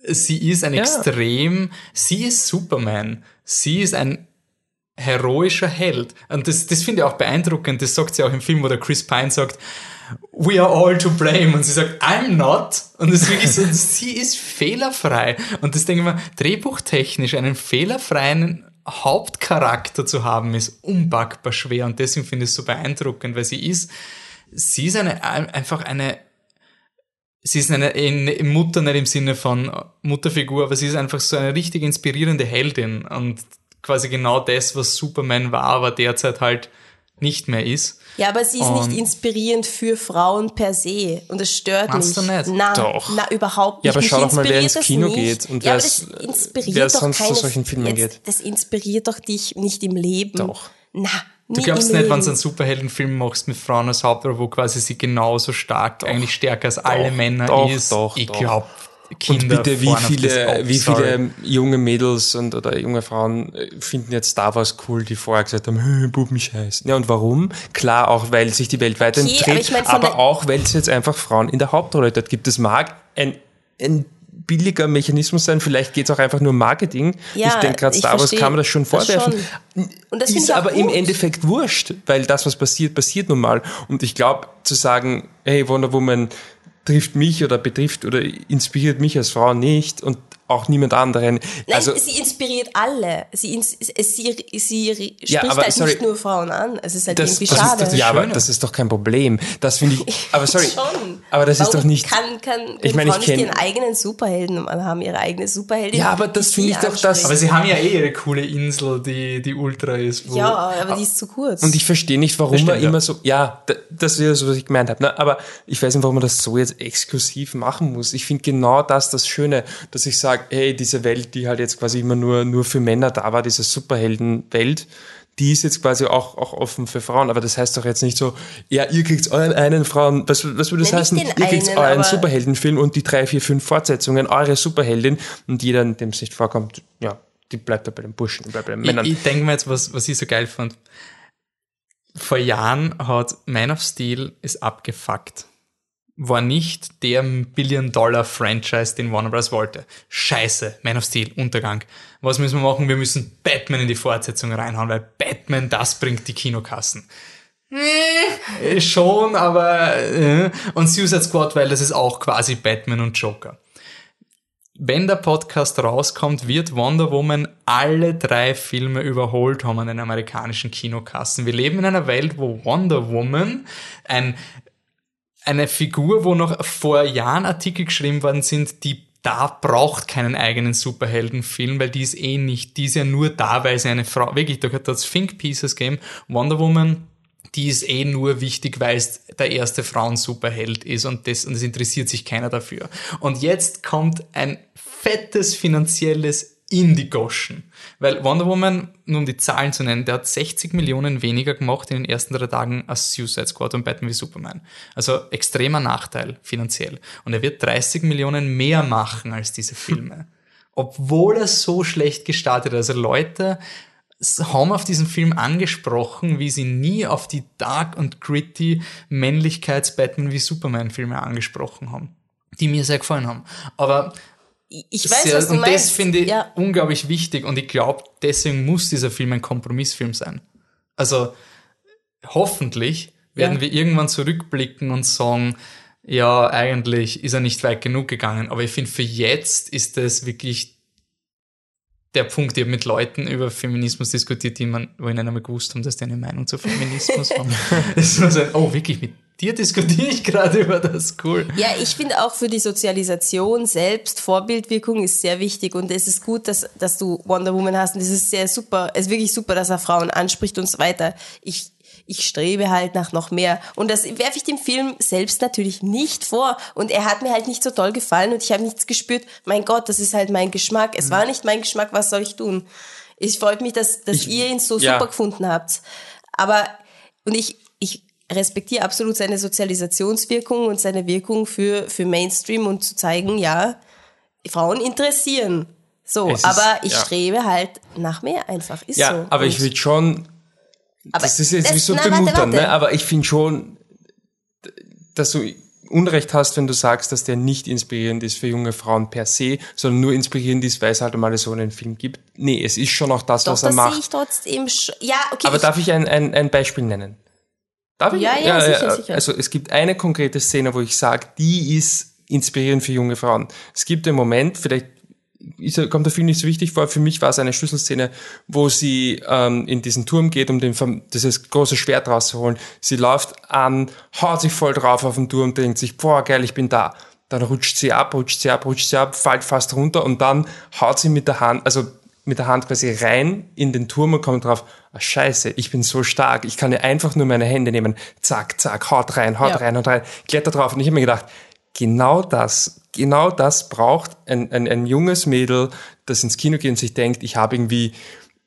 Sie ist ein Ja. extrem, sie ist Superman. Sie ist ein heroischer Held. Und das, das finde ich auch beeindruckend. Das sagt sie auch im Film, wo der Chris Pine sagt, we are all to blame. Und sie sagt, I'm not. Und das ist wirklich so, sie ist fehlerfrei. Und das denke ich mir, drehbuchtechnisch einen fehlerfreien Hauptcharakter zu haben, ist unpackbar schwer. Und deswegen finde ich es so beeindruckend, weil sie ist, sie ist eine, einfach eine, sie ist eine, eine Mutter nicht im Sinne von Mutterfigur, aber sie ist einfach so eine richtig inspirierende Heldin und quasi genau das, was Superman war, aber derzeit halt nicht mehr ist. Ja, aber sie ist Und- nicht inspirierend für Frauen per se. Und das stört mich. du nicht? Na, Doch. na, überhaupt nicht. Ja, aber Mich schau doch mal, wer inspiriert ins das Kino geht und ja, wer es- doch sonst zu keine, solchen Filmen jetzt, geht. Das inspiriert doch dich nicht im Leben. Doch. Na, Du glaubst nicht, wenn du einen Superheldenfilm machst mit Frauen als Hauptrolle, wo quasi sie genauso stark, eigentlich stärker als alle Männer doch, ist. doch, ich doch. Glaube, Und Kinder bitte, wie viele, das wie viele junge Mädels und oder junge Frauen äh, finden jetzt Star Wars cool, die vorher gesagt haben, "Hm, Bubenscheiß. Ja, und warum? Klar, auch weil sich die Welt weiterentwickelt, aber ich mein, aber auch, weil es jetzt einfach Frauen in der Hauptrolle dort gibt. Es mag ein, ein billiger Mechanismus sein, vielleicht geht es auch einfach nur um Marketing. Ja, ich denke, gerade Star Wars kann man das schon das vorwerfen. schon. Das finde ist aber im gut. Endeffekt wurscht, weil das, was passiert, passiert nun mal. Und ich glaube, zu sagen, hey, Wonder Woman trifft mich oder betrifft oder inspiriert mich als Frau nicht. Und auch niemand anderen. Nein, also, sie inspiriert alle. Sie, ins, sie, sie spricht Ja, aber halt sorry. nicht nur Frauen an. Es ist halt das, irgendwie das schade. Ist, das, ja, aber das ist doch kein Problem. Das finde ich, aber sorry, Schon. aber das ist Warum doch nicht, Kann, kann, Ich meine, ich Frauen nicht kenn- ihren eigenen Superhelden und haben ihre eigene Superheldin. Ja, aber das finde sie ich doch das-. Aber sie haben ja eh ihre coole Insel, die, die Ultra ist. Wo Ja, aber die ist zu kurz. Und ich verstehe nicht, warum Das man immer so, ja, das ist ja so, was ich gemeint habe, ne? aber ich weiß nicht, warum man das so jetzt exklusiv machen muss. Ich finde genau das das Schöne, dass ich sage, hey, diese Welt, die halt jetzt quasi immer nur, nur für Männer da war, diese Superheldenwelt, die ist jetzt quasi auch, auch offen für Frauen. Aber das heißt doch jetzt nicht so, ja, ihr kriegt euren einen Frauen, was, was würde das nicht heißen? Ihr kriegt einen, euren Superheldenfilm und die drei, vier, fünf Fortsetzungen, eure Superheldin und jeder, dem es nicht vorkommt, ja, die bleibt da bei den Burschen, bleibt bei den Männern. Ich, ich denke mir jetzt, was, was ich so geil fand. Vor Jahren hat Man of Steel ist abgefuckt. War nicht der Billion-Dollar-Franchise, den Warner Bros. wollte. Scheiße, Man of Steel, Untergang. Was müssen wir machen? Wir müssen Batman in die Fortsetzung reinhauen, weil Batman, das bringt die Kinokassen. Äh, schon, aber äh. und Suicide Squad, weil das ist auch quasi Batman und Joker. wenn der Podcast rauskommt, wird Wonder Woman alle drei Filme überholt haben an den amerikanischen Kinokassen. Wir leben in einer Welt, wo Wonder Woman ein, eine Figur, wo noch vor Jahren Artikel geschrieben worden sind, die da braucht keinen eigenen Superheldenfilm, weil die ist eh nicht, die ist ja nur da, weil sie eine Frau, wirklich, da hat es Think Pieces gegeben, Wonder Woman die ist eh nur wichtig, weil es der erste Frauen-Superheld ist und das, und es interessiert sich keiner dafür. Und jetzt kommt ein fettes finanzielles in die Goschen. Weil Wonder Woman, nur um die Zahlen zu nennen, der hat 60 Millionen weniger gemacht in den ersten drei Tagen als Suicide Squad und Batman wie Superman. Also extremer Nachteil finanziell. Und er wird 30 Millionen mehr machen als diese Filme. Obwohl er so schlecht gestartet hat. Also Leute haben auf diesen Film angesprochen, wie sie nie auf die dark und gritty Männlichkeits-Batman wie Superman-Filme angesprochen haben, die mir sehr gefallen haben. Aber ich weiß, sehr, was du und meinst. das finde ich Ja. unglaublich wichtig und ich glaube, deswegen muss dieser Film ein Kompromissfilm sein. Also hoffentlich werden Ja. wir irgendwann zurückblicken und sagen, ja, eigentlich ist er nicht weit genug gegangen, aber ich finde, für jetzt ist das wirklich der Punkt, ich habe mit Leuten über Feminismus diskutiert, die man, wo ich nicht einmal gewusst haben, dass die eine Meinung zu Feminismus haben. Das war so, oh, wirklich, mit dir diskutiere ich gerade über das, cool. Ja, ich finde auch für die Sozialisation selbst Vorbildwirkung ist sehr wichtig und es ist gut, dass, dass du Wonder Woman hast und es ist sehr super, es ist wirklich super, dass er Frauen anspricht und so weiter. Ich, ich strebe halt nach noch mehr und das werfe ich dem Film selbst natürlich nicht vor und er hat mir halt nicht so toll gefallen und ich habe nichts gespürt, mein Gott, das ist halt mein Geschmack. Es war nicht mein Geschmack, was soll ich tun? Ich freut mich, dass, dass Ich- ihr ihn so ja. super gefunden habt. Aber, und ich respektiere absolut seine Sozialisationswirkung und seine Wirkung für, für Mainstream und zu zeigen, ja, Frauen interessieren. So, ist- aber ich ja. strebe halt nach mehr einfach. Ist Ja, so. aber ich Und- würde schon, Aber das ist jetzt das- wie so bemuttern, ne? aber ich finde schon, dass du Unrecht hast, wenn du sagst, dass der nicht inspirierend ist für junge Frauen per se, sondern nur inspirierend ist, weil es halt mal so einen Film gibt. Nee, es ist schon auch das, Doch, was er das sehe macht. ich trotzdem Ja, okay. Aber ich, darf ich ein, ein, ein Beispiel nennen? Darf ich? Ja, ja, sicher, sicher. Also es gibt eine konkrete Szene, wo ich sage, die ist inspirierend für junge Frauen. Es gibt den Moment, vielleicht ist, kommt der Film nicht so wichtig vor, für mich war es eine Schlüsselszene, wo sie ähm, in diesen Turm geht, um den, dieses große Schwert rauszuholen. Sie läuft an, haut sich voll drauf auf den Turm, denkt sich, boah, geil, ich bin da. Dann rutscht sie ab, rutscht sie ab, rutscht sie ab, fällt fast runter und dann haut sie mit der Hand, also mit der Hand quasi rein in den Turm und kommt drauf, ah, scheiße, ich bin so stark, ich kann ja einfach nur meine Hände nehmen, zack, zack, haut rein, haut Ja. rein, haut rein, klettert drauf. Und ich habe mir gedacht, genau das, genau das braucht ein, ein, ein junges Mädel, das ins Kino geht und sich denkt, ich habe irgendwie,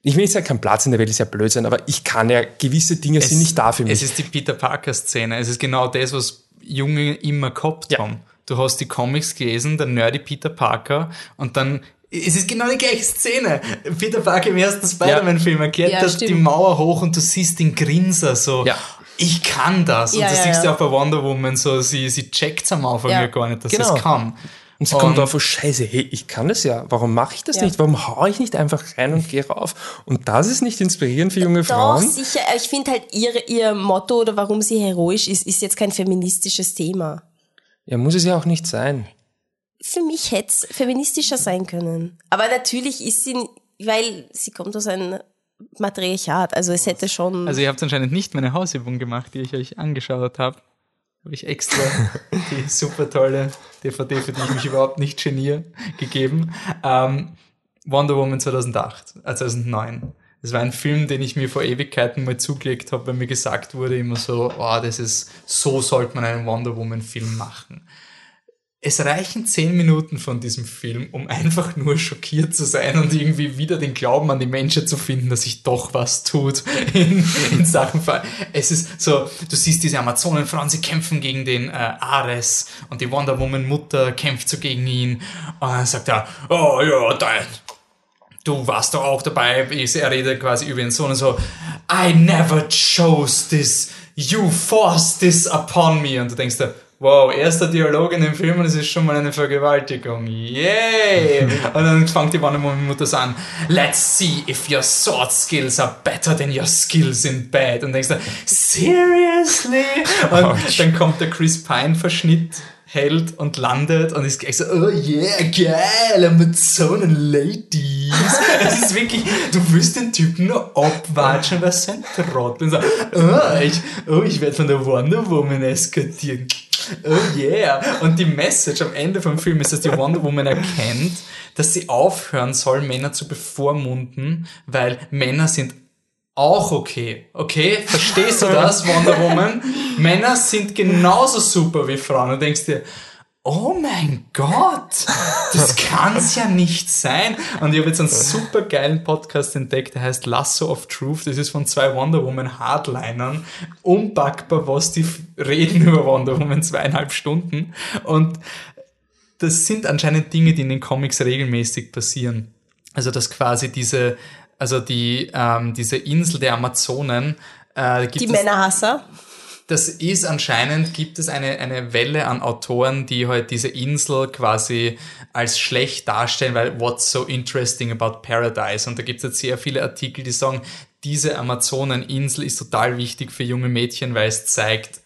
ich will nicht sagen, keinen Platz in der Welt, ist ja Blödsinn, aber ich kann ja, gewisse Dinge sind nicht da für mich. Es ist die Peter Parker-Szene. Es ist genau das, was Junge immer gehabt haben. Du hast die Comics gelesen, der nerdy Peter Parker, und dann es ist genau die gleiche Szene. Peter Parker im ersten Spider-Man-Film, er Ja, klettert stimmt. die Mauer hoch und du siehst den Grinser so. Ja. Ich kann das. Ja, und das ja, siehst du ja. auch bei Wonder Woman so, sie, sie checkt am Anfang Ja. ja gar nicht, dass Genau. sie es kann. Und sie kommt drauf, oh scheiße, hey, ich kann das ja. Warum mache ich das Ja. nicht? Warum hau ich nicht einfach rein und gehe rauf? Und das ist nicht inspirierend für junge Doch, Frauen. sicher. Ich finde halt ihre, ihr Motto oder warum sie heroisch ist, ist jetzt kein feministisches Thema. Ja, muss es ja auch nicht sein. Für mich hätte es feministischer sein können. Aber natürlich ist sie, weil sie kommt aus einem Matriarchat, also es hätte schon... Also ihr habt anscheinend nicht meine Hausübung gemacht, die ich euch angeschaut habe. Habe ich extra die super tolle DVD, für die ich mich überhaupt nicht geniere, gegeben. Ähm, Wonder Woman 2008, äh 2009. Das war ein Film, den ich mir vor Ewigkeiten mal zugelegt habe, weil mir gesagt wurde immer so, oh, das ist, so sollte man einen Wonder Woman Film machen. Es reichen zehn Minuten von diesem Film, um einfach nur schockiert zu sein und irgendwie wieder den Glauben an die Menschheit zu finden, dass sich doch was tut in, in Sachen Fall. Es ist so, du siehst diese Amazonenfrauen, sie kämpfen gegen den äh, Ares und die Wonder Woman Mutter kämpft so gegen ihn und dann sagt er, oh ja, da, du warst doch auch dabei. Er redet quasi über den Sohn und so, I never chose this, you forced this upon me. Und du denkst dir, wow, erster Dialog in dem Film und es ist schon mal eine Vergewaltigung. Yay! und dann fängt die Wonder Woman Mutter an, let's see if your sword skills are better than your skills in bed. Und denkst du, seriously? Und dann kommt der Chris Pine Verschnitt hält und landet und ist gleich so, oh yeah, geil, Amazonen Ladies. es ist wirklich, du wirst den Typen nur abwatschen, was sein Trottel. Und so, oh, ich, oh, ich werde von der Wonder Woman eskatieren. Oh yeah. Und die Message am Ende vom Film ist, dass die Wonder Woman erkennt, dass sie aufhören soll, Männer zu bevormunden, weil Männer sind auch okay. Okay, verstehst du das, Wonder Woman? Männer sind genauso super wie Frauen. Und denkst dir, oh mein Gott, das kann's ja nicht sein. Und ich habe jetzt einen super geilen Podcast entdeckt, der heißt Lasso of Truth. Das ist von zwei Wonder Woman Hardlinern. Unpackbar, was die reden über Wonder Woman zweieinhalb Stunden. Und das sind anscheinend Dinge, die in den Comics regelmäßig passieren. Also, dass quasi diese, also die, ähm, diese Insel der Amazonen. Äh, die Männerhasser. Das ist anscheinend, gibt es eine, eine Welle an Autoren, die halt diese Insel quasi als schlecht darstellen, weil what's so interesting about Paradise? Und da gibt es jetzt sehr viele Artikel, die sagen, diese Amazoneninsel ist total wichtig für junge Mädchen, weil es zeigt,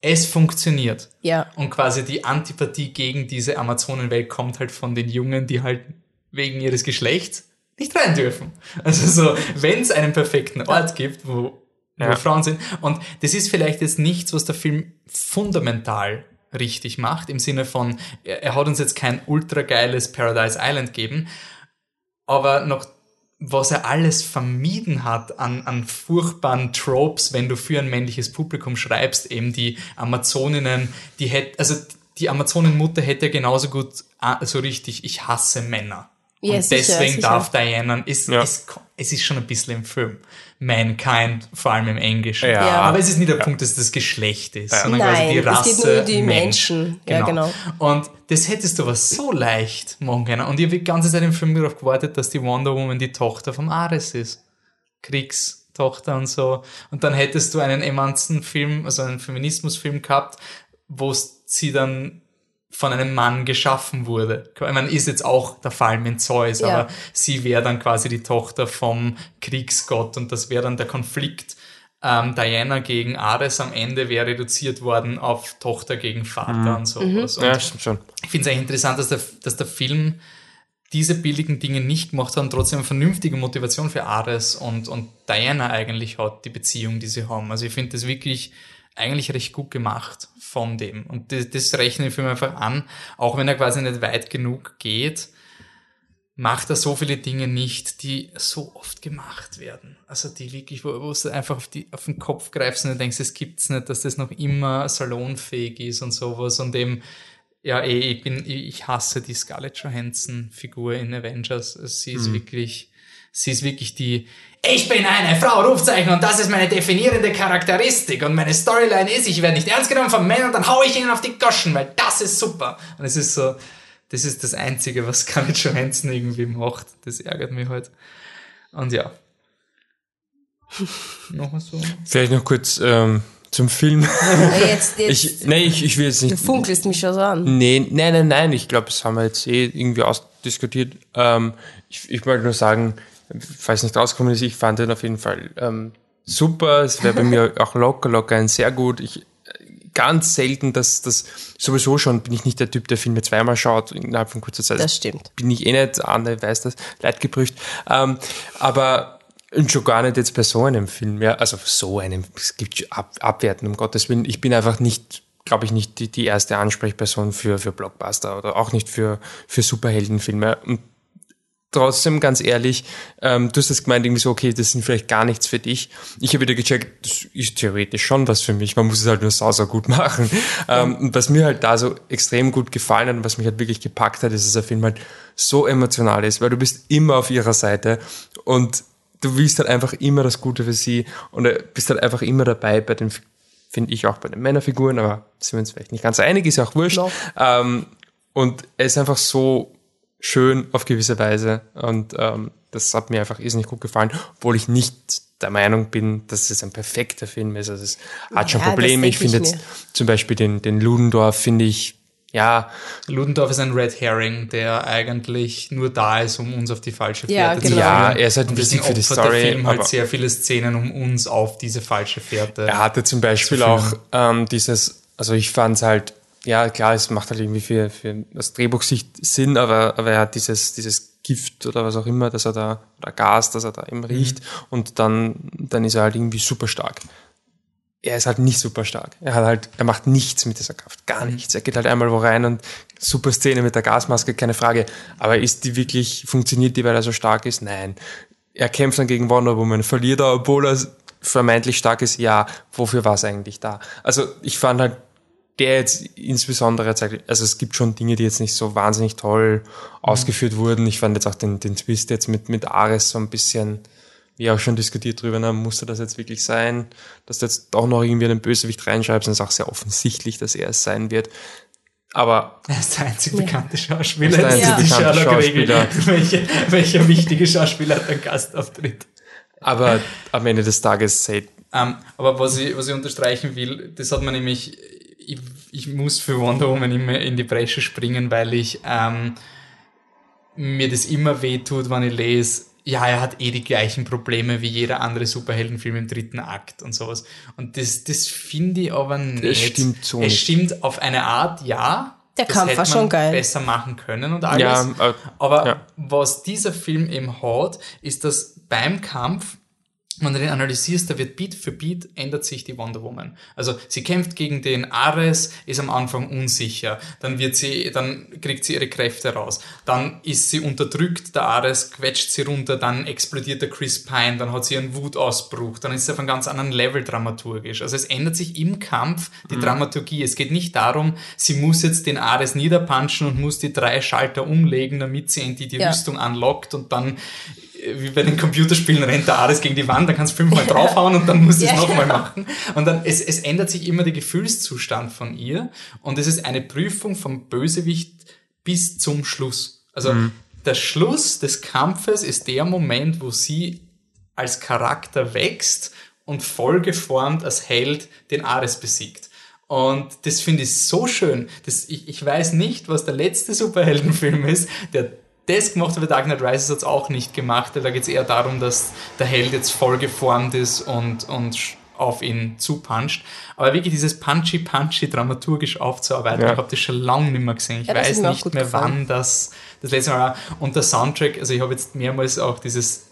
es funktioniert. Ja. Und quasi die Antipathie gegen diese Amazonenwelt kommt halt von den Jungen, die halt wegen ihres Geschlechts nicht rein dürfen. Also so, wenn es einen perfekten Ort gibt, wo, ja. wo Frauen sind. Und das ist vielleicht jetzt nichts, was der Film fundamental richtig macht, im Sinne von, er, er hat uns jetzt kein ultra geiles Paradise Island gegeben, aber noch was er alles vermieden hat an, an furchtbaren Tropes, wenn du für ein männliches Publikum schreibst, eben die Amazoninnen, die hätte, also die Amazonenmutter hätte genauso gut ah, so richtig, ich hasse Männer ja, und sicher, deswegen sicher. darf Diana, ist, Ja. ist, es ist schon ein bisschen im Film. Mankind, vor allem im Englischen. Ja. Ja. Aber es ist nicht der Punkt, dass es das Geschlecht ist, sondern Nein, quasi die es Rasse. geht nur die Mensch. Menschen. Ja, genau. Und das hättest du aber so leicht machen können. Und ich habe die ganze Zeit im Film darauf gewartet, dass die Wonder Woman die Tochter vom Ares ist. Kriegstochter und so. Und dann hättest du einen emanzen Film, also einen Feminismusfilm gehabt, wo sie dann von einem Mann geschaffen wurde. Ich meine, ist jetzt auch der Fall mit Zeus, Ja. aber sie wäre dann quasi die Tochter vom Kriegsgott und das wäre dann der Konflikt. Ähm, Diana gegen Ares am Ende wäre reduziert worden auf Tochter gegen Vater Mhm. und sowas. Und Ja, stimmt schon. ich finde es eigentlich interessant, dass der, dass der Film diese billigen Dinge nicht gemacht hat und trotzdem eine vernünftige Motivation für Ares und, und Diana eigentlich hat, die Beziehung, die sie haben. Also ich finde das wirklich eigentlich recht gut gemacht von dem. Und das, das rechne ich für mich einfach an, auch wenn er quasi nicht weit genug geht, macht er so viele Dinge nicht, die so oft gemacht werden. Also die wirklich, wo, wo du einfach auf, die, auf den Kopf greifst und denkst, es gibt's nicht, dass das noch immer salonfähig ist und sowas und eben, ja, eh, ich bin, ich hasse die Scarlett Johansson Figur in Avengers. Sie ist Mhm. wirklich, sie ist wirklich die, ich bin eine Frau, Rufzeichen, und das ist meine definierende Charakteristik. Und meine Storyline ist, ich werde nicht ernst genommen von Männern, dann hau ich ihnen auf die Goschen, weil das ist super. Und es ist so, das ist das Einzige, was Scarlett Johansson irgendwie macht. Das ärgert mich halt. Und ja. Noch was so? Vielleicht noch kurz ähm, zum Film. Jetzt, jetzt Ich, nee, ich, ich will jetzt du nicht. funkelst mich schon so an. Nee, nein, nein, nein. Ich glaube, das haben wir jetzt eh irgendwie ausdiskutiert. Ähm, ich, ich wollte nur sagen, falls nicht rausgekommen ist, ich fand den auf jeden Fall ähm, super. Es wäre bei mir auch locker, locker ein sehr gut. Ich ganz selten, dass das sowieso schon bin ich nicht der Typ, der Filme zweimal schaut innerhalb von kurzer Zeit. Das stimmt. Bin ich eh nicht, Anne weiß das, leidgeprüft. Ähm, aber und schon gar nicht jetzt bei so einem Film, ja, also so einem, es gibt Ab Abwerten, um Gottes Willen. Ich bin einfach nicht, glaube ich, nicht die, die erste Ansprechperson für, für Blockbuster oder auch nicht für, für Superheldenfilme. Und trotzdem, ganz ehrlich, ähm, du hast das gemeint, irgendwie so, okay, das sind vielleicht gar nichts für dich. Ich habe wieder gecheckt, das ist theoretisch schon was für mich. Man muss es halt nur sau, sau gut machen. Ähm, und was mir halt da so extrem gut gefallen hat und was mich halt wirklich gepackt hat, ist, dass der Film halt so emotional ist, weil du bist immer auf ihrer Seite und du willst halt einfach immer das Gute für sie und äh, bist halt einfach immer dabei bei den, finde ich auch bei den Männerfiguren, aber sind wir uns vielleicht nicht ganz einig, ist ja auch wurscht. Ähm, und er ist einfach so schön auf gewisse Weise und ähm, das hat mir einfach irrsinnig gut gefallen, obwohl ich nicht der Meinung bin, dass es ein perfekter Film ist. Also es hat schon Ja, Probleme. Ich finde jetzt zum Beispiel den, den Ludendorff, finde ich, ja, Ludendorff ist ein Red Herring, der eigentlich nur da ist, um uns auf die falsche Fährte Ja, zu genau. bringen. Ja, er ist halt wichtig deswegen für die Story, Der Film halt aber- sehr viele Szenen, um uns auf diese falsche Fährte. Er hatte zum Beispiel zu auch ähm, dieses, also ich fand es halt, ja klar, es macht halt irgendwie für, für das Drehbuchsicht Sinn, aber, aber er hat dieses, dieses Gift oder was auch immer, dass er da, oder Gas, das er da eben riecht und dann, dann ist er halt irgendwie super stark. Er ist halt nicht super stark. Er hat halt, er macht nichts mit dieser Kraft, gar nichts. Er geht halt einmal wo rein und super Szene mit der Gasmaske, keine Frage. Aber ist die wirklich, funktioniert die, weil er so stark ist? Nein. Er kämpft dann gegen Wonder Woman, verliert er, obwohl er vermeintlich stark ist. Ja, wofür war es eigentlich da? Also ich fand halt, der jetzt insbesondere zeigt, also es gibt schon Dinge, die jetzt nicht so wahnsinnig toll ausgeführt wurden. Ich fand jetzt auch den, den Twist jetzt mit, mit Ares so ein bisschen, wie auch schon diskutiert drüber, na, musste das jetzt wirklich sein, dass du jetzt auch noch irgendwie einen Bösewicht reinschreibst, und es ist auch sehr offensichtlich, dass er es sein wird. Aber Er ist der einzig bekannte Schauspieler. Er ist der einzig die bekannte. Schauspieler. Welcher, welcher wichtige Schauspieler hat einen Gastauftritt? Aber am Ende des Tages, say, Ähm, aber was ich, was ich unterstreichen will, das hat man nämlich, ich, ich muss für Wonder Woman immer in die Bresche springen, weil ich ähm, mir das immer wehtut, wenn ich lese, ja, er hat eh die gleichen Probleme wie jeder andere Superheldenfilm im dritten Akt und sowas. Und das, das finde ich aber nicht. stimmt so Es stimmt auf eine Art, ja. Der das Kampf hätte war schon man geil. besser machen können und alles. Ja, äh, Aber ja. was dieser Film eben hat, ist, dass beim Kampf, wenn du den analysierst, da wird Beat für Beat ändert sich die Wonder Woman. Also sie kämpft gegen den Ares, ist am Anfang unsicher, dann wird sie, dann kriegt sie ihre Kräfte raus, dann ist sie unterdrückt, der Ares quetscht sie runter, dann explodiert der Chris Pine, dann hat sie einen Wutausbruch, dann ist sie auf einem ganz anderen Level dramaturgisch. Also es ändert sich im Kampf die Dramaturgie. Es geht nicht darum, sie muss jetzt den Ares niederpunchen und muss die drei Schalter umlegen, damit sie endlich die Ja. Rüstung anlockt und dann wie bei den Computerspielen rennt der Ares gegen die Wand, dann kannst du fünfmal draufhauen und dann musst du es Ja, nochmal genau. machen. Und dann, es, es ändert sich immer der Gefühlszustand von ihr und es ist eine Prüfung vom Bösewicht bis zum Schluss. Also der Schluss des Kampfes ist der Moment, wo sie als Charakter wächst und vollgeformt als Held den Ares besiegt. Und das finde ich so schön. Das, ich, ich weiß nicht, was der letzte Superheldenfilm ist, der das gemacht hat, Dark Knight Rises hat es auch nicht gemacht. Da geht es eher darum, dass der Held jetzt voll geformt ist und, und auf ihn zupuncht. Aber wirklich dieses Punchy-Punchy dramaturgisch aufzuarbeiten, Ja. ich habe das schon lange nicht mehr gesehen. Ich Ja, weiß ist nicht mehr, gefallen. wann das das letzte Mal war. Und der Soundtrack, also ich habe jetzt mehrmals auch dieses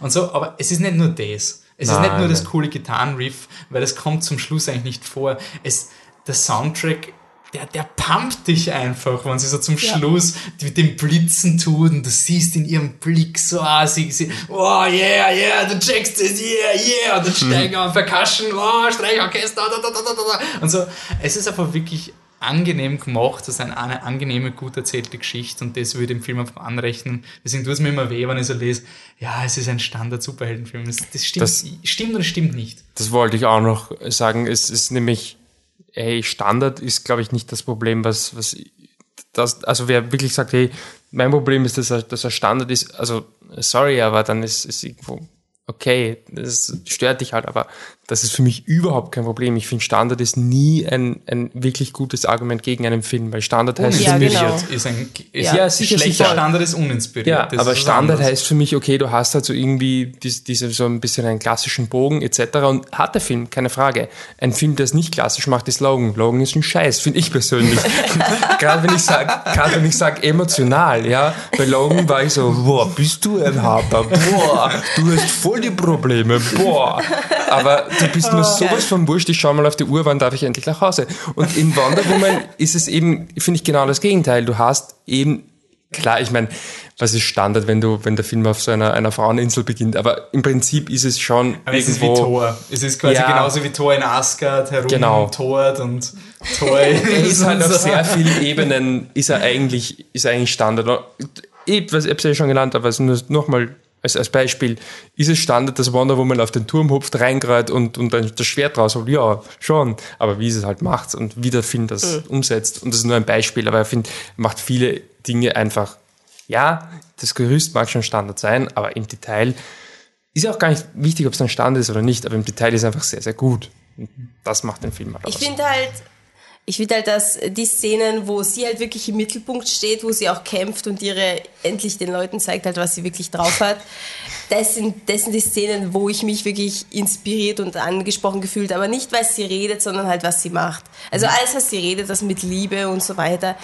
und so, aber es ist nicht nur das. Es ist Nein, nicht nur das coole Gitarrenriff, weil das kommt zum Schluss eigentlich nicht vor. Es, der Soundtrack, der, der pumpt dich einfach, wenn sie so zum Schluss mit dem Blitzen tut und du siehst in ihrem Blick so, ah, sie, sie, oh yeah, yeah, du checkst es, yeah, yeah, und dann steigen wir auf Percussion, oh, Streichorchester, da, da, da, da, da, da. und so. Es ist einfach wirklich angenehm gemacht, das ist eine, eine angenehme, gut erzählte Geschichte und das würde ich dem Film einfach anrechnen. Deswegen tut es mir immer weh, wenn ich so lese, ja, es ist ein Standard-Superheldenfilm. Das, das stimmt, Das- stimmt oder stimmt nicht. Das wollte ich auch noch sagen. Es ist nämlich, hey, Standard ist, glaube ich, nicht das Problem, was, was das, also wer wirklich sagt, hey, mein Problem ist, dass er, dass er Standard ist, also sorry, aber dann ist es irgendwo okay, das stört dich halt, aber das ist für mich überhaupt kein Problem. Ich finde, Standard ist nie ein, ein wirklich gutes Argument gegen einen Film, weil Standard heißt für mich, genau. Ist ein ist Ja, sicher, schlechter sicher. Standard ist uninspiriert. Ja, Das aber Standard anderes. heißt für mich, okay, du hast halt so irgendwie diese, diese so ein bisschen einen klassischen Bogen etc. Und hat der Film, keine Frage. Ein Film, der es nicht klassisch macht, ist Logan. Logan ist ein Scheiß, finde ich persönlich. gerade wenn ich sage, gerade wenn ich sage emotional, ja. Bei Logan war ich so, boah, bist du ein Harter, boah, du hast voll die Probleme, boah. Aber du bist mir sowas von wurscht, ich schau mal auf die Uhr, wann darf ich endlich nach Hause? Und in Wonder Woman ist es eben, finde ich, genau das Gegenteil. Du hast eben Klar, ich meine, was ist Standard, wenn du, wenn der Film auf so einer, einer Fraueninsel beginnt, aber im Prinzip ist es schon Aber es ist wie irgendwo. Thor. Es ist quasi Ja. genauso wie Thor in Asgard Genau. herumtort und Thor ist halt auf sehr vielen Ebenen, ist er eigentlich, ist er eigentlich Standard. Ich habe es ja schon genannt, aber es nur nochmal als, als Beispiel, ist es Standard, dass Wonder Woman auf den Turm hupft, reingereiht und, und dann das Schwert rausholt? Ja, schon. Aber wie es halt macht und wie der Film das umsetzt. Und das ist nur ein Beispiel, aber ich finde, er macht viele Dinge einfach ja, das Gerüst mag schon Standard sein, aber im Detail ist ja auch gar nicht wichtig, ob es ein Standard ist oder nicht, aber im Detail ist es einfach sehr, sehr gut. Und das macht den Film halt aus. Ich finde halt, ich finde halt, dass die Szenen, wo sie halt wirklich im Mittelpunkt steht, wo sie auch kämpft und ihre endlich den Leuten zeigt halt, was sie wirklich drauf hat, das sind, das sind die Szenen, wo ich mich wirklich inspiriert und angesprochen gefühlt, aber nicht, weil sie redet, sondern halt, was sie macht. Also alles, was sie redet, das mit Liebe und so weiter.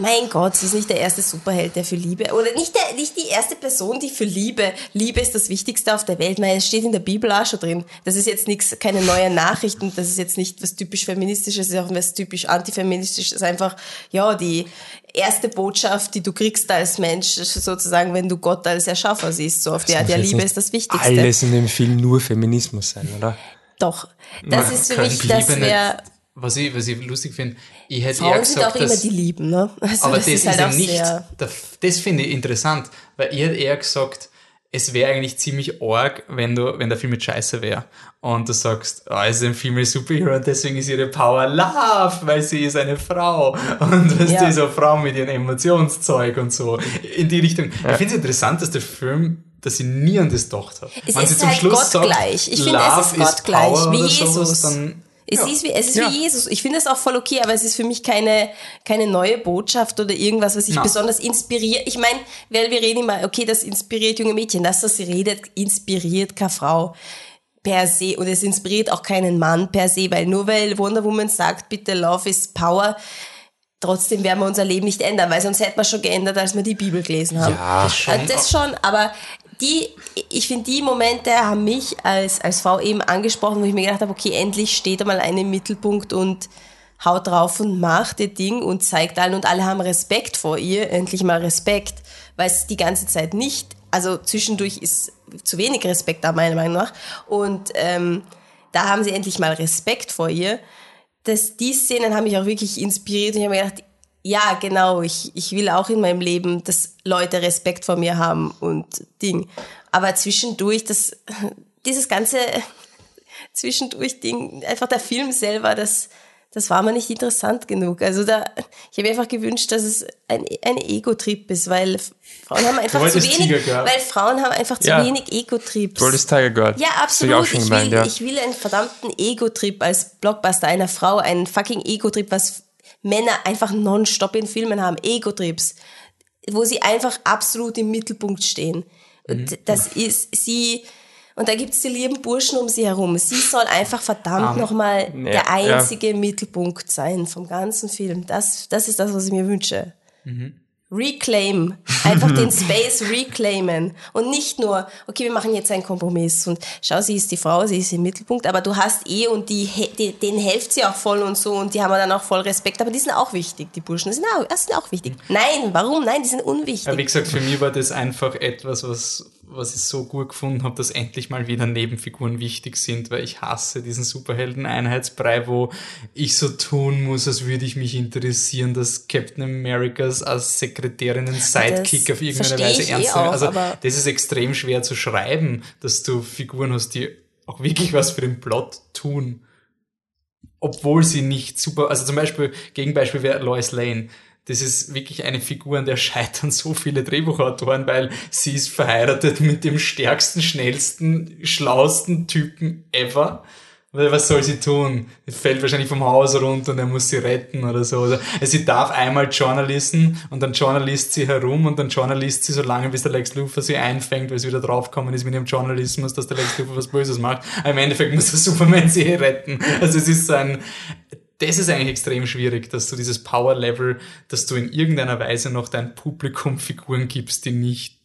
Mein Gott, sie ist nicht der erste Superheld, der für Liebe, oder nicht, der, nicht die erste Person, die für Liebe, Liebe ist das Wichtigste auf der Welt. Nein, es steht in der Bibel auch schon drin. Das ist jetzt nichts, keine neue Nachricht und das ist jetzt nicht was typisch feministisches, das ist auch was typisch antifeministisches. Das ist einfach, ja, die erste Botschaft, die du kriegst als Mensch, sozusagen, wenn du Gott als Erschaffer siehst, so auf die Art, ja, Liebe ist das Wichtigste. Alles in dem Film nur Feminismus sein, oder? Doch. Das Man ist für mich, Liebe das wäre, Was ich, was ich lustig finde, ich hätte Frauen eher sind gesagt, auch immer dass, die Lieben, ne? Also aber das, das, ist halt eben auch nicht, sehr, da- das finde ich interessant, weil ich hätte eher gesagt, es wäre eigentlich ziemlich arg, wenn du, wenn der Film mit Scheiße wäre. Und du sagst, ah, es ist ein Female Superhero und deswegen ist ihre Power Love, weil sie ist eine Frau. Und weißt Ja. du, so Frau mit ihrem Emotionszeug und so. In die Richtung. Ich finde es interessant, dass der Film, dass ich nie an das gedacht habe. Es Wenn ist sie zum halt Schluss gottgleich. sagt, Ich finde, es ist gottgleich, Power wie oder sowas, Jesus. dann Es Ja. ist, wie, es ist Ja. wie Jesus. Ich finde das auch voll okay, aber es ist für mich keine, keine neue Botschaft oder irgendwas, was ich Na. besonders inspiriert. Ich meine, weil wir reden immer, okay, das inspiriert junge Mädchen. Das, was sie redet, inspiriert keine Frau per se und es inspiriert auch keinen Mann per se, weil nur weil Wonder Woman sagt, bitte Love is Power, trotzdem werden wir unser Leben nicht ändern, weil sonst hätten wir schon geändert, als wir die Bibel gelesen haben. Ja, das schon, das schon aber die, ich finde, die Momente haben mich als, als Frau eben angesprochen, wo ich mir gedacht habe, okay, endlich steht einmal eine im Mittelpunkt und haut drauf und macht ihr Ding und zeigt allen und alle haben Respekt vor ihr, endlich mal Respekt, weil es die ganze Zeit nicht, also zwischendurch ist zu wenig Respekt da meiner Meinung nach und ähm, da haben sie endlich mal Respekt vor ihr. Das, die Szenen haben mich auch wirklich inspiriert und ich habe mir gedacht, ja, genau, ich, ich will auch in meinem Leben, dass Leute Respekt vor mir haben und Ding. Aber zwischendurch, das, dieses ganze zwischendurch Ding, einfach der Film selber, das, das war mir nicht interessant genug. Also da, ich habe mir einfach gewünscht, dass es ein, ein Ego-Trip ist, weil Frauen haben einfach zu wenig, weil Frauen haben einfach zu Ja. wenig Ego-Trips. Du wolltest Tiger Girl. Ja, ich absolut. Ich, schon will, gemeint, ja. ich will einen verdammten Ego-Trip als Blockbuster einer Frau, einen fucking Ego-Trip, was Männer einfach nonstop in Filmen haben. Ego-Trips. Wo sie einfach absolut im Mittelpunkt stehen. Und Mhm. das ist sie, und da gibt's die lieben Burschen um sie herum. Sie soll einfach verdammt Ah, nochmal ja, der ja. einzige Mittelpunkt sein vom ganzen Film. Das, das ist das, was ich mir wünsche. Reclaim. Einfach den Space reclaimen. Und nicht nur, okay, wir machen jetzt einen Kompromiss und schau, sie ist die Frau, sie ist im Mittelpunkt, aber du hast eh und die, die denen helft sie auch voll und so und die haben dann auch voll Respekt, aber die sind auch wichtig, die Burschen, die sind auch, das sind auch wichtig. Nein, warum? Nein, die sind unwichtig. Ja, wie gesagt, für mich war das einfach etwas, was, was ich so gut gefunden habe, dass endlich mal wieder Nebenfiguren wichtig sind, weil ich hasse diesen Superhelden-Einheitsbrei, wo ich so tun muss, als würde ich mich interessieren, dass Captain Americas als Sekretärinnen Sidekick Das auf irgendeine Weise eh ernst auch, Also das ist extrem schwer zu schreiben, dass du Figuren hast, die auch wirklich was für den Plot tun obwohl sie nicht super, also zum Beispiel, Gegenbeispiel wäre Lois Lane. Das ist wirklich eine Figur, an der scheitern so viele Drehbuchautoren, weil sie ist verheiratet mit dem stärksten, schnellsten, schlausten Typen ever. Was soll sie tun? Sie fällt wahrscheinlich vom Haus runter und er muss sie retten oder so. Also sie darf einmal Journalisten und dann journalist sie herum und dann journalist sie so lange, bis der Lex Luthor sie einfängt, weil sie wieder draufgekommen ist mit ihrem Journalismus, dass der Lex Luthor was Böses macht. Aber Im Endeffekt muss der Superman sie retten. Also es ist so ein, das ist eigentlich extrem schwierig, dass du dieses Power-Level, dass du in irgendeiner Weise noch dein Publikum Figuren gibst, die nicht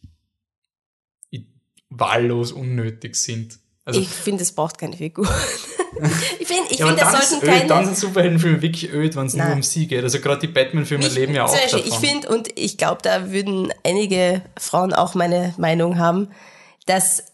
wahllos unnötig sind. Also, ich finde, es braucht keine Figur. ich finde, ich ja, finde, das sollten öd, keine... dann sind Superheldenfilme wirklich öd, wenn es nur um sie geht. Also gerade die Batman-Filme leben ja auch Beispiel, davon. Ich finde, und ich glaube, da würden einige Frauen auch meine Meinung haben, dass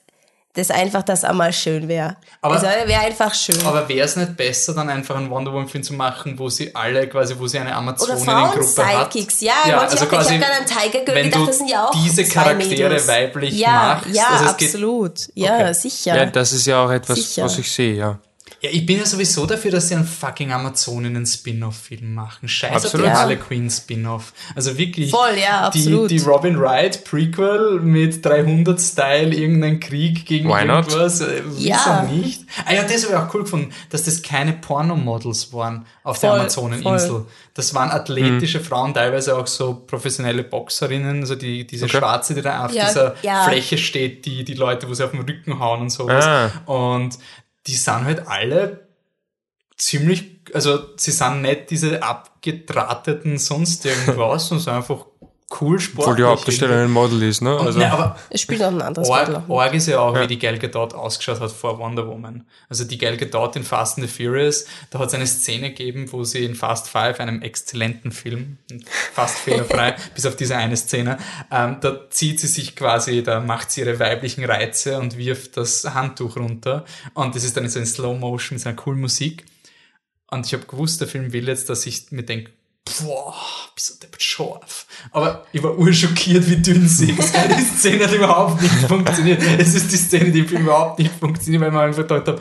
das einfach das einmal schön wäre. Aber- Also wäre einfach schön. aber wäre es nicht besser, dann einfach einen Wonder Woman-Film zu machen, wo sie alle quasi, wo sie eine Oder Amazoninnen-Gruppe hat? Frauen-Sidekicks. Ja, ja also ich habe quasi, gerade an Tiger Girl wenn gedacht, du das sind ja auch diese Charaktere Mädels. weiblich ja, machst. Ja, also absolut. Ja, Okay. sicher. Ja, das ist ja auch etwas, Sicher. was ich sehe, ja. Ja, ich bin ja sowieso dafür, dass sie einen fucking Amazoninnen Spin-off-Film machen. Scheiß auf Absolut. den Ja. Harley Quinn Spin-off. Also wirklich. Voll, ja, die, absolut. die Robin Wright Prequel mit 300-Style, irgendein Krieg gegen Why not? irgendwas. äh, Wieso Ja. nicht? Ah ja, das habe ich auch cool gefunden, dass das keine Pornomodels waren auf der Voll, Amazoneninsel. voll. Das waren athletische Frauen, teilweise auch so professionelle Boxerinnen, also die, diese Okay. Schwarze, die da auf Ja, dieser ja. Fläche steht, die, die Leute, wo sie auf den Rücken hauen und sowas. Ah. Und die sind halt alle ziemlich, also sie sind nicht diese abgedrahteten sonst irgendwas, sondern einfach cool sportlich. Obwohl die Hauptdarstellerin ein Model ist, ne? Und, Also, ne, aber Es spielt auch ein anderes Model. Org, ist ja auch, wie die Gal Gadot ausgeschaut hat vor Wonder Woman. Also die Gal Gadot in Fast and the Furious, da hat es eine Szene gegeben, wo sie in Fast Five, einem exzellenten Film, fast fehlerfrei, bis auf diese eine Szene, ähm, da zieht sie sich quasi, da macht sie ihre weiblichen Reize und wirft das Handtuch runter. Und das ist dann so in Slow Motion mit so einer coolen Musik. Und ich habe gewusst, der Film will jetzt, dass ich mir denke, boah, bist du deppert scharf. Aber ich war urschockiert, wie dünn sie ist. Die Szene hat überhaupt nicht funktioniert. Es ist die Szene, die überhaupt nicht funktioniert, weil man einfach gedacht hat,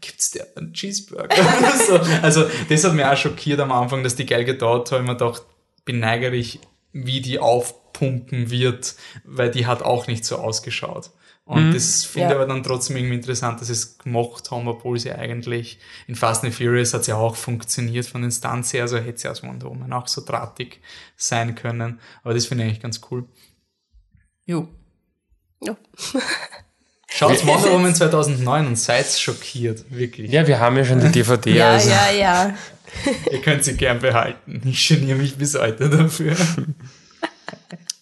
gibt's der einen Cheeseburger? so, also, das hat mich auch schockiert am Anfang, dass die Gal Gadot, habe ich mir gedacht, bin neigerig, wie die aufpumpen wird, weil die hat auch nicht so ausgeschaut. Und Mhm. das finde ich Ja. aber dann trotzdem irgendwie interessant, dass sie es gemacht haben, obwohl sie eigentlich in Fast and Furious hat sie auch funktioniert von den Stunts her, also hätte sie aus Wonder Woman auch so drahtig sein können. Aber das finde ich eigentlich ganz cool. Jo. Ja. Schaut Wonder Woman 2009 und seid schockiert, wirklich. ja, wir haben ja schon die DVD. Ja, also. ja, ja. Ihr könnt sie gern behalten. Ich geniere mich bis heute dafür.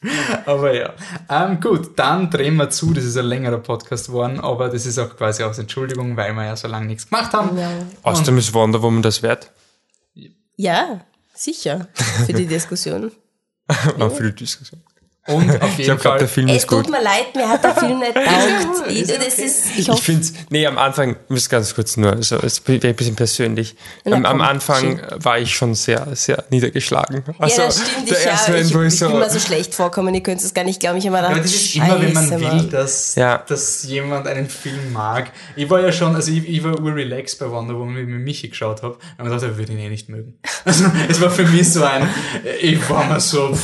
aber ja. Ähm, gut, dann drehen wir zu. Das ist ein längerer Podcast geworden, aber das ist auch quasi aus Entschuldigung, weil wir ja so lange nichts gemacht haben. Ja. Außerdem ist Wonder Woman das wert. Ja, sicher. Für die Diskussion. Auch für die Diskussion. Und auf Ich jeden habe gerade der Fall. Film Es ist gut. tut mir leid, mir hat der Film nicht taugt. Ich, das ist, ich Ich finde nee, am Anfang, ich muss ganz kurz nur, also, es wäre ein bisschen persönlich. Na, am, am Anfang schön. war ich schon sehr, sehr niedergeschlagen. Also, ja, das stimmt. der Ich, ja, erste ich, wo ich, ich bin so, mir so schlecht vorkommen, ihr könnt es gar nicht glauben. Ich habe mir Aber gedacht, das ist immer, wenn man will, dass, Ja. dass jemand einen Film mag. Ich war ja schon, also ich, ich war urrelaxed bei Wonder Woman, wie ich mit Michi geschaut habe. Und ich dachte, ich würde ihn eh nicht mögen. Also es war für mich so ein, ich war mir so,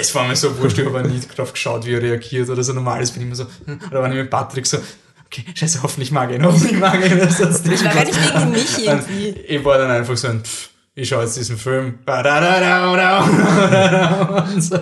es war mir so wurscht, ich habe nie drauf geschaut, wie er reagiert oder so. Normales bin ich immer so, hm, oder wenn ich mit Patrick so, okay, scheiße, hoffentlich mag ich ihn, hoffentlich mag ich ihn. Das Ich war gar nicht wegen dem Michi irgendwie. ich war dann einfach so ein, pff, ich schaue jetzt diesen Film. Und so.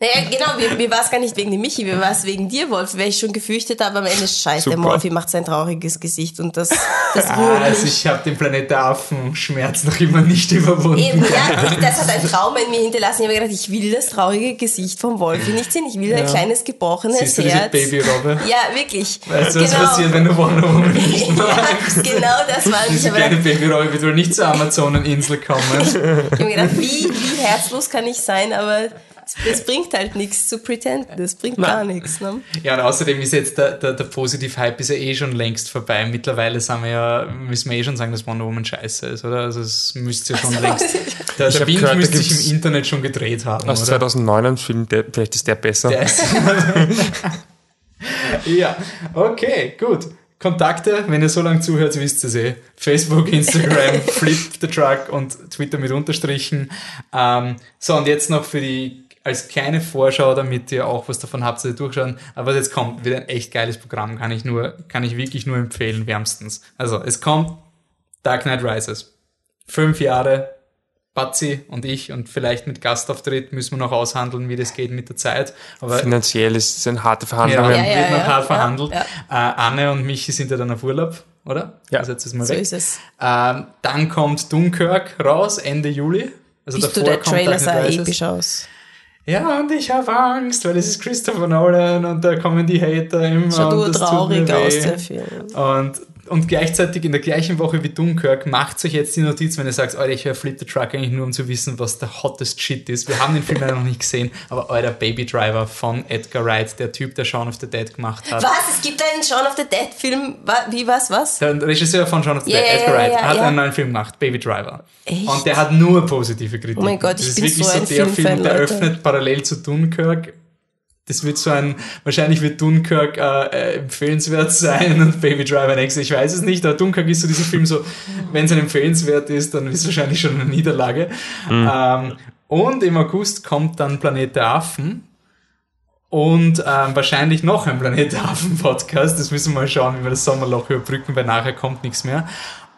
Naja, genau, mir, mir war es gar nicht wegen dem Michi, mir war es wegen dir, Wolf, weil ich schon gefürchtet habe, am Ende scheiße, der. Wolfi macht sein trauriges Gesicht und das, das Ah, rührt also mich. ich habe den Planet der Affen Schmerz noch immer nicht überwunden. Eben, ja, ich- das hat ein Trauma in mir hinterlassen. Ich habe gedacht, ich will das traurige Gesicht vom Wolfi nicht sehen. Ich will ein kleines gebrochenes Siehst du Herz. Babyrobbe? Ja, wirklich. Weißt du, was genau. passiert, wenn du Wonder Woman nicht ja, magst? genau das war es. Ich Diese habe kleine gedacht, Babyrobbe wird wohl nicht zur Amazoneninsel kommen. ich hab mir gedacht wie, wie herzlos kann ich sein, aber das bringt halt nichts zu pretenden. Das bringt gar nichts. Ne? ja, und außerdem ist jetzt der, der, der positive Hype ist ja eh schon längst vorbei. Mittlerweile sind wir ja, müssen wir eh schon sagen, dass Wonder Woman scheiße ist, oder? Also es müsste ja schon längst. Der, der Wind gehört, müsste sich im Internet schon gedreht haben, aus oder? 2009 ein Film, der, vielleicht ist der besser. Der ist ja, okay, gut. Kontakte, wenn ihr so lange zuhört, wisst ihr es eh. Facebook, Instagram, Flip the Truck und Twitter mit Unterstrichen. Ähm, so, und jetzt noch für die, als kleine Vorschau, damit ihr auch was davon habt, dass ihr durchschauen. Aber was jetzt kommt, wird ein echt geiles Programm, kann ich nur, kann ich wirklich nur empfehlen, wärmstens. Also, es kommt Dark Knight Rises. Fünf Jahre, Batzi und ich und vielleicht mit Gastauftritt müssen wir noch aushandeln, wie das geht mit der Zeit. Aber Finanziell ist es eine harte ja, Verhandlung. wird Ja, ja, noch ja, hart ja, verhandelt. ja. Äh, Anne und Michi sind ja dann auf Urlaub, oder? Ja. Also jetzt ist mal So weg. ist es. Ähm, dann kommt Dunkirk raus, Ende Juli. Also Bist du, davor der kommt Trailer Dark sah Rises. episch aus. Ja, und ich habe Angst, weil es ist Christopher Nolan und da kommen die Hater immer. Schaut und das tut traurig aus, der Film. Und, und gleichzeitig in der gleichen Woche wie Dunkirk macht euch jetzt die Notiz, wenn ihr sagt, Alter, ich höre Flip the Truck eigentlich nur, um zu wissen, was der hottest Shit ist. Wir haben den Film leider noch nicht gesehen, aber euer Baby Driver von Edgar Wright, der Typ, der Shaun of the Dead gemacht hat. Was? Es gibt einen Shaun of the Dead Film? Wie, was, was? Der Regisseur von Shaun of the Ja, Dead, Edgar Wright, ja, hat einen neuen Film gemacht, Baby Driver. Echt? Und der hat nur positive Kritiken. Oh mein Gott, ich das ist bin wirklich so ein der Film, der Leute. öffnet parallel zu Dunkirk das wird so ein, wahrscheinlich wird Dunkirk äh, äh, empfehlenswert sein und Baby Driver Next, ich weiß es nicht, aber Dunkirk ist so dieser Film so, wenn es ein empfehlenswert ist, dann ist es wahrscheinlich schon eine Niederlage. Mhm. Ähm, und im August kommt dann Planet der Affen und ähm, wahrscheinlich noch ein Planet der Affen Podcast. Das müssen wir mal schauen, wie wir das Sommerloch überbrücken, weil nachher kommt nichts mehr.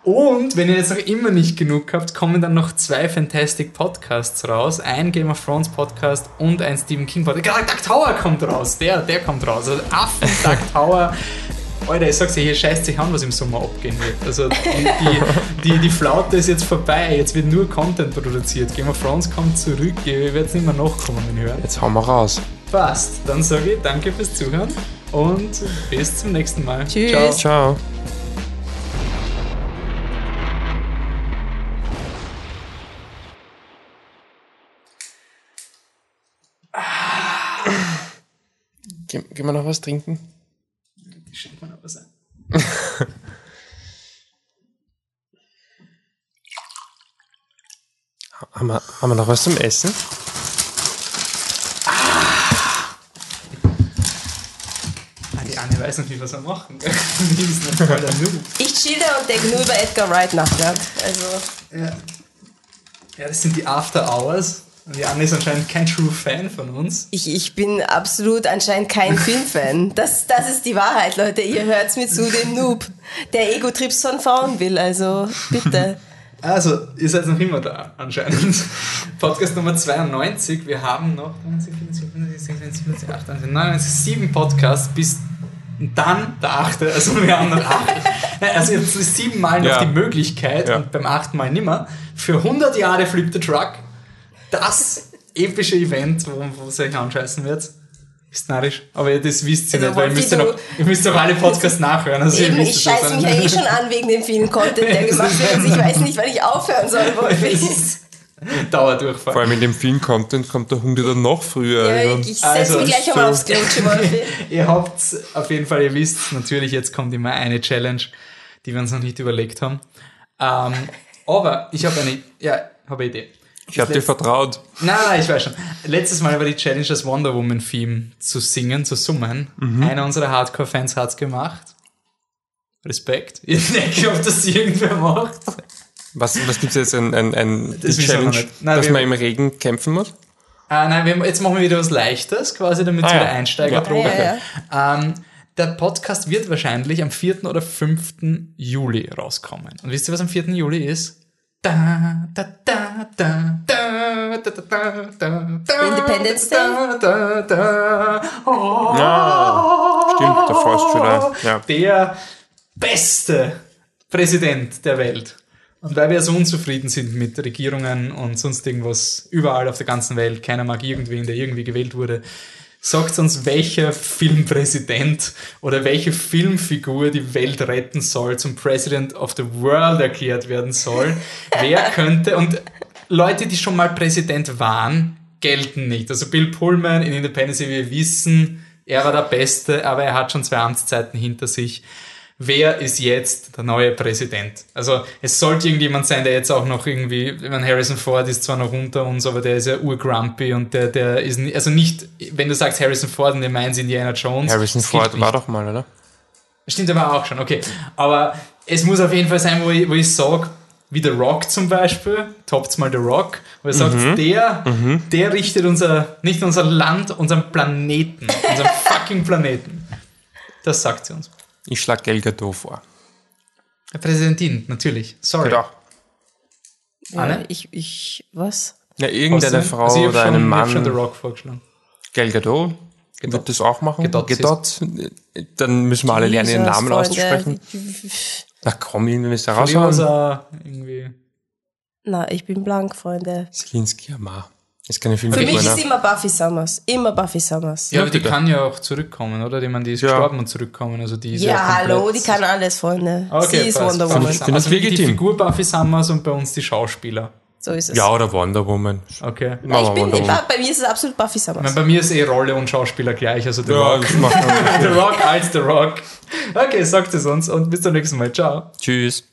Und wenn ihr jetzt noch immer nicht genug habt, kommen dann noch zwei Fantastic Podcasts raus. Ein Game of Thrones Podcast und ein Stephen King Podcast. Doug Tower kommt raus. Der, der kommt raus. Also Affen, Doug Tower. Alter, ich sag's dir, hier scheißt sich an, was im Sommer abgehen wird. Also die, die, die, Flaute ist jetzt vorbei. Jetzt wird nur Content produziert. Game of Thrones kommt zurück. Ihr werdet nicht mehr nachkommen, wenn ihr hört. Jetzt hauen wir raus. Passt. Dann sage ich danke fürs Zuhören und bis zum nächsten Mal. Tschüss. Ciao. Ciao. Gehen, gehen wir noch was trinken? Ich schenke mir noch was ein. haben, wir, haben wir noch was zum Essen? Ah, die Anne weiß noch nicht, was wir machen. Ich chill da und denke nur über Edgar Wright nach. Also. Ja. ja, das sind die After Hours. Und die Anne ist anscheinend kein True Fan von uns. Ich, ich bin absolut anscheinend kein Filmfan. Das, das ist die Wahrheit, Leute. Ihr hört's mir zu, dem Noob, der Ego-Trips von Frauen will. Also bitte. Also, ihr seid noch immer da, anscheinend. Podcast Nummer 92. Wir haben noch 97, 99, sieben Podcasts bis dann der achte. Also, wir haben noch acht. Also, jetzt sieben Mal noch Ja. die Möglichkeit Ja. und beim achten Mal nimmer. Für 100 Jahre Flip the Truck. Das epische Event, wo, wo es euch anscheißen wird. Ist narrisch. Aber ihr das wisst ihr Also nicht, weil ihr müsst, ihr ja noch, ihr müsst doch alle Podcasts nachhören. Also Eben, ich scheiße mich ja eh schon an wegen dem vielen Content, der gemacht wird. Also ich weiß nicht, wann ich aufhören soll, Wolfi. Dauerdurchfall. Vor allem in dem Film-Content kommt der Hund ja dann noch früher. Ja, Also, ich setze mich gleich einmal aufs Klo, ihr habt auf jeden Fall, ihr wisst natürlich, jetzt kommt immer eine Challenge, die wir uns noch nicht überlegt haben. Ähm, aber ich habe eine, ja, habe eine Idee. Ich habe dir vertraut. Nein, nein, ich weiß schon. Letztes Mal war die Challenge, das Wonder Woman Theme zu singen, zu summen. Mhm. Einer unserer Hardcore-Fans hat's gemacht. Respekt. Ich denke, ob das irgendwer macht. Was, was gibt es jetzt? Ein, ein, ein Das Challenge. Nein, dass man im Regen kämpfen muss? Ah, nein, wir, jetzt machen wir wieder was Leichtes, quasi, damit es Ah, ja. wieder Einsteigerprobe Ja, ja, Ähm, der Podcast wird wahrscheinlich am 4. oder 5. Juli rauskommen. Und wisst ihr, was am 4. Juli ist? Da, da, da, da, da, da, da, da, da, da, Independence Day? Da, da, da, oh, Ja, stimmt, der Forst schon da. Ja. Der beste Präsident der Welt. Und weil wir so unzufrieden sind mit Regierungen und sonst irgendwas überall auf der ganzen Welt, keiner mag irgendwen, der irgendwie gewählt wurde, sagt uns, welcher Filmpräsident oder welche Filmfigur die Welt retten soll, zum President of the World erklärt werden soll. Wer könnte, und Leute, die schon mal Präsident waren, gelten nicht. Also Bill Pullman in Independence, wir wissen, er war der Beste, aber er hat schon zwei Amtszeiten hinter sich. Wer ist jetzt der neue Präsident? Also es sollte irgendjemand sein, der jetzt auch noch irgendwie, ich meine, Harrison Ford ist zwar noch unter uns, aber der ist ja urgrumpy und der, der ist, also nicht, wenn du sagst Harrison Ford und ihr meint Indiana Jones. Harrison Ford nicht. war doch mal, oder? Stimmt, der war auch schon, okay. Aber es muss auf jeden Fall sein, wo ich, wo ich sage, wie The Rock zum Beispiel, toppt mal The Rock, wo er sagt, der, der richtet unser, nicht unser Land, unseren Planeten, unseren fucking Planeten. Das sagt sie uns. Ich schlag Gal Gadot vor. Präsidentin, natürlich. Sorry. Genau. Anne? Ja, ich, ich, was? Ja, irgendeine Frau also ich oder schon, einen Ich hab schon The Mann. Rock vorgeschlagen. Gal Gadot Gadot. wird das auch machen. Gadot ist- Gadot. Dann müssen wir alle lernen, ihren Namen Freunde. auszusprechen. Na komm, irgendwie mir aus raushauen. Na, ich bin blank, Freunde. Zelensky Amar. Ist keine Für mich ist immer Buffy Summers. Immer Buffy Summers. Ja, aber die kann ja auch zurückkommen, oder? Ich meine, die ist Ja. gestorben und zurückkommen. Also die ist ja, Ja, hallo, die kann alles, Freunde. Okay, Sie ist passt. Wonder Woman. Ich finde das also die. Figur Buffy Summers und bei uns die Schauspieler. So ist es. Ja, oder Wonder Woman. Okay. ich Machen wir bin, Wonder ich, Woman. bei mir ist es absolut Buffy Ich Summers. meine, bei mir ist eh Rolle und Schauspieler gleich, also The Ja, Rock. das. The Rock als The Rock. Okay, sagt es uns und bis zum nächsten Mal. Ciao. Tschüss.